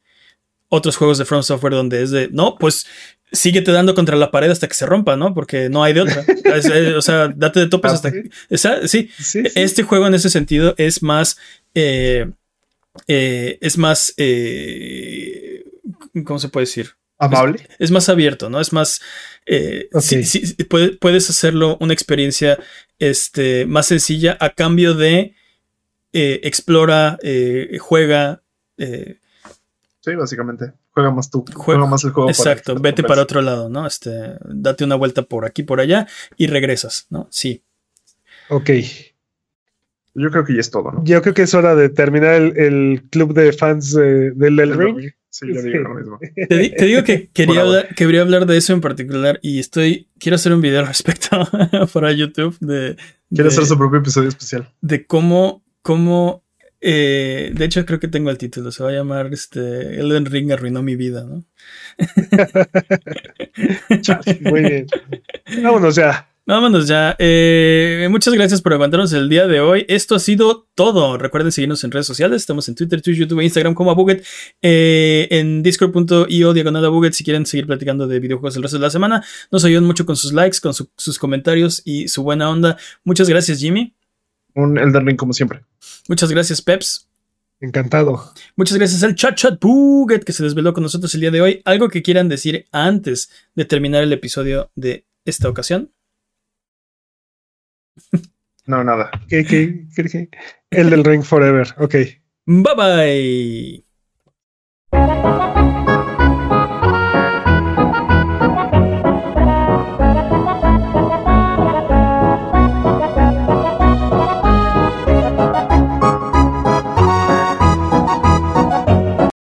otros juegos de From Software donde es de, no, pues síguete dando contra la pared hasta que se rompa, ¿no? Porque no hay de otra. Es, o sea, date de topes Ah, hasta sí. que... sí, Sí, sí. este juego en ese sentido es más. eh, eh, es más. eh, ¿Cómo se puede decir? Amable. Es más abierto, ¿no? Es más. eh, Ok. sí- sí, puede- puedes hacerlo una experiencia este, más sencilla a cambio de eh, explora, juega. eh, Sí, básicamente. Juega más tú. Juega- Juega más el juego. exacto, vete para otro lado, ¿no? Este, date una vuelta por aquí, por allá y regresas, ¿no? Sí. Ok. Yo creo que ya es todo, ¿no? Yo creo que es hora de terminar el, el club de fans de- del Elden Ring. Sí, yo Sí. digo lo mismo. Te, di- te digo que quería hablar, quería hablar de eso en particular y estoy. Quiero hacer un video al respecto para YouTube de. De- hacer su propio episodio especial. de cómo, cómo eh, de hecho creo que tengo el título, se va a llamar este Elden Ring arruinó mi vida, ¿no? Muy bien. Vámonos ya. Vámonos ya. Eh, muchas gracias por aguantarnos el día de hoy. Esto ha sido todo. Recuerden seguirnos en redes sociales. Estamos en Twitter, Twitch, YouTube e Instagram como Abuget. Eh, en discord.io diagonal Abuget si quieren seguir platicando de videojuegos el resto de la semana. Nos ayudan mucho con sus likes, con su- sus comentarios y su buena onda. Muchas gracias, Jimmy. Un Elden Ring como siempre. Muchas gracias, Peps. Encantado. Muchas gracias al Chat Chat Buget que se desveló con nosotros el día de hoy. ¿Algo que quieran decir antes de terminar el episodio de esta ocasión? No, nada. ¿Qué, qué, qué, qué? El del Ring Forever. Ok. Bye bye.